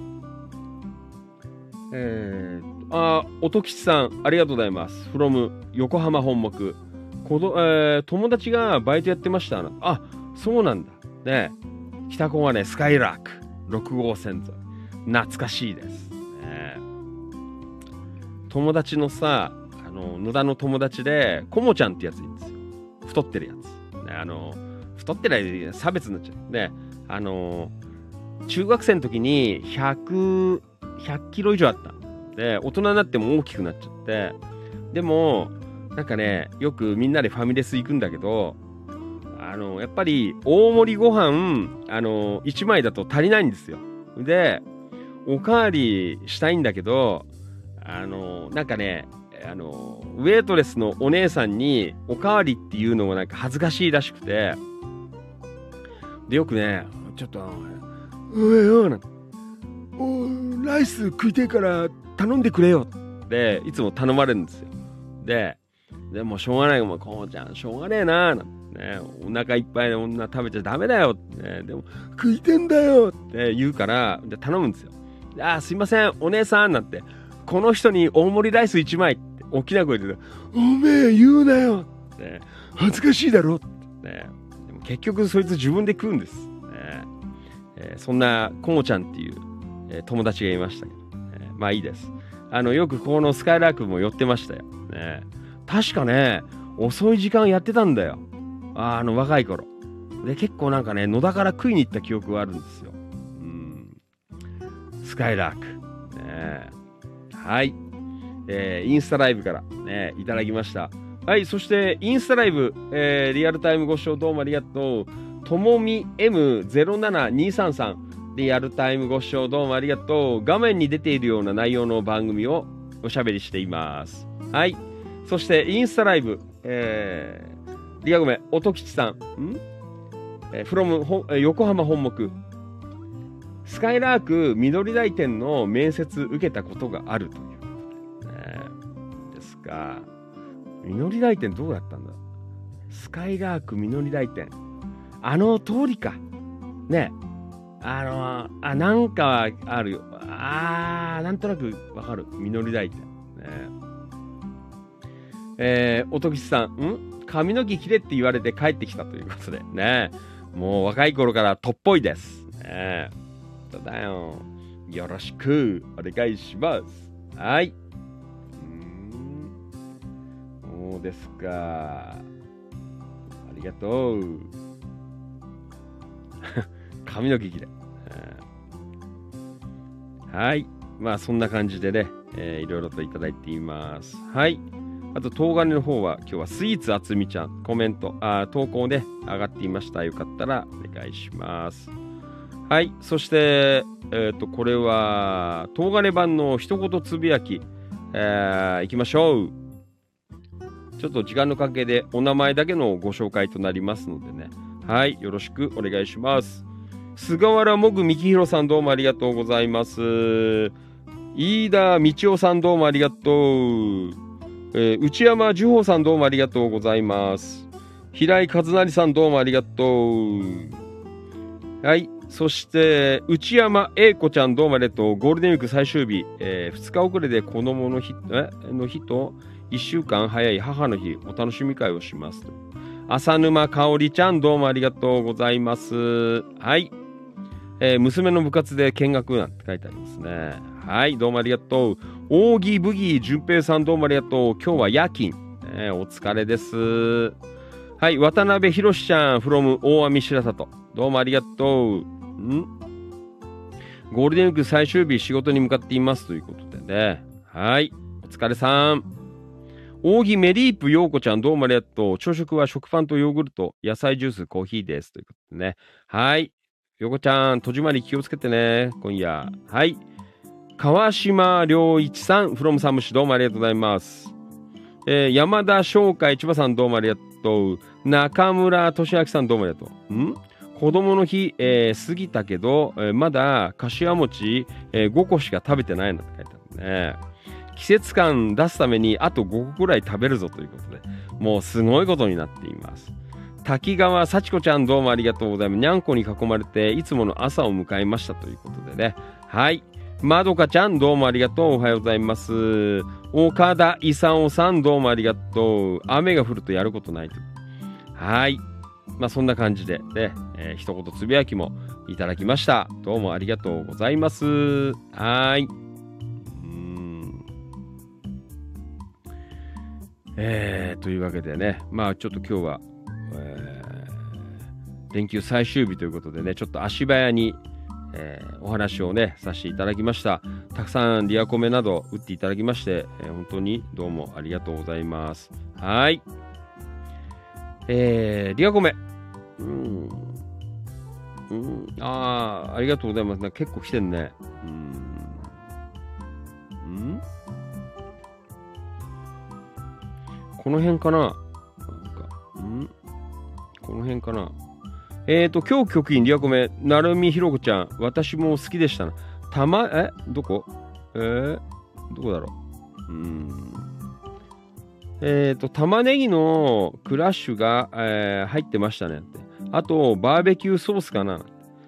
えー、あ、音吉さん、ありがとうございます。from 横浜本木。こどえー友達がバイトやってました。あ、そうなんだ。ね北小金スカイラーク、6号線沿い。懐かしいです。ね友達のさ、あの、野田の友達で、コモちゃんってやついるんですよ。太ってるやつ。ね、あの、太ってない差別になっちゃう。ね、あの、中学生の時に100、100キロ以上あった。で、大人になっても大きくなっちゃって、でも、なんかね、よくみんなでファミレス行くんだけど、あの、やっぱり大盛りご飯、あの、1枚だと足りないんですよ。で、おかわりしたいんだけど、あの、なんかね、あの、ウェイトレスのお姉さんにおかわりっていうのもなんか恥ずかしいらしくて、で、よくね、ちょっと、うえよ、なんて。おライス食いてえから頼んでくれよ。って、いつも頼まれるんですよ。で、でもしょうがない。よ、も、こうちゃん、しょうがねえな、なんてね、お腹いっぱいで女食べちゃダメだよ。って、ね、でも、食いてんだよ。って言うから、で頼むんですよ。あ、すいません、お姉さん、なんて、この人に大盛りライス1枚。って、大きな声で言う、おめえ言うなよ。って、恥ずかしいだろ。って、ね、でも結局そいつ自分で食うんです。ねえーそんなコモちゃんっていう、えー友達がいましたけど、まあいいです。あの、よくこのスカイラークも寄ってましたよ。ね、確かね、遅い時間やってたんだよ。ああの、若い頃。で、結構なんかね、野田から食いに行った記憶があるんですよ。うん。スカイラーク。ね、はい。えーインスタライブからね、いただきました。はい、そして、インスタライブ、えーリアルタイムご視聴どうもありがとう。ともみ M07233、リアルタイムご視聴どうもありがとう。画面に出ているような内容の番組をおしゃべりしています。はい。そして、インスタライブ、えー、リアゴメ、音吉さん、ん？えー、from 横浜本木。スカイラーク緑台店の面接受けたことがあるということで、ね、ですが、緑台店どうだったんだ？スカイラーク緑台店。あの通りか。ね。あのあ、なんかあるよ。あー、なんとなくわかる。緑台店。ね。えー、音吉さん、ん？髪の毛切れって言われて帰ってきたということでね。もう若い頃からとっぽいです。ね。そうだよ。よろしくお願いします。はい。うん。そうですか。ありがとう。髪の毛切れ。はい。まあそんな感じでね、えーいろいろといただいています。はい。あと、東金の方は今日はスイーツあつみちゃん、コメント、あ投稿ね、上がっていました。よかったらお願いします。はい。そして、えっ、と、これは、東金版の一言つぶやき、えー、いきましょう。ちょっと時間の関係でお名前だけのご紹介となりますのでね。はい、よろしくお願いします。菅原もぐみきひろさんどうもありがとうございます。飯田道夫さんどうもありがとう。えー内山樹宝さんどうもありがとうございます。平井和成さんどうもありがとう。はい。そして、内山英子ちゃんどうもありがとう。ゴールデンウィーク最終日、え2日遅れで子供の日えの日と1週間早い母の日、お楽しみ会をします。浅沼香織ちゃんどうもありがとうございます。はい。えー娘の部活で見学なんて書いてありますね。はい、どうもありがとう。扇ブギー淳平さんどうもありがとう。今日は夜勤。えーお疲れです。はい、渡辺博ちゃん from 大網白里。どうもありがとう。ん？ゴールデンウィーク最終日仕事に向かっていますということでね。はい、お疲れさん。扇メリープ陽子ちゃんどうもありがとう。朝食は食パンとヨーグルト、野菜ジュース、コーヒーです。ということでね。はい。陽子ちゃん、戸締まり気をつけてね。今夜。はい。川島良一さん、from サムシどうもありがとうございます。えー山田翔海千葉さんどうもありがとう。中村俊明さんどうもありがとう。ん？子供の日、えー過ぎたけど、えーまだ柏餅、えー5個しか食べてないなんて書いてあるね。季節感出すためにあと5個くらい食べるぞということで、もうすごいことになっています。滝川幸子ちゃんどうもありがとうございます。にゃんこに囲まれていつもの朝を迎えましたということでね。はい。まどかちゃんどうもありがとう。おはようございます。岡田勲さんどうもありがとう。雨が降るとやることないと。はい。まあそんな感じでね、えー一言つぶやきもいただきました。どうもありがとうございます。はい。うーんえー、というわけでね、まあちょっと今日は、えー連休最終日ということでね、ちょっと足早に、えーお話をね、させていただきました。たくさんリアコメなど打っていただきまして、えー本当にどうもありがとうございます。はい。えー、リアコメ。うん。うん、ああ、ありがとうございます。な結構来てんね。うん。うんこの辺かななんか、うんこの辺かなえーと、今日局員リアコメ、なるみひろこちゃん、私も好きでしたな。たま、え？どこ？えー、どこだろう？うーん。えーと、玉ねぎのクラッシュが、えー入ってましたねって。あと、バーベキューソースかな。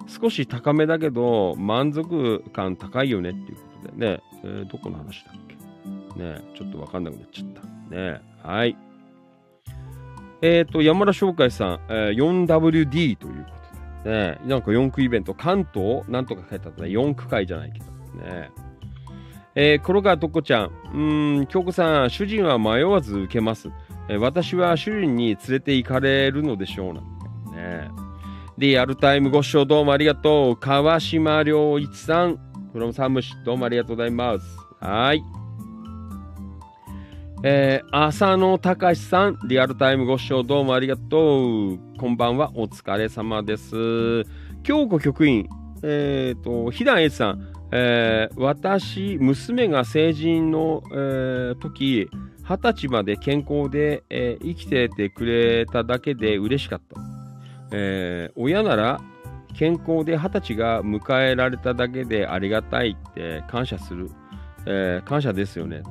少し高めだけど、満足感高いよねっていうことでね。えーどこの話だっけ？ねちょっとわかんなくなっちゃった。ねはい。えっ、と、山田翔海さん、えー 4WD ということで、ね、なんか4区イベント、関東なんとか書いてあったね。4区会じゃないけど。ねえー、黒川とっこちゃん、うーん、京子さん、主人は迷わず受けます。えー私は主人に連れて行かれるのでしょうなんてね。リアルタイムご視聴どうもありがとう。川島良一さん、フロムサムシ、どうもありがとうございます。はい。えー、浅野隆さん、リアルタイムご視聴どうもありがとう。こんばんは、お疲れ様です。京子局員、えっ、と、ひだえつさん、えー私、娘が成人の、えー時、二十歳まで健康で、えー生きててくれただけで嬉しかった。えー親なら健康で二十歳が迎えられただけでありがたいって感謝する。えー感謝ですよね。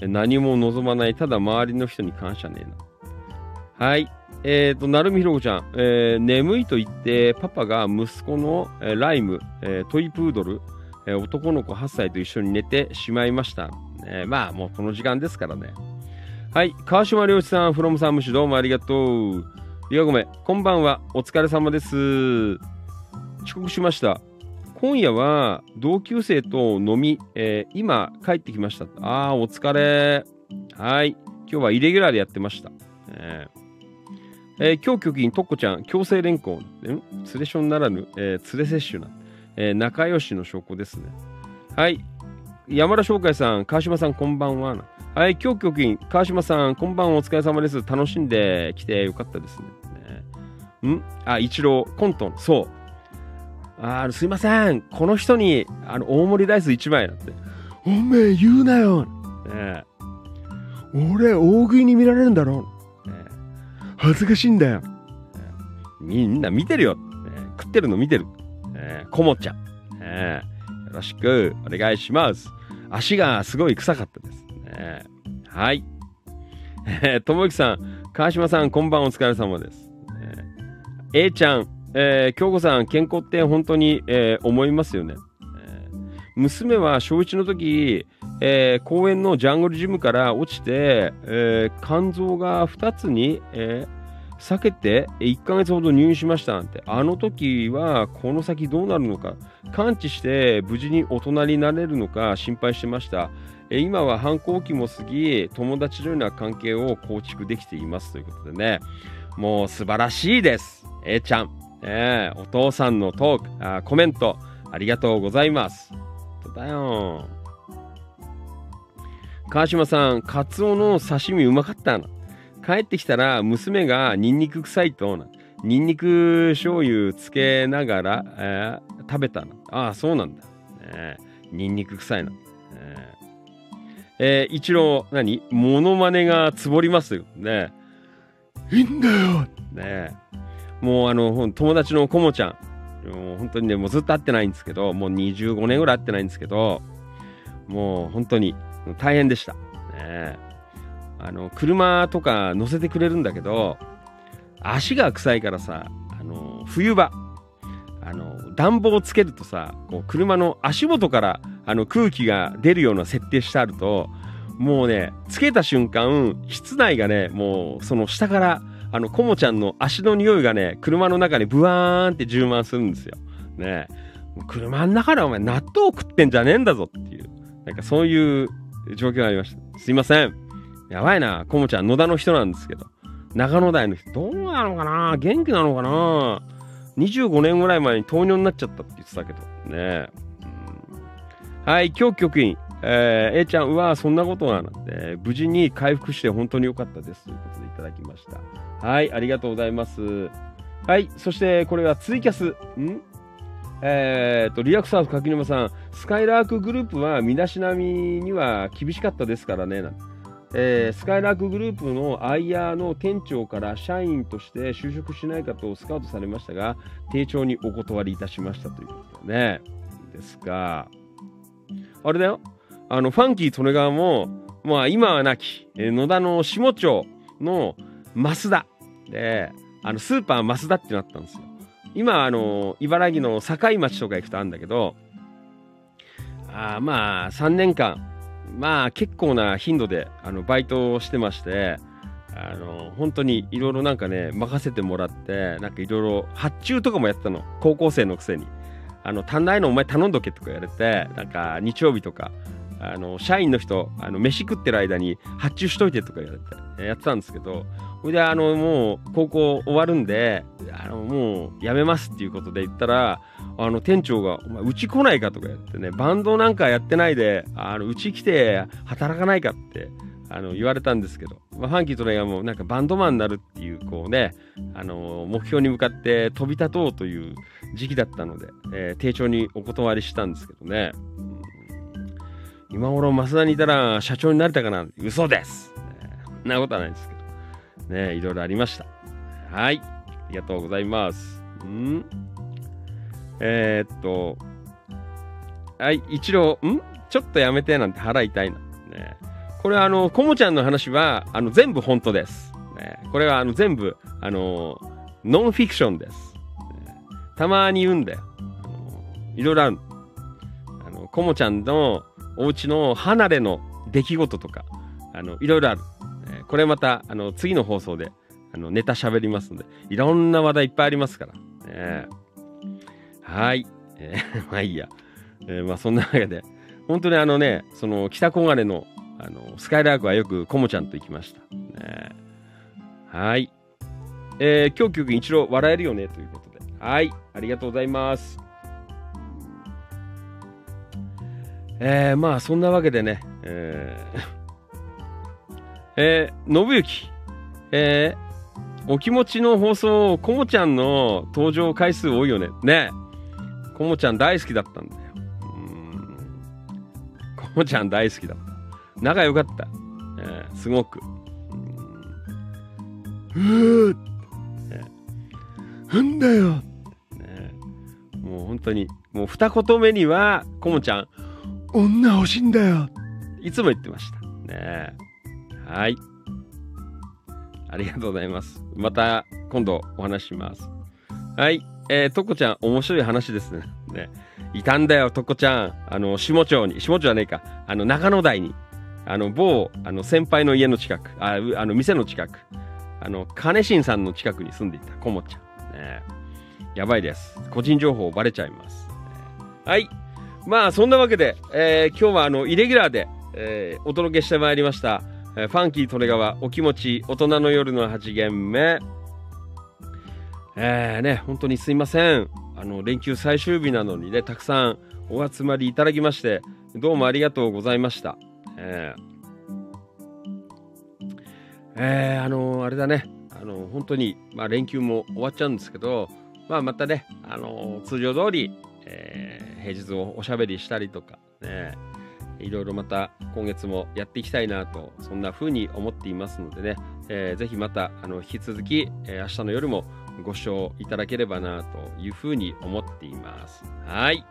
何も望まない、ただ周りの人に感謝ねえな。はい。えっ、と、なるみひろこちゃん、えー眠いと言って、パパが息子の、えーライム、えトイプードル、え男の子8歳と一緒に寝てしまいました。ねまあ、もうこの時間ですからね。はい。川島良一さん、フロムさんむしどうもありがとう。リアゴメ、こんばんは。お疲れ様です。遅刻しました。今夜は同級生と飲み、えー今帰ってきました。ああ、お疲れ。はい。今日はイレギュラーでやってました。えーえー今日局員とっこちゃん、強制連行。ん？連れションならぬ、えー連れ摂取な、えー仲良しの証拠ですね。はい。山田翔海さん、川島さん、こんばんは。はい、今日局員、川島さん、こんばんは、お疲れ様です。楽しんできてよかったですね。ねん？あ、一郎、コントン、そう。あーすいません、この人にあの大盛りライス1枚なんて。おめえ言うなよ。ねえ俺、大食いに見られるんだろね恥ずかしいんだよ。みんな見てるよ。ね食ってるの見てる。ねこもちゃん。ねよろしくお願いします。足がすごい臭かったです。ねはい。えーともゆきさん、川島さん、こんばんお疲れ様です。ね A ちゃん、えー、京子さん、健康って本当に、えー思いますよね。えー娘は小1の時、えー公園のジャングルジムから落ちて、えー肝臓が2つに、えー避けて1ヶ月ほど入院しましたなんて。あの時はこの先どうなるのか。完治して無事に大人になれるのか心配してました。えー今は反抗期も過ぎ友達のような関係を構築できています。ということでね。もう素晴らしいです。A ちゃん、えーお父さんのトークあーコメントありがとうございます。だよ。川島さんカツオの刺身うまかったな。帰ってきたら娘がニンニク臭いとな。ニンニク醤油つけながら、えー食べたな。ああそうなんだ、ね、ニンニク臭いな、ねえ。ー一郎何？モノマネがつぼりますよ。ねいいんだよ。ねえ。もうあの友達のこもちゃん。もう本当にねもうずっと会ってないんですけどもう25年ぐらい会ってないんですけどもう本当に大変でした。ねあの車とか乗せてくれるんだけど足が臭いからさあの冬場あの暖房をつけるとさこう車の足元からあの空気が出るような設定してあるともうねつけた瞬間室内がねもうその下からあのコモちゃんの足の匂いがね車の中にブワーンって充満するんですよ。ね。車の中でお前納豆食ってんじゃねえんだぞっていう。なんかそういう状況がありました。すいません。やばいな、コモちゃん野田の人なんですけど。長野台の人。どうなのかな？元気なのかな？25年ぐらい前に糖尿になっちゃったって言ってたけど。ね、うん。はい今日局員。えー、A ちゃん、うわそんなことなんて、無事に回復して本当に良かったです。ということでいただきました。はい、ありがとうございます。はい、そしてこれはツイキャス。ん？えー、と、リアクサーフ柿沼さん、スカイラークグループは身だしなみには厳しかったですからね。なえースカイラークグループのアイヤーの店長から社員として就職しないかとスカウトされましたが、丁重にお断りいたしましたということでね。ですが、あれだよ。あの、ファンキー利根川も、まあ、今はなき、えー野田の下町の増田で、あの、スーパー増田ってなったんですよ。今、あの、茨城の境町とか行くとあるんだけど、あまあ、3年間、まあ、結構な頻度で、あの、バイトをしてまして、あの、本当にいろいろなんかね、任せてもらって、なんかいろいろ発注とかもやったの。高校生のくせに。あの、足んないのお前頼んどけとか言われて、なんか日曜日とか、あの、社員の人、あの、飯食ってる間に発注しといてとか言われて、やってたんですけど、ほいで、あの、もう、高校終わるんで、あの、もう、やめますっていうことで言ったら、あの、店長が、お前、うち来ないかとか言ってね、バンドなんかやってないで、うち来て働かないかって、あの、言われたんですけど、まあ、ファンキーとね、もう、なんかバンドマンになるっていう、こうね、あの、目標に向かって飛び立とうという時期だったので、えー丁重にお断りしたんですけどね。今頃増田にいたら社長になれたかな？嘘です、ねそんなことはないですけど。ねいろいろありました。はい。ありがとうございます。ん？えーっと、はい、一郎、ん？ちょっとやめてなんて腹痛いな。ねこれはあの、コモちゃんの話は、あの、全部本当です。ねこれはあの、全部、あの、ノンフィクションです。ねたまに言うんだよ。いろいろある。あの、コモちゃんのお家の離れの出来事とか、あの、いろいろある。えこれまた、あの、次の放送で、あの、ネタ喋りますので、いろんな話題いっぱいありますから。ねはい。えー まあいいや。えーまあそんなわけで、本当にあのね、その、北小金の、あの、スカイラークはよくコモちゃんと行きました。ねはい。えー、今日曲一郎笑えるよねということで。はい。ありがとうございます。えー、まあそんなわけでね、えー、えー、信行、えー、お気持ちの放送、コモちゃんの登場回数多いよね。ねコモちゃん大好きだったんだよ。うーん。コモちゃん大好きだった。仲良かった。ええーすごく。うーなんだよ。ねもう本当に、もう二言目には、こもちゃん、女欲しいんだよ。いつも言ってました。ねはい。ありがとうございます。また今度お話します。はい。えー、とこちゃん、面白い話ですね。ね。いたんだよ、とこちゃん。あの、下町に、下町じゃねえか。あの、中野台に。あの、某、あの、先輩の家の近く。あ、あの、店の近く。あの、金新さんの近くに住んでいた、こもちゃん。ね。やばいです。個人情報バレちゃいます。はい。まあ、そんなわけで、えー今日はあの、イレギュラーで、えーお届けしてまいりました。えーファンキートレガワ、お気持ち、大人の夜の8限目。えー、ね、本当にすいません。あの、連休最終日なのにね、たくさんお集まりいただきまして、どうもありがとうございました。えーえーあのあれだね、あの本当に、まあ、連休も終わっちゃうんですけど、まあ、またね、あの通常通り、えー平日をおしゃべりしたりとか、ね、いろいろまた今月もやっていきたいなと、そんな風に思っていますのでね、えーぜひまたあの引き続き、えー明日の夜もご視聴いただければなというふうに思っています。はい。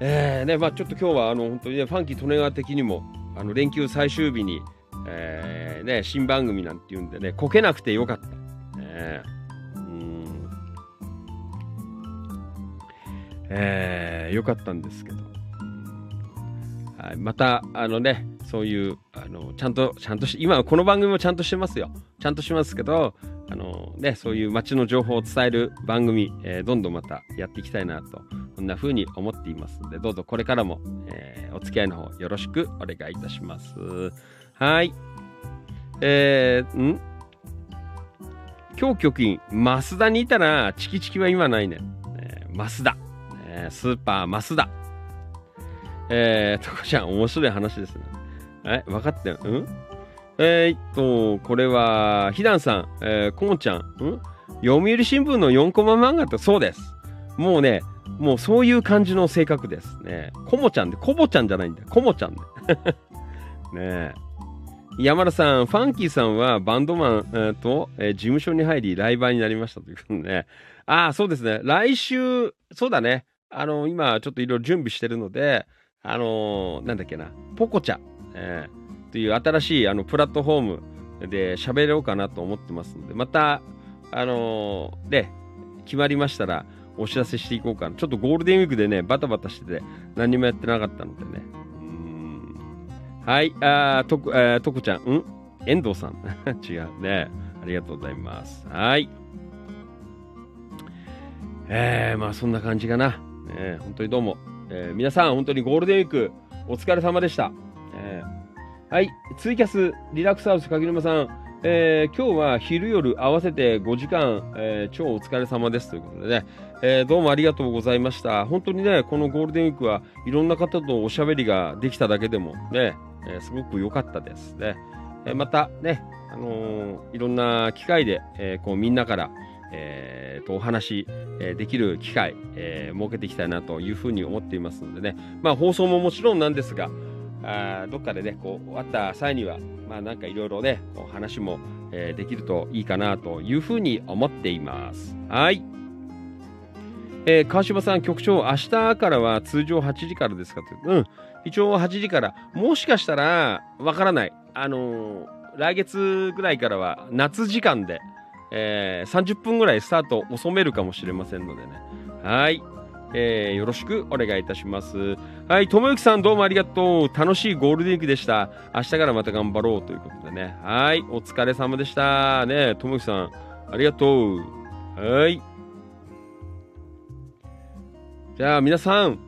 えーね、まあちょっと今日はあの本当にね、ファンキー利根川的にも、あの連休最終日に、えーね、新番組なんていうんでね、こけなくてよかった。ねうえーよかったんですけど。はい、また、あのね、そういう、あの、ちゃんと、ちゃんとし、今この番組もちゃんとしてますよ。ちゃんとしますけど、あのね、そういう街の情報を伝える番組、えーどんどんまたやっていきたいなと、こんな風に思っていますので、どうぞこれからも、えーお付き合いの方よろしくお願いいたします。はい。えー、ん？今日局員、増田にいたら、チキチキは今ないね。えー増田。えースーパー増田。えー、とこちゃん、面白い話ですね。え、分かったよ。うん？えー、っと、これは、ひだんさん、えー、こもちゃん、ん？読売新聞の4コマ漫画ってそうです。もうね、もうそういう感じの性格ですね。こもちゃんで、こぼちゃんじゃないんだよ。こもちゃんで。ねえ。山田さん、ファンキーさんはバンドマン、えーと、えー事務所に入りライバーになりましたということでね。ああ、そうですね。来週、そうだね。あの、今ちょっといろいろ準備してるので、あのーなんだっけな、ポコチャ、えー、という新しいあのプラットフォームで喋ろうかなと思ってますので、また、あのーで、決まりましたらお知らせしていこうかな。ちょっとゴールデンウィークでね、バタバタしてて何もやってなかったのでね。うんはい、あーとこ、えーとこちゃん、ん？遠藤さん。違うね。ありがとうございます。はい。えー、まあそんな感じかな。ね、本当にどうも。えー皆さん、本当にゴールデンウィーク、お疲れ様でした。えーはい、ツイキャス、リラックスハウス、柿沼さん、えー今日は昼夜合わせて5時間、えー超お疲れ様ですということでね、えーどうもありがとうございました。本当にね、このゴールデンウィークはいろんな方とおしゃべりができただけでもね、えーすごく良かったですね。えーまたね、あのーいろんな機会で、えーこうみんなから、えーとお話、えーできる機会、えー設けていきたいなというふうに思っていますのでね、まあ放送ももちろんなんですが、あどっかでね、こう終わった際には、まあなんかいろいろね、こう話も、えーできるといいかなというふうに思っています。はい。えー川島さん、局長、明日からは通常8時からですかと。うん。一応8時から、もしかしたら、わからない。あのー来月ぐらいからは夏時間で、えー30分ぐらいスタート遅めるかもしれませんのでね。はい。えーよろしくお願いいたします。はい、ともゆきさんどうもありがとう。楽しいゴールデンウィークでした。明日からまた頑張ろうということでね。はい、お疲れ様でした。ね、ともゆきさん、ありがとう。はい。じゃあ皆さん、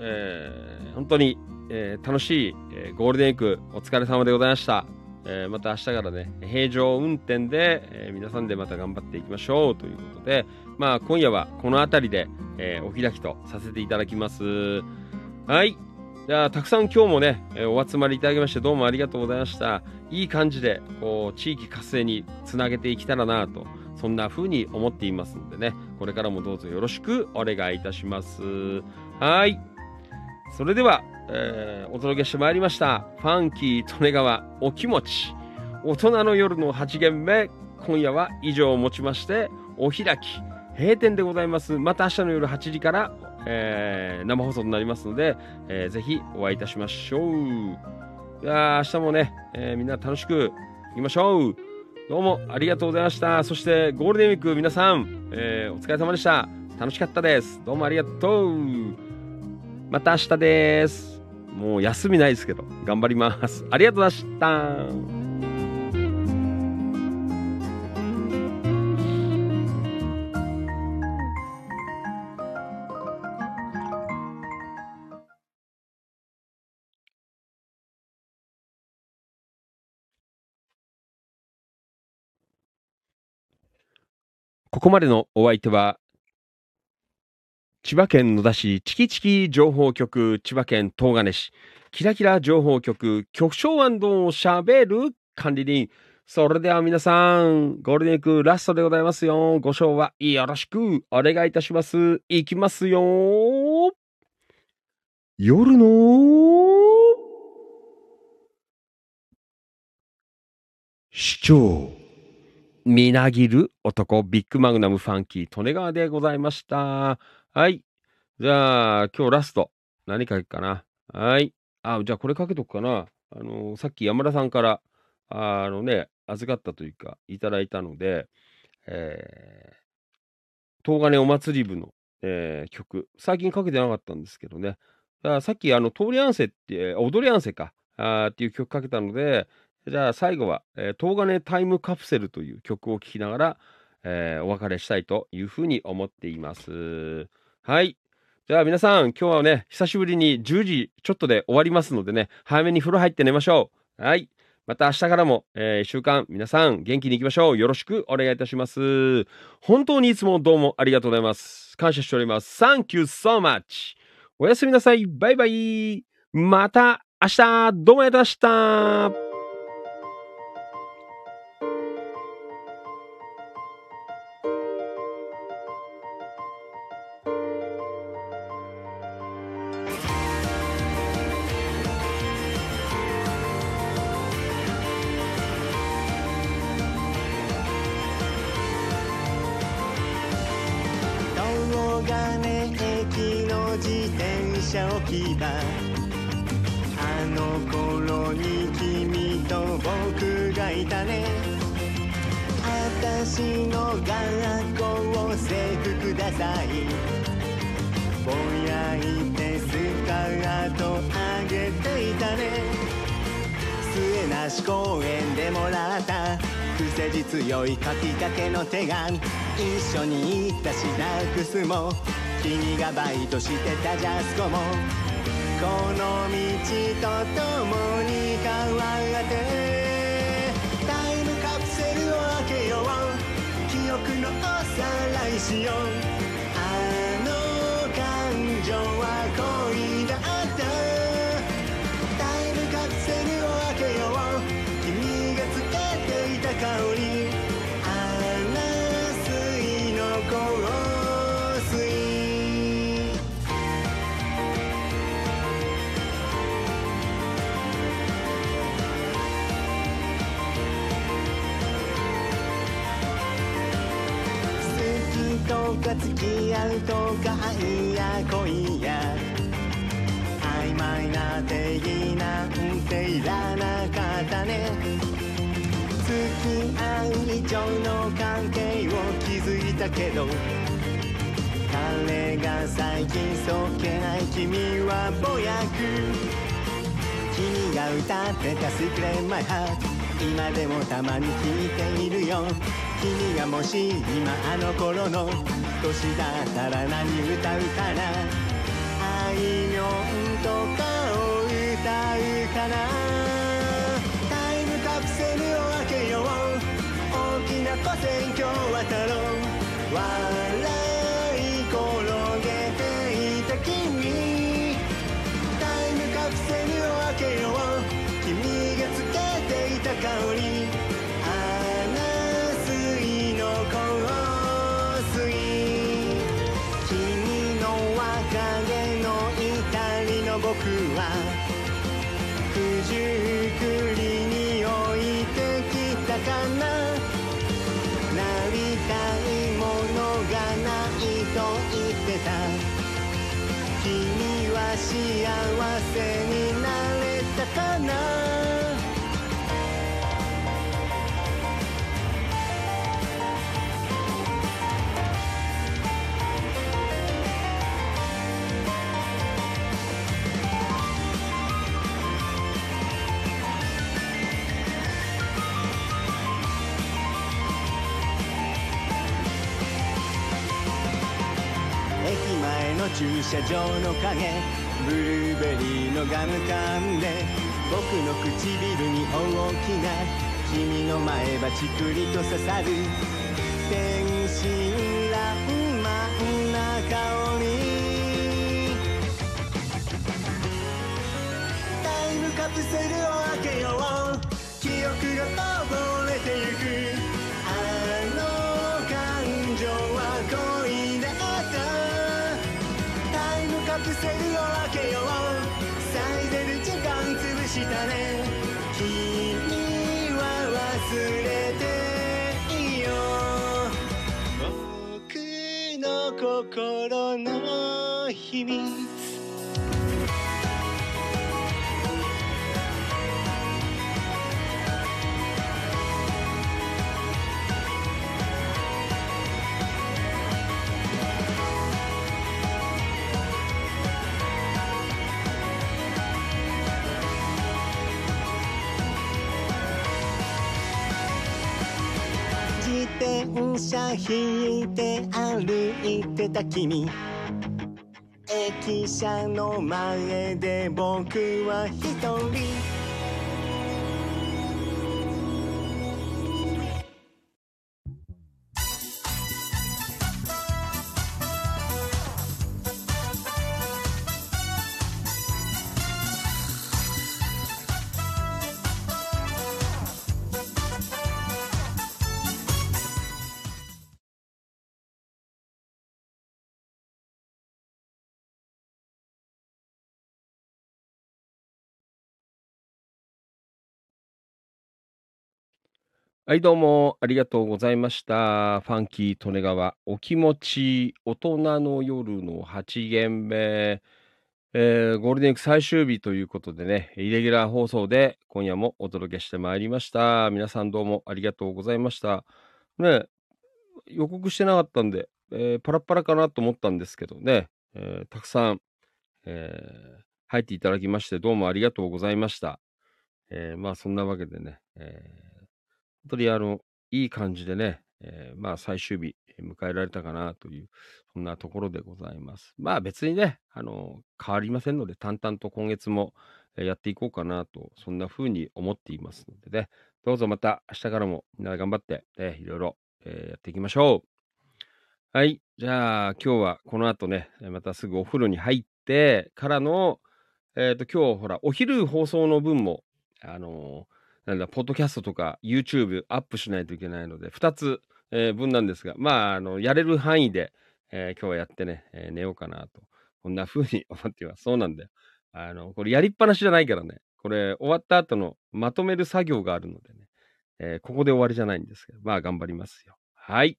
えー本当に、えー楽しい、えーゴールデンウィークお疲れ様でございました。えーまた明日からね、平常運転で、えー皆さんでまた頑張っていきましょうということで、まあ今夜はこの辺りで、えーお開きとさせていただきます。はい。じゃあ、たくさん今日もね、えお集まりいただきましてどうもありがとうございました。いい感じで、こう、地域活性につなげていけたらなと、そんな風に思っていますのでね、これからもどうぞよろしくお願いいたします。はい。それでは、えーお届けしてまいりましたファンキー利根川お気持ち。大人の夜の8限目今夜は以上をもちましてお開き閉店でございます。また明日の夜8時から、えー生放送になりますので、えーぜひお会いいたしましょう。いや明日もね、えーみんな楽しくいきましょう。どうもありがとうございました。そしてゴールデンウィーク皆さん、えーお疲れ様でした。楽しかったです。どうもありがとう。また明日です。もう休みないですけど頑張ります。ありがとうございました。ここまでのお相手は、千葉県野田市チキチキ情報局、千葉県東金市、キラキラ情報局、局長をしゃべる管理人。それでは皆さん、ゴールデンウィークラストでございますよ。ご賞はよろしくお願いいたします。いきますよ。夜の市長。みなぎる男、ビッグマグナムファンキー、利根川でございました。はい。じゃあ、今日ラスト。何かけっかな。はい。あ、じゃあこれかけとくかな。あのさっき山田さんから、あのね、預かったというか、いただいたので、えー、東金お祭り部の、えー曲、最近かけてなかったんですけどね。だからさっき、あの、通り合わせって、踊り合わせか、あっていう曲かけたので、じゃあ最後は、えー、東金タイムカプセルという曲を聴きながら、えーお別れしたいというふうに思っています。はい。じゃあ皆さん、今日はね、久しぶりに10時ちょっとで終わりますのでね、早めに風呂入って寝ましょう。はい。また明日からも、え1週間、皆さん元気に行きましょう。よろしくお願いいたします。本当にいつもどうもありがとうございます。感謝しております。Thank you so much. おやすみなさい。バイバイ。また明日、どうもありがとうございました。してたジャスコも。けど。彼が最近そっけない君はぼやく。君が歌ってた「Secret My Heart」今でもたまに聞いているよ。君がもし今あの頃の。年だったら何歌うかな。あいみょんとかを歌うかな。タイムカプセルを開けよう。大きな古戦橋渡ろう笑い転げていた君。タイムカプセルを開けよう。君がつけていた香り。車場の影。ブルーベリーのガム噛んで僕の唇に大きな君の前歯チクリと刺さる。心の秘密。自転車引いて歩いてた君。駅舎の前で僕は一人。はい、どうもありがとうございました。ファンキー利根川、お気持ち、大人の夜の8限目、えーゴールデンウィーク最終日ということでね、イレギュラー放送で今夜もお届けしてまいりました。皆さんどうもありがとうございました。ね、予告してなかったんで、えーパラッパラかなと思ったんですけどね、えーたくさん、えー入っていただきましてどうもありがとうございました。えーまあそんなわけでね、えー本当にあの、いい感じでね、えーまあ最終日迎えられたかなという、そんなところでございます。まあ別にね、あの、変わりませんので、淡々と今月もえーやっていこうかなと、そんな風に思っていますのでね、どうぞまた明日からもみんなで頑張って、えーいろいろ、えーやっていきましょう。はい。じゃあ今日はこの後ね、またすぐお風呂に入ってからの、えっ、と今日ほら、お昼放送の分も、あのーなんだ、ポッドキャストとか YouTube アップしないといけないので、2つ、えー分なんですが、まあ、あの、やれる範囲で、えー今日はやってね、えー寝ようかなと、こんな風に思っています。そうなんだよ。あの、これやりっぱなしじゃないからね、これ終わった後のまとめる作業があるのでね、えここで終わりじゃないんですけど、まあ頑張りますよ。はい。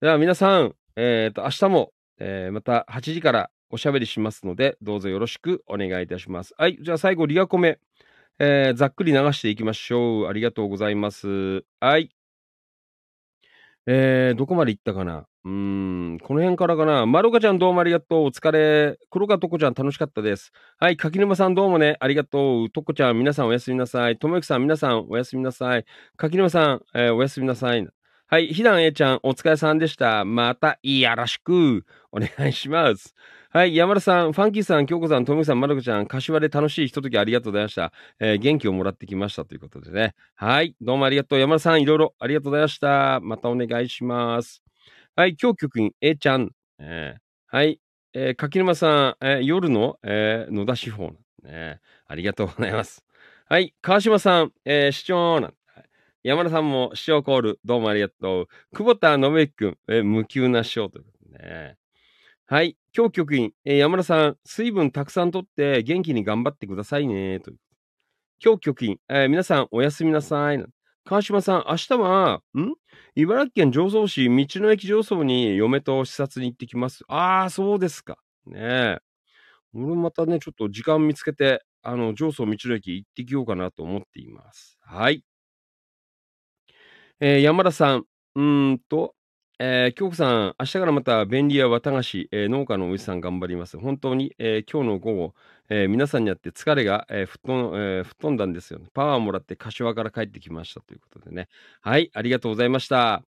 では皆さん、えっ、と、明日も、えまた8時からおしゃべりしますので、どうぞよろしくお願いいたします。はい。じゃあ最後、リアコメ。えーざっくり流していきましょう。ありがとうございます。はい。えー、どこまで行ったかな？うーん、この辺からかな？まるかちゃんどうもありがとう。お疲れ。黒川とこちゃん楽しかったです。はい。柿沼さんどうもね、ありがとう。とこちゃん皆さんおやすみなさい。ともゆきさん皆さんおやすみなさい。柿沼さん、えーおやすみなさい。はい。ひだんえいちゃんお疲れさんでした。またよろしくお願いします。はい。山田さん、ファンキーさん、京子さん、ともゆきさん、まるかちゃん、柏で楽しいひとときありがとうございました。えー元気をもらってきましたということでね。はい。どうもありがとう。山田さん、いろいろありがとうございました。またお願いします。はい。今日局員、A ちゃん。えーはい。えー柿沼さん、えー夜の、えー野田司法、ね。ありがとうございます。はい。川島さん、えー市長なん。山田さんも市長コール、どうもありがとう。久保田信之君、えー無給な市長ということでね。はい。今日局員、えー山田さん、水分たくさんとって元気に頑張ってくださいね。と今日局員、えー皆さんおやすみなさい。川島さん、明日は、ん？茨城県常総市道の駅上層に嫁と視察に行ってきます。ああ、そうですか。ねえ。俺またね、ちょっと時間見つけて、あの、上層道の駅行ってきようかなと思っています。はい。えー山田さん、うーんと、えー京子さん、明日からまた便利屋綿菓子、えー農家のおじさん頑張ります。本当に、えー今日の午後、えー皆さんに会って疲れが、えー吹っ飛んえー吹っ飛んだんですよ、ね。パワーもらって柏から帰ってきましたということでね。はい、ありがとうございました。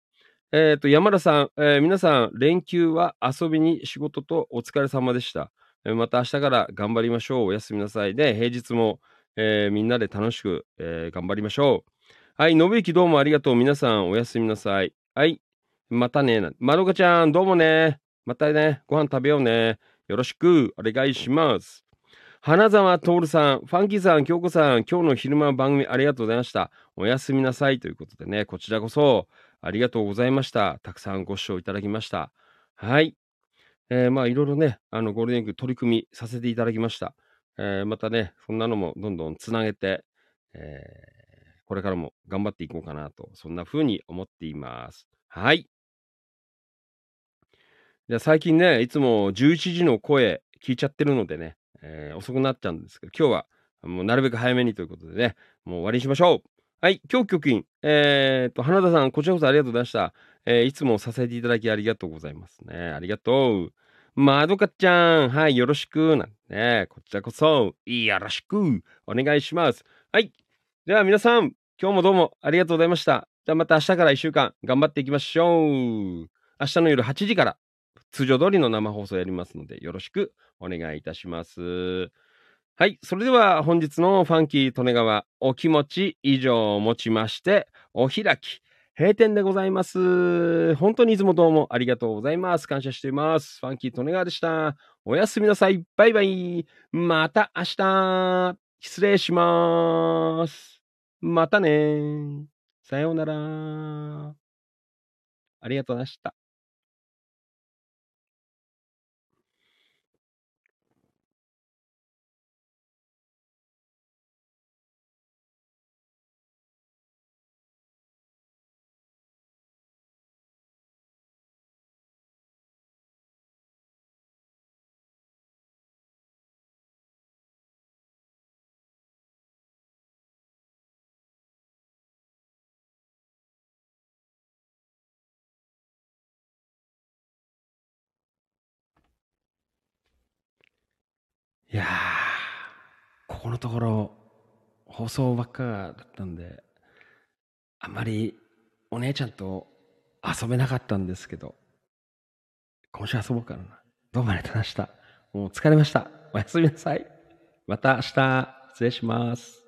えっ、と、山田さん、えー皆さん、連休は遊びに仕事とお疲れ様でした。えーまた明日から頑張りましょう。おやすみなさい。で、平日も、えーみんなで楽しく、えー頑張りましょう。はい、信之どうもありがとう。皆さん、おやすみなさい。はい、またね。まどかちゃん、どうもね。またね、ご飯食べようね。よろしくお願いします。花沢徹さん、ファンキーさん、京子さん、今日の昼間の番組ありがとうございました。おやすみなさいということでね、こちらこそありがとうございました。たくさんご視聴いただきました。はい。えーまあ、いろいろね、あの、ゴールデンウィーク取り組みさせていただきました。えーまたね、そんなのもどんどんつなげて、えーこれからも頑張っていこうかなと、そんな風に思っています。はい。じゃ最近ね、いつも11時の声聞いちゃってるのでね、えー遅くなっちゃうんですけど、今日はもうなるべく早めにということでね、もう終わりにしましょう。はい、今日局員、えー、と、花田さん、こちらこそありがとうございました。えーいつも支えていただきありがとうございますね。ありがとう。まどかちゃん、はい、よろしく。なんね、こちらこそ、よろしく、お願いします。はい。では皆さん、今日もどうもありがとうございました。じゃあまた明日から1週間頑張っていきましょう。明日の夜8時から通常通りの生放送やりますので、よろしくお願いいたします。はい。それでは本日のファンキー利根川お気持ち以上をもちまして、お開き、閉店でございます。本当にいつもどうもありがとうございます。感謝しています。ファンキー利根川でした。おやすみなさい。バイバイ。また明日。失礼します。またね。さようなら。ありがとうございました。いやー、ここのところ、放送ばっかだったんで、あんまりお姉ちゃんと遊べなかったんですけど、今週遊ぼうかな。どうもありがとうございました。もう疲れました。おやすみなさい。また明日、失礼します。